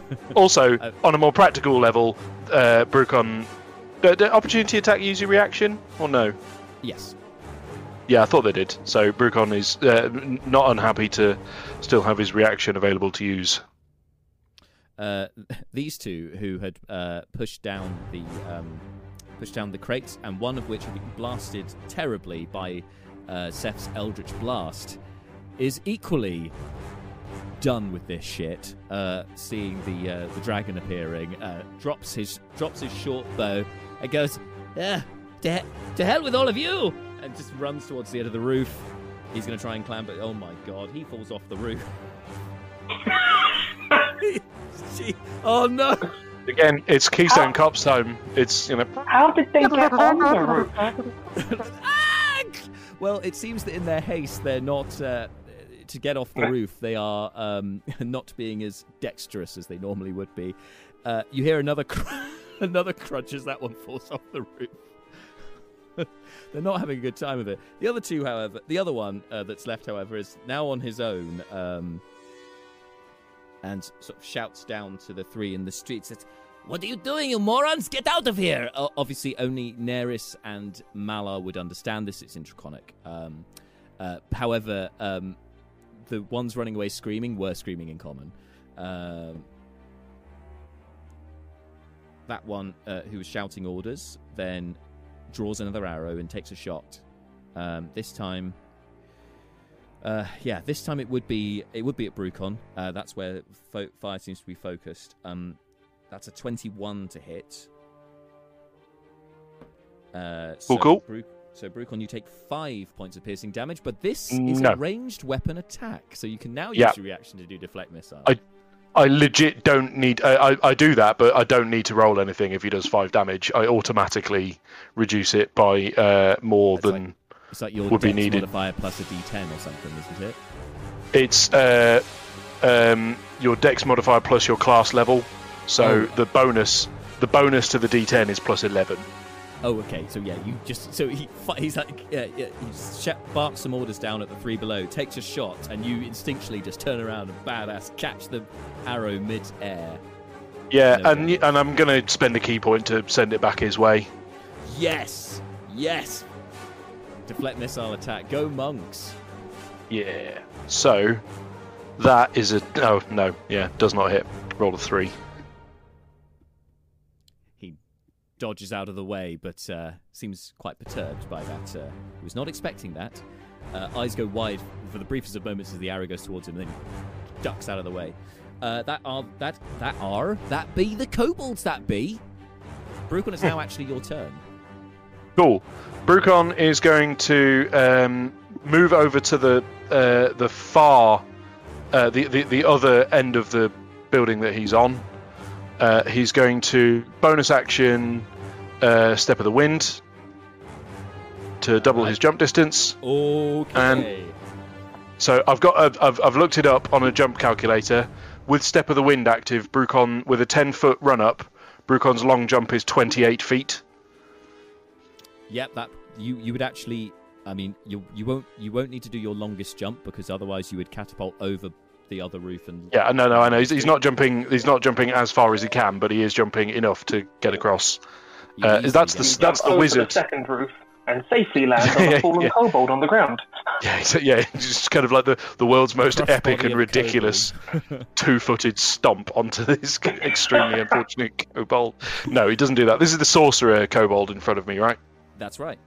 Also, Uh, on a more practical level, uh, Brucon, the, opportunity attack use your reaction or no? Yes. Yeah, I thought they did. So Brucon is uh, not unhappy to still have his reaction available to use. uh, these two who had uh, pushed down the um, push down the crates, and one of which had been blasted terribly by uh, Seth's Eldritch Blast, is equally done with this shit. Uh, seeing the uh, the dragon appearing, uh, drops his drops his short bow and goes, "Yeah, to, he- to hell with all of you!" and just runs towards the end of the roof. He's going to try and climb, but oh my god, he falls off the roof. Gee, oh no! Again, it's Keystone Cops time. It's you know How did they get on the roof? Ah! well, it seems that in their haste, they're not. Uh, to get off the roof, they are um, not being as dexterous as they normally would be. Uh, you hear another cr- another crunch as that one falls off the roof. They're not having a good time of it. The other two, however, the other one uh, that's left, however, is now on his own um, and sort of shouts down to the three in the streets. Says, "What are you doing, you morons? Get out of here!" O- obviously, only Neris and Malar would understand this. It's in Draconic. Um, uh, however, um, the ones running away screaming were screaming in common. Um, that one uh, who was shouting orders then draws another arrow and takes a shot. Um, this time, uh, yeah, this time it would be it would be at Brucon. Uh, that's where fo- fire seems to be focused. Um, that's a twenty-one to hit. Uh, so Cool, cool. Bru- so Brucon, you take five points of piercing damage, but this is No. a ranged weapon attack, so you can now use Yeah. your reaction to do deflect missile. I- I legit don't need. I, I, I do that, but I don't need to roll anything if he does five damage. I automatically reduce it by uh, more That's than it's like your would be needed. modifier plus a d10 or something, isn't it? it's uh, um, your Dex modifier plus your class level. So Oh. the bonus, the bonus to the D10 is plus eleven. Oh, okay. So yeah, you just so he he's like yeah, yeah, he sh- barks some orders down at the three below, takes a shot, and you instinctually just turn around and badass catch the arrow mid-air. Yeah, No and and I'm gonna spend a ki point to send it back his way. Yes, yes. Deflect missile attack. Go monks. Yeah. So that is a oh no, yeah, does not hit. Roll a three. Dodges out of the way, but uh, seems quite perturbed by that. Uh, he was not expecting that. Uh, eyes go wide for the briefest of moments as the arrow goes towards him, and then he ducks out of the way. Uh, that are that that are that be the kobolds that be. Brucon, it's now actually your turn. Cool. Brucon is going to um, move over to the uh, the far, uh, the, the the other end of the building that he's on. Uh, he's going to bonus action, uh, step of the wind, to double his jump distance. Okay. So I've got I've I've looked it up on a jump calculator. With step of the wind active, Brucon with a ten foot run up, Brucon's long jump is twenty eight feet. Yep, that you you would actually. I mean, you you won't you won't need to do your longest jump because otherwise you would catapult over the other roof and Yeah, no, no, I know. He's, he's not jumping. He's not jumping as far as he can, but he is jumping enough to get across. Uh, that's the get- that's the wizard. The second roof and safely land on a fallen yeah. kobold on the ground. Yeah, he's, yeah, just kind of like the, the world's most Rough epic and ridiculous two-footed stomp onto this extremely unfortunate kobold. No, he doesn't do that. This is the sorcerer kobold in front of me, right? That's right.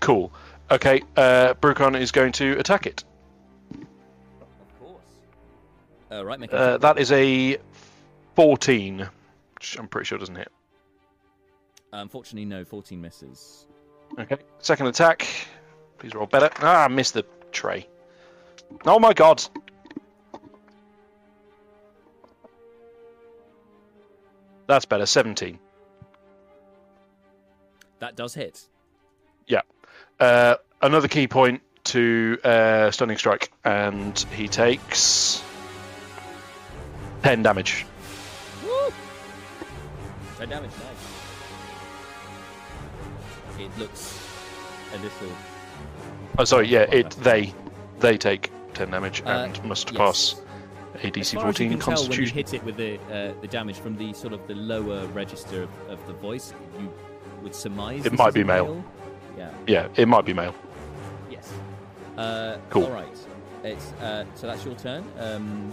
Cool. Okay, uh, Brucon is going to attack it. Uh, right, make Uh, that is a 14, which I'm pretty sure doesn't hit. Unfortunately, no. Fourteen misses. Okay. Second attack. Please roll better. Ah, I missed the tray. Oh my god. That's better. 17. That does hit. Yeah. Uh, another ki point to uh, stunning strike, and he takes 10 damage. Woo! No damage. Nice. It looks a little. Oh, sorry. Yeah, it they they take 10 damage Uh, and must yes. pass a DC far as you 14 can tell when you hit it with the uh, the damage from the sort of the lower register of, of the voice, you would surmise It might be a male. Yeah. Yeah, it might be male. Yes. Uh, Cool. All right. It's uh, so that's your turn. Um,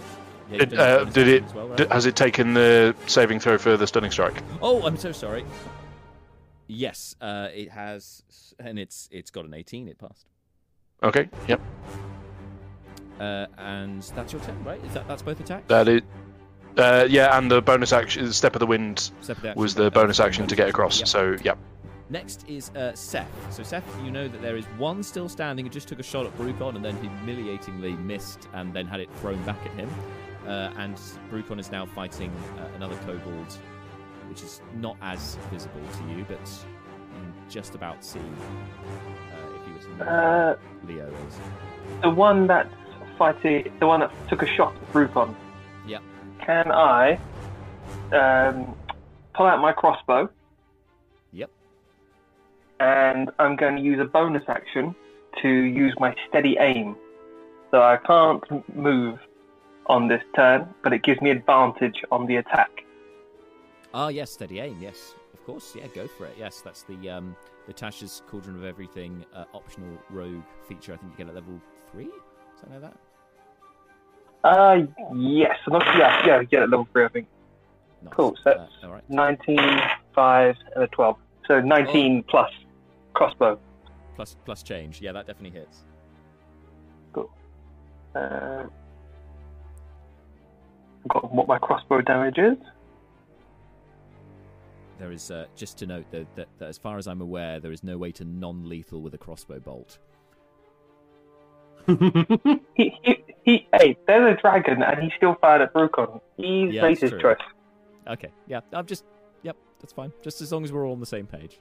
yeah, Did, uh, did it? well, right? d- has it taken the saving throw for the stunning strike? Oh, I'm so sorry. Yes, uh, it has, and it's it's got an 18. It passed. Okay. Yep. Uh, and that's your turn, right? Is that that's both attacks? That is. Uh, yeah, and the bonus action, step of the wind, of the was the bonus action to get across. Yep. So, yep. Next is uh, Seth. So Seth, you know that there is one still standing who just took a shot at Brucon and then humiliatingly missed and then had it thrown back at him. Uh, and Brucon is now fighting uh, another kobold, which is not as visible to you, but you can just about see uh, if you were to know Uh, where Leo is. the one that's fighting, the one that took a shot at Brucon. Yep. Can I um, pull out my crossbow? Yep. And I'm going to use a bonus action to use my steady aim. So I can't move on this turn, but it gives me advantage on the attack. Ah, yes, steady aim. Yes, of course. Yeah, go for it. Yes, that's the um, the Tasha's Cauldron of Everything uh, optional rogue feature. I think you get at level three. Something like that. Uh, yes. I'm not, yeah, yeah, get it level three, I think. Nice. Cool, so that's- Uh, all right. 19, 5, and a 12. So 19 plus crossbow. Plus plus change. Yeah, that definitely hits. Uh, I've got what my crossbow damage is. There is uh, just to note that, that, that as far as I'm aware, there is no way to non-lethal with a crossbow bolt. He, he, he, hey, there's a dragon and he still fired at Brucon. He's Yeah, made it's his true. choice. Okay. Yeah, I'm just. Yep, that's fine. Just as long as we're all on the same page.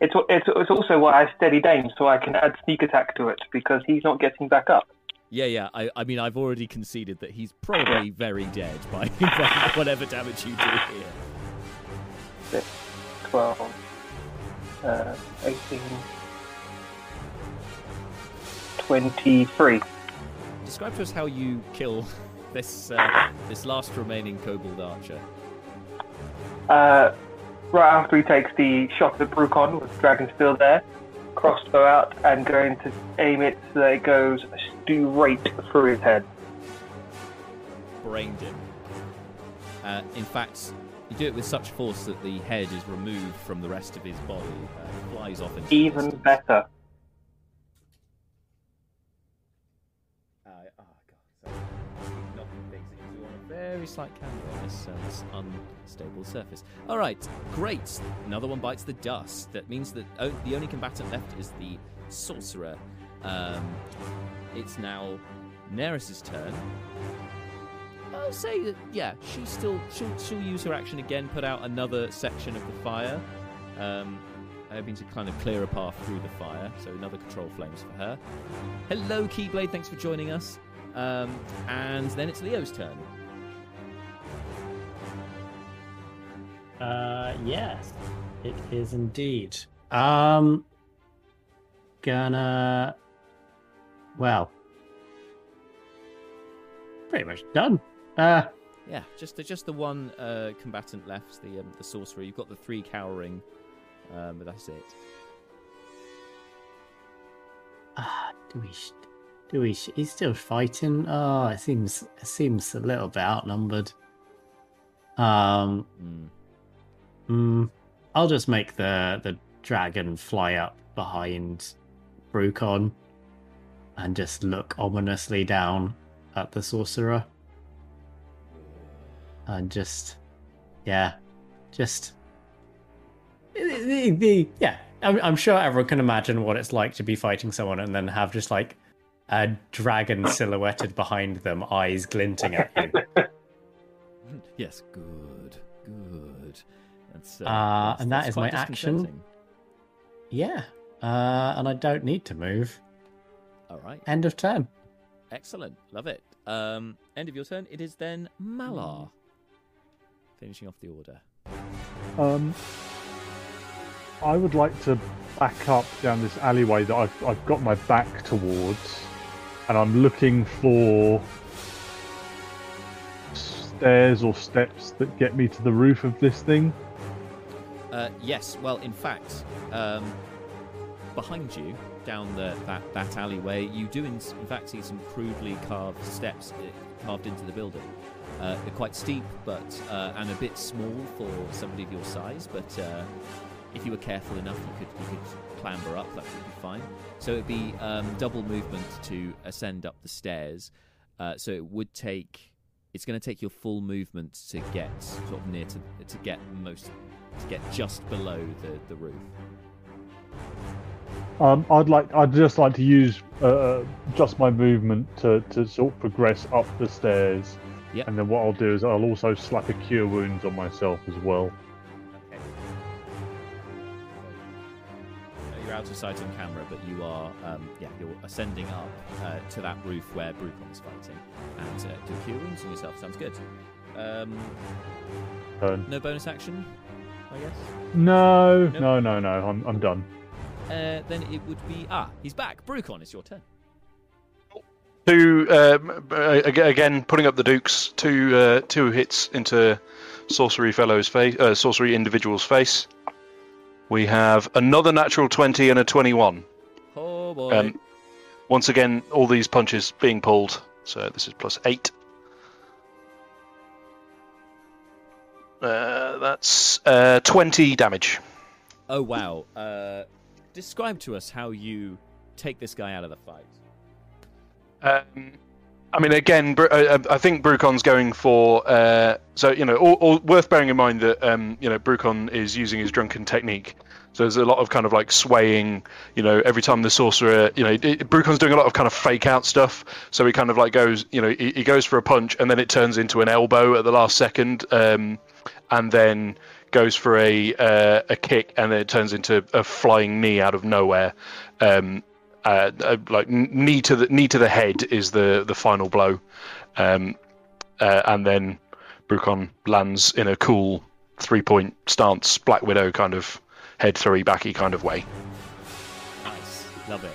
It's, it's, it's also why I steady aim, so I can add sneak attack to it because he's not getting back up. Yeah, yeah. I, I mean, I've already conceded that he's probably very dead by, by whatever damage you do here. 6, 12, uh, 18, 23. Describe to us how you kill this uh, this last remaining kobold archer. Uh, right after he takes the shot at Brucon with dragon still there, crossbow out and going to aim it so that it goes straight through his head. brained him. Uh, in fact, you do it with such force that the head is removed from the rest of his body, uh, flies off into Even better. Very slight camera on this, uh, this unstable surface. All right, great. Another one bites the dust. That means that o- the only combatant left is the sorcerer. Um, it's now Neris's turn. I'll say that yeah, she still she'll, she'll use her action again, put out another section of the fire. Um, hoping to kind of clear a path through the fire. So another control flames for her. Hello, Keyblade. Thanks for joining us. Um, and then it's Leo's turn. Uh, yes, it is indeed. Um, gonna. Well, pretty much done. Uh, Yeah, just the, just the one uh, combatant left, the um, the sorcerer. You've got the three cowering, um, but that's it. ah, do we? sh- Do we? sh- He's still fighting. Oh, it seems it seems a little bit outnumbered. Um, Hmm. Mm, I'll just make the the dragon fly up behind Brucon and just look ominously down at the sorcerer. And just, yeah, just the, the, yeah. I'm, I'm sure everyone can imagine what it's like to be fighting someone and then have just like a dragon silhouetted behind them, eyes glinting at you. Yes, good, good. That's, uh, Uh, that's- and that that's is my action. yeah, uh, and I don't need to move. All right, End of turn. excellent, love it. Um, end of your turn. It is then Malar, finishing off the order. Um, I would like to back up down this alleyway that I've, I've got my back towards, and I'm looking for stairs or steps that get me to the roof of this thing. Uh, yes, well, in fact, um, behind you, down the, that, that alleyway, you do in, in fact see some crudely carved steps uh, carved into the building. Uh, they're quite steep, but uh, and a bit small for somebody of your size, but uh, if you were careful enough, you could you could clamber up. That would be fine. So it'd be um, double movement to ascend up the stairs. Uh, so it would take. It's going to take your full movement to get sort of near to to get most to get just below the the roof. Um, I'd like, I'd just like to use uh, just my movement to, to sort of progress up the stairs. Yep. And then what I'll do is I'll also slap a cure wounds on myself as well. Okay. Uh, You're out of sight on camera, but you are, um, yeah, you're ascending up uh, to that roof where Brucon's fighting, and uh, do cure wounds on yourself. Sounds good. Um, Turn. no bonus action, I guess. No, Nope. no, no, no. I'm, I'm done. Uh, then it would be ah, he's back. Brucon, it's your turn. Two um, uh, again, putting up the dukes. Two uh, two hits into sorcery fellow's face, uh, sorcery individual's face. We have another natural twenty and a twenty-one. Oh boy. Um, once again, all these punches being pulled. So this is plus eight. Uh, that's uh, twenty damage. oh wow. Uh, describe to us how you take this guy out of the fight. Um, I mean, again, I think Brucon's going for. Uh, so you know, all, all, worth bearing in mind that um, you know Brucon is using his drunken technique. So there's a lot of kind of like swaying. You know, every time the sorcerer, you know, it, Brucon's doing a lot of kind of fake out stuff. So he kind of like goes, you know, he, he goes for a punch and then it turns into an elbow at the last second, um, and then goes for a uh, a kick and then it turns into a flying knee out of nowhere. Um, uh, uh, like knee to the knee to the head is the the final blow, um, uh, and then Brucon lands in a cool three point stance, Black Widow kind of head throwing backy kind of way. Nice, love it.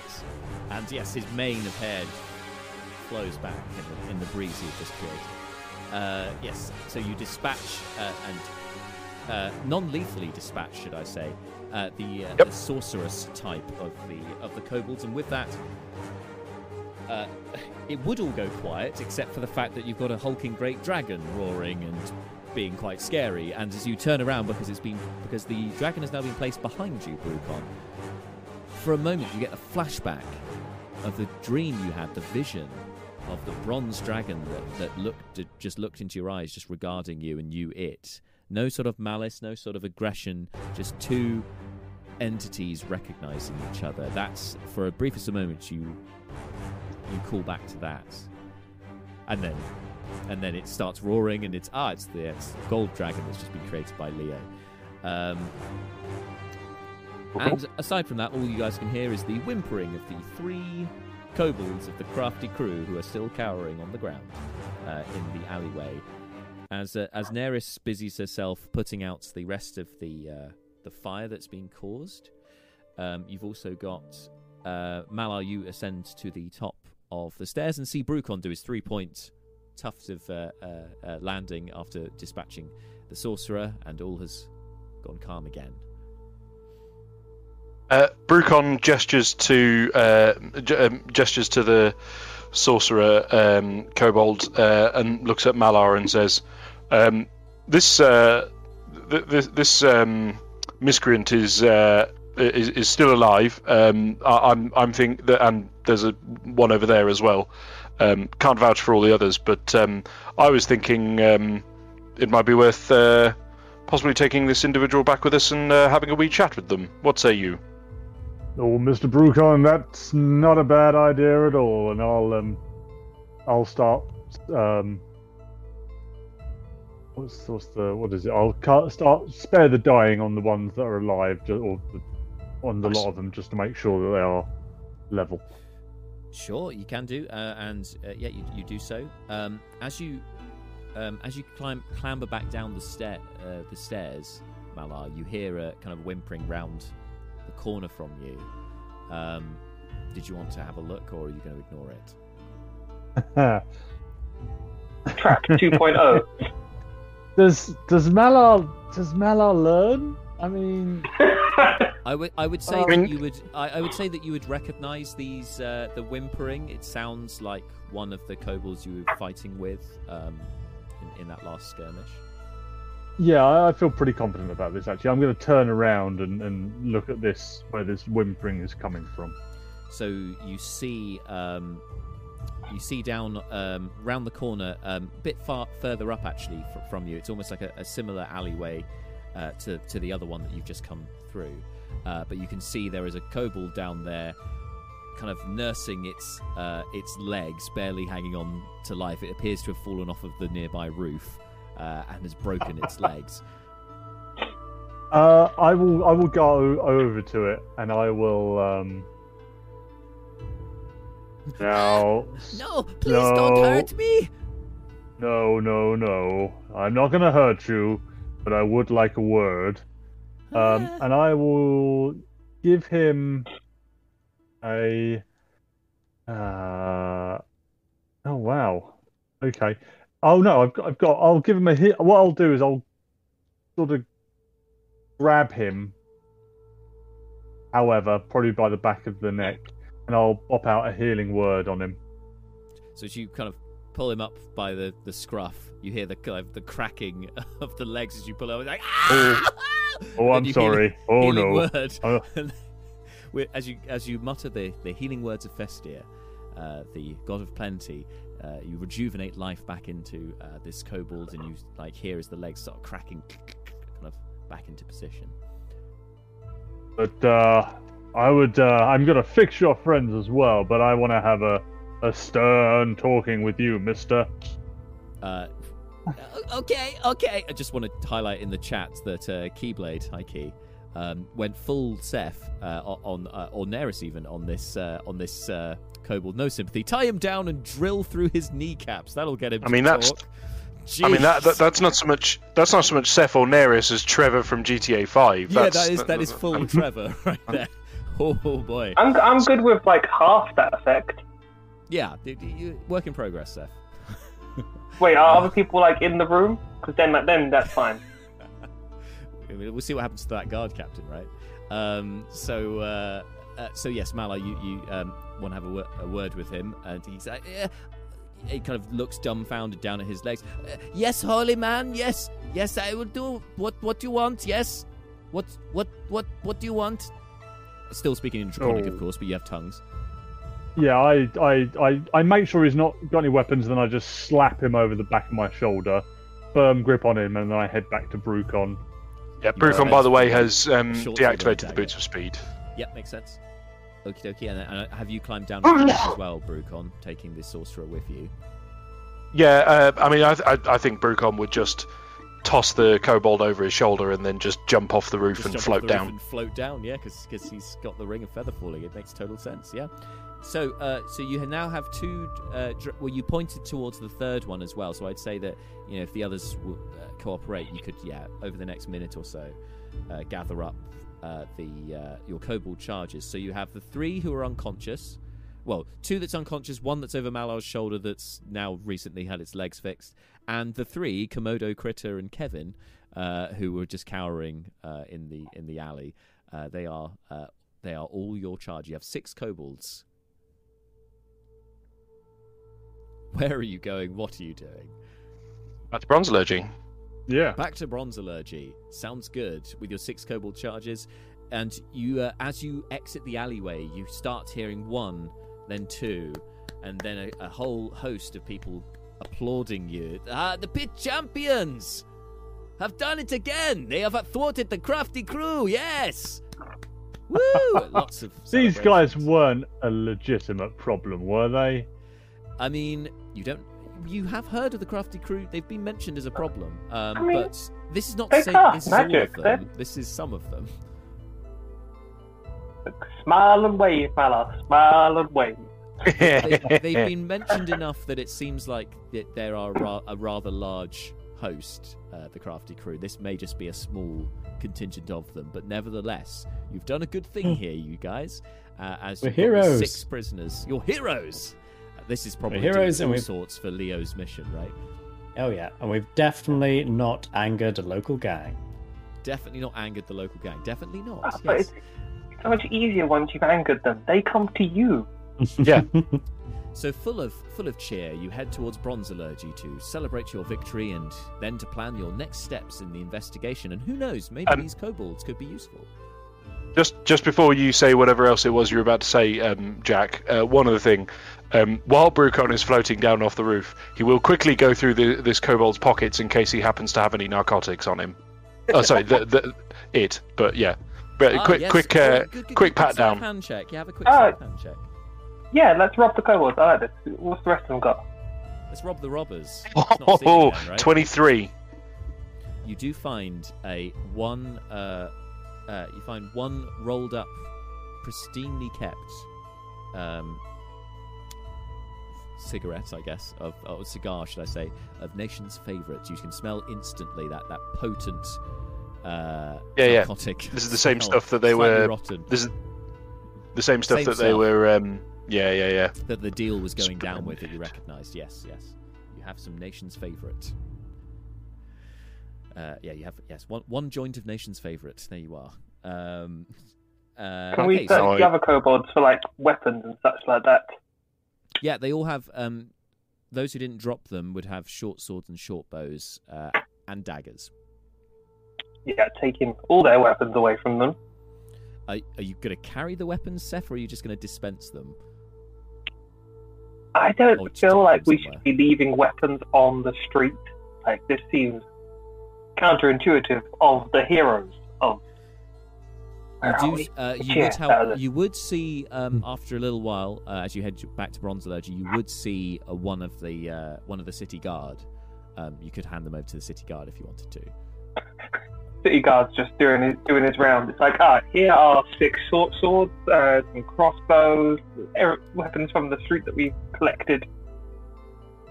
And yes, his mane of hair flows back in the, in the breeze you've just created. Uh, yes, so you dispatch uh, and uh, non-lethally dispatch, should I say, uh, the, uh, Yep. the sorceress type of the of the kobolds, and with that, uh, it would all go quiet, except for the fact that you've got a hulking great dragon roaring and being quite scary. And as you turn around, because it's been because the dragon has now been placed behind you, Brucon, for a moment you get a flashback of the dream you had, the vision of the bronze dragon that, that looked just looked into your eyes, just regarding you and you it. No sort of malice, no sort of aggression, just two entities recognizing each other. That's for a briefest of moments you you call back to that. And then and then it starts roaring and it's ah it's the it's gold dragon that's just been created by Leo. Um, and aside from that, all you guys can hear is the whimpering of the three kobolds of the crafty crew who are still cowering on the ground uh, in the alleyway. As uh, as Neris busies herself putting out the rest of the uh, the fire that's been caused, um, you've also got uh, Malar. You ascend to the top of the stairs and see Brucon do his three point tuft of uh, uh, uh, landing after dispatching the sorcerer, and all has gone calm again. Uh, Brucon gestures to uh, um, gestures to the sorcerer um, kobold uh, and looks at Malar and says, um, "This uh, th- this, um, miscreant is, uh, is is still alive. Um, I- I'm I'm think that and there's a one over there as well. Um, can't vouch for all the others, but I was thinking it might be worth." Uh, Possibly taking this individual back with us and having a wee chat with them. What say you? Oh, Mr. Brucon, that's not a bad idea at all. And I'll um, I'll start um, what's, what's the what is it? I'll ca- start spare the dying on the ones that are alive, or the, on the Nice. lot of them, just to make sure that they are level. Sure, you can do, uh, and uh, yeah, you, you do so. Um, as you um, as you climb clamber back down the stair uh, the stairs, Malar, you hear a kind of whimpering round corner from you. Um, did you want to have a look, or are you going to ignore it? Track oh. 2.0. does does Malar does Malar learn? I mean, I would I would say I that you would I, I would say that you would recognise these uh, the whimpering. It sounds like one of the kobolds you were fighting with um, in, in that last skirmish. Yeah, I, feel pretty confident about this. Actually, I'm going to turn around and, and look at this where this whimpering is coming from. So you see, um, you see down um, round the corner, um, a bit far further up actually fr- from you. It's almost like a, a similar alleyway uh, to to the other one that you've just come through. Uh, but you can see there is a kobold down there, kind of nursing its uh, its legs, barely hanging on to life. It appears to have fallen off of the nearby roof uh, and has broken its legs. Uh, I will. I will go over to it, and I will. Um... Now, No, please No. don't hurt me. no, no, no. I'm not going to hurt you, but I would like a word. Um, Ah. and I will give him a. Uh, oh wow. Okay. Oh no, I've got. I've got. I'll give him a hit. What I'll do is I'll sort of grab him. However, probably by the back of the neck, and I'll pop out a healing word on him. So as you kind of pull him up by the, the scruff, you hear the kind of the cracking of the legs as you pull over. Like, ah! Oh, I'm you sorry. healing- Oh no. Word. Oh. As you as you mutter the, the healing words of Festir, uh, the god of plenty, uh, you rejuvenate life back into uh, this kobold, and you like hear as the legs start cracking, kind of back into position. But uh, I would. Uh, I'm gonna fix your friends as well. But I want to have a a stern talking with you, Mister. Uh, okay, okay. I just want to highlight in the chat that uh, Keyblade, hi Key, um, went full Seth uh, on uh, or Neris even on this uh, on this uh, kobold. No sympathy. Tie him down and drill through his kneecaps. That'll get him. I to mean, that's- talk. I mean that, that that's not so much that's not so much Seth or Neris as Trevor from GTA Five. yeah, That's, that is that is full Trevor right there. Oh boy. I'm I'm good with like half that effect. Yeah, d- d- you- work in progress, Seth. Wait, are other people like in the room? Because then then that's fine. We'll see what happens to that guard captain, right? Um, so, uh, uh, so yes, Malar, you, you um, want to have a, wo- a word with him, and he's like, "Yeah." he kind of looks dumbfounded down at his legs. "Uh, yes, holy man, yes, yes, I will do. What, what do you want? Yes, what, what, what, what do you want? Still speaking in Draconic, Oh. of course, but you have tongues. Yeah, I, I, I, I make sure he's not got any weapons, then I just slap him over the back of my shoulder, firm grip on him, and then I head back to Brucon. Yeah, Brucon, by the way, has um, deactivated the boots of speed. Yep, makes sense. Okie dokie. And, and have you climbed down as well, Brucon, taking this sorcerer with you? Yeah, uh, I mean, I, I, I think Brucon would just toss the kobold over his shoulder and then just jump off the roof Just and jump off float the roof down. And float down, yeah, because he's got the ring of feather falling. It makes total sense, yeah. So, uh, so you now have two. Uh, dr- well, you pointed towards the third one as well. So I'd say that you know if the others w- uh, cooperate, you could, yeah, over the next minute or so, uh, gather up uh, the uh, your kobold charges. So you have the three who are unconscious. Well, two that's unconscious, one that's over Malar's shoulder that's now recently had its legs fixed, and the three Komodo, Critter, and Kevin, uh, who were just cowering uh, in the in the alley. Uh, they are uh, they are all your charge. You have six kobolds. Where are you going? What are you doing? That's Bronzalurgy. Yeah. Back to Bronzalurgy. Sounds good with your six kobold charges, and you uh, as you exit the alleyway, you start hearing one, then two, and then a, a whole host of people applauding you. Ah, the pit champions have done it again. They have thwarted the crafty crew. Yes. Woo! Lots of These guys weren't a legitimate problem, were they? I mean, you don't. You have heard of the crafty crew. They've been mentioned as a problem. Um, I mean, but this is not they to say this is all of them. This is some of them. Smile and wave, fella. Smile and wave. they, they've been mentioned enough that it seems like that there are ra- a rather large host, uh, the crafty crew. This may just be a small contingent of them, but nevertheless, you've done a good thing here, you guys. Uh, as We're you've got the heroes. six prisoners. You're heroes. This is probably heroes doing and all we've- sorts for Leo's mission, right? Oh yeah, and we've definitely not angered a local gang. Definitely not angered the local gang. Definitely not. Ah, but yes. it's so much easier once you've angered them. They come to you. Yeah. So full of full of cheer, you head towards Bronzalurgy to celebrate your victory and then to plan your next steps in the investigation. And who knows, maybe Um, these kobolds could be useful. Just just before you say whatever else it was you were about to say, um, Jack, uh, one other thing. Um, while Brucon is floating down off the roof, he will quickly go through the, this kobold's pockets in case he happens to have any narcotics on him. Oh, sorry, the, the, it. But yeah, but Ah, quick, yes. quick, uh, good, good, quick good. pat down. Hand check. You have a quick sleight of hand check. Yeah, let's rob the kobolds. I like this. What's the rest of them got? Let's rob the robbers. It's Oh, then, right? 23. you do find a one uh, uh, you find one rolled up pristinely kept um, cigarette i guess of or cigar should i say of nation's favorites. You can smell instantly that that potent uh Yeah, yeah. This is the same smell, stuff that they slightly were- rotten. This is the same stuff Same that they were. Um, yeah, yeah, yeah. that the deal was going down with that you recognized. Yes yes. You have some nation's favorite. Uh, yeah you have yes one one joint of nation's favorite. There you are. Um, uh, Can okay, we so- search the other kobolds for like weapons and such like that? Yeah, they all have. Um, those who didn't drop them would have short swords and short bows uh, and daggers. Yeah, taking all their weapons away from them. Are, are you going to carry the weapons, Seth, or are you just going to dispense them? I don't Or feel like we somewhere. should be leaving weapons on the street. Like this seems counterintuitive of the heroes. Where You do. Uh, you Yeah, would that was have, it. You would see um, after a little while, uh, as you head back to Bronze Bronzalurgy, you would see uh, one of the uh, one of the city guard. Um, you could hand them over to the city guard if you wanted to. City guard's just doing his doing his round. It's like, ah, here are six short swords, uh, some crossbows, er- weapons from the street that we've collected.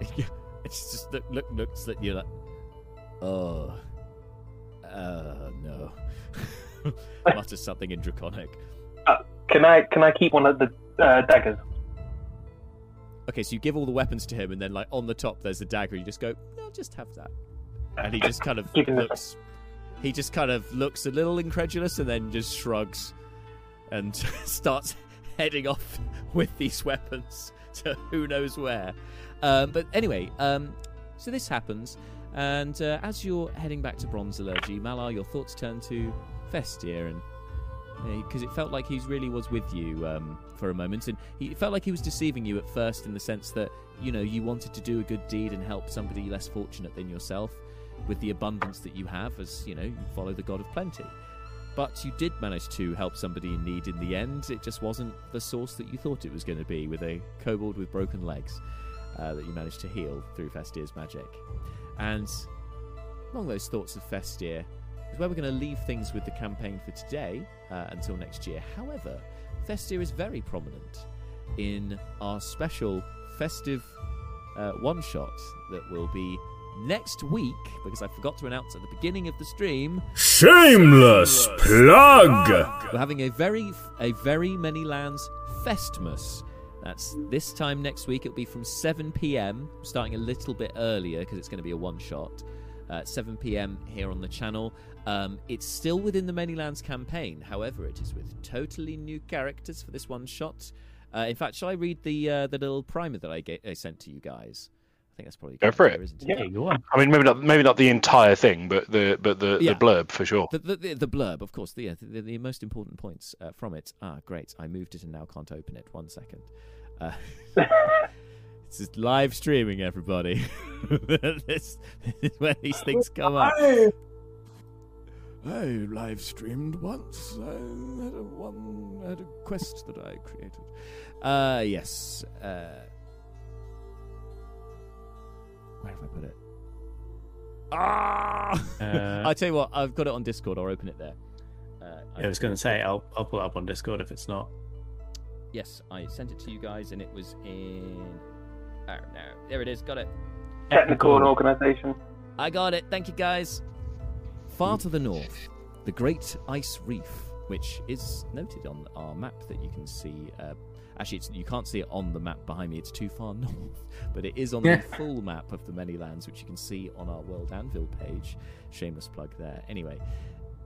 it's just look, look looks that you're like, oh, uh, no. Mutters something in Draconic. Can I can I keep one of the uh, daggers? Okay, so you give all the weapons to him, and then like on the top there's a dagger. You just go, I'll just have that, and he just kind of looks. He just kind of looks a little incredulous, and then just shrugs, and starts heading off with these weapons to who knows where. Um, but anyway, um, so this happens, and uh, as you're heading back to Bronzalurgy, Malar, your thoughts turn to Festir, and because it felt like he really was with you um, for a moment, and he felt like he was deceiving you at first in the sense that you know you wanted to do a good deed and help somebody less fortunate than yourself with the abundance that you have, as you know you follow the god of plenty. But you did manage to help somebody in need in the end. It just wasn't the source that you thought it was going to be, with a kobold with broken legs uh, that you managed to heal through Festir's magic. And along those thoughts of Festir is where we're going to leave things with the campaign for today uh, until next year. However, Festir is very prominent in our special festive uh, one shot that will be next week because I forgot to announce at the beginning of the stream. Shameless plug! We're having a very, a very many lands Festmas. That's this time next week. It'll be from 7 p.m. Starting a little bit earlier because it's going to be a one shot. Uh, 7 p.m. here on the channel. Um, it's still within the Many Lands campaign. However, it is with totally new characters for this one shot. Uh, in fact, shall I read the uh, the little primer that I, ga- I sent to you guys? I think that's probably Go for idea, it. isn't it? Yeah. Yeah, go on. I mean, maybe not, maybe not the entire thing, but the but the, Yeah. the blurb for sure. The, the, the, the blurb, of course, the, yeah, the, the most important points uh, from it. Ah, great. I moved it and now can't open it. One second. It's just live streaming, everybody. this, this is where these things come up. I live streamed once. I had a one had a quest that I created. Uh yes. Uh where have I put it? Ah! Uh, I tell you what, I've got it on Discord. I'll open it there. Uh, I was going to say I'll I'll pull it up on Discord if it's not. Yes, I sent it to you guys, and it was in. Oh no, there it is. Got it. Technical and organisation. I got it. Thank you, guys. Far to the north, the Great Ice Reef, which is noted on our map that you can see. Uh, actually, it's, you can't see it on the map behind me; it's too far north. But it is on Yeah. the full map of the many lands, which you can see on our World Anvil page. Shameless plug there. Anyway,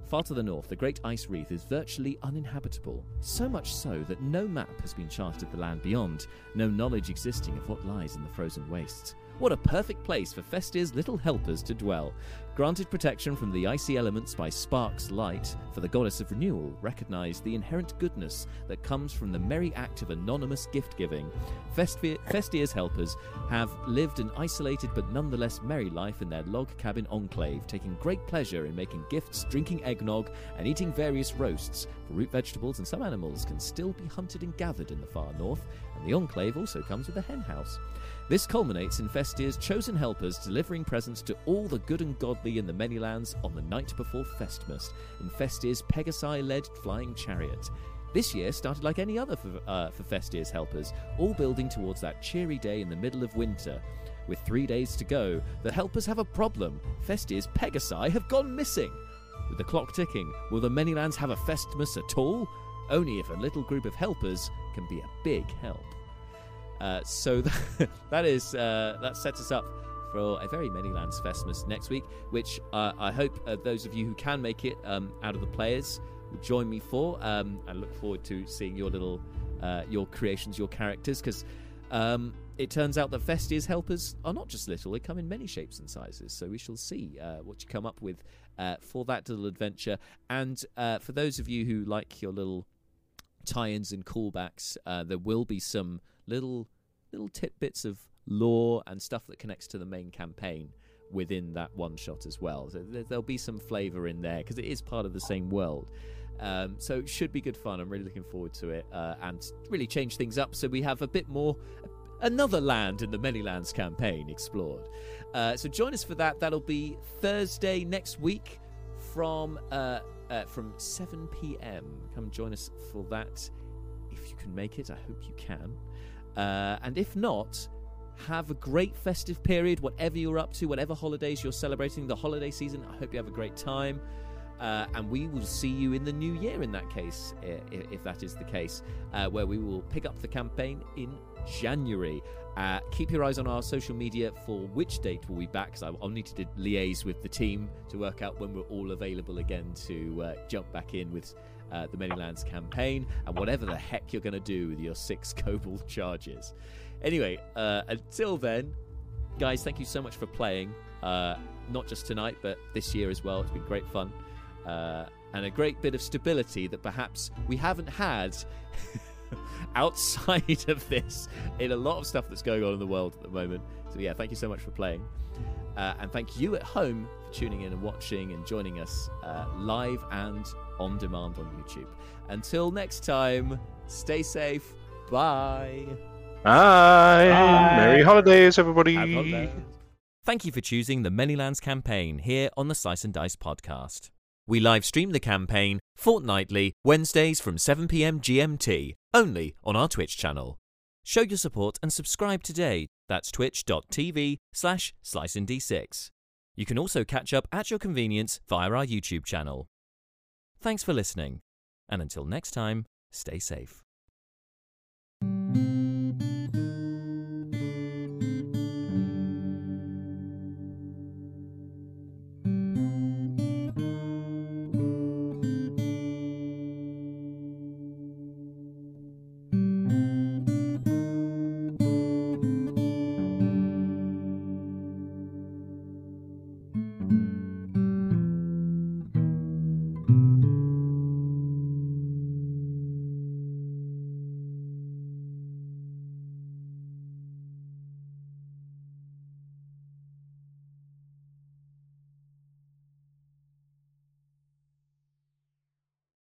Far to the north, the Great Ice Wreath is virtually uninhabitable, so much so that no map has been charted of the land beyond, no knowledge existing of what lies in the frozen wastes. What a perfect place for Festir's little helpers to dwell. Granted protection from the icy elements by Spark's light, for the goddess of renewal recognized the inherent goodness that comes from the merry act of anonymous gift giving. Festir- Festir's helpers have lived an isolated but nonetheless merry life in their log cabin enclave, taking great pleasure in making gifts, drinking eggnog, and eating various roasts. For root vegetables and some animals can still be hunted and gathered in the far north, and the enclave also comes with a hen house. This culminates in Festir's chosen helpers delivering presents to all the good and godly in the many lands on the night before Festmas in Festir's Pegasi led flying chariot. This year started like any other for, uh, for Festir's helpers, all building towards that cheery day in the middle of winter. With three days to go, the helpers have a problem. Festir's Pegasi have gone missing. With the clock ticking, will the many lands have a Festmas at all? Only if a little group of helpers can be a big help. Uh, so that, that is uh, that sets us up for a very many lands Festmas next week, which uh, I hope uh, those of you who can make it um, out of the players will join me for. Um, I look forward to seeing your little uh, your creations, your characters, because um, it turns out that Festir's helpers are not just little; they come in many shapes and sizes. So we shall see uh, what you come up with uh, for that little adventure. And uh, for those of you who like your little tie-ins and callbacks, there will be some little little tidbits of lore and stuff that connects to the main campaign within that one shot as well. So there- there'll be some flavour in there because it is part of the same world. Um, so it should be good fun. I'm really looking forward to it uh, and really change things up so we have a bit more. Another land in the Many Lands campaign explored. Uh, so join us for that. That'll be Thursday next week from uh, uh, from 7 p.m. Come join us for that if you can make it. I hope you can. Uh, and if not, have a great festive period, whatever you're up to, whatever holidays you're celebrating, the holiday season. I hope you have a great time. Uh, and we will see you in the new year in that case, i- i- if that is the case, uh, where we will pick up the campaign in January. Uh, keep your eyes on our social media for which date we'll be back, because I'll need to liaise with the team to work out when we're all available again to uh, jump back in with uh, the Many Lands campaign and whatever the heck you're going to do with your six kobold charges. Anyway, uh, until then, guys, thank you so much for playing. Uh, not just tonight, but this year as well. It's been great fun. Uh, and a great bit of stability that perhaps we haven't had outside of this in a lot of stuff that's going on in the world at the moment. So, yeah, thank you so much for playing. Uh, and thank you at home for tuning in and watching and joining us uh, live and on demand on YouTube. Until next time, stay safe. Bye. Bye. Bye. Merry holidays, everybody. Have holidays. Thank you for choosing the Many Lands campaign here on the Slice and Dice podcast. We live stream the campaign fortnightly, Wednesdays from 7pm GMT, only on our Twitch channel. Show your support and subscribe today. That's twitch.tv slash sliceanddice. You can also catch up at your convenience via our YouTube channel. Thanks for listening, and until next time, stay safe.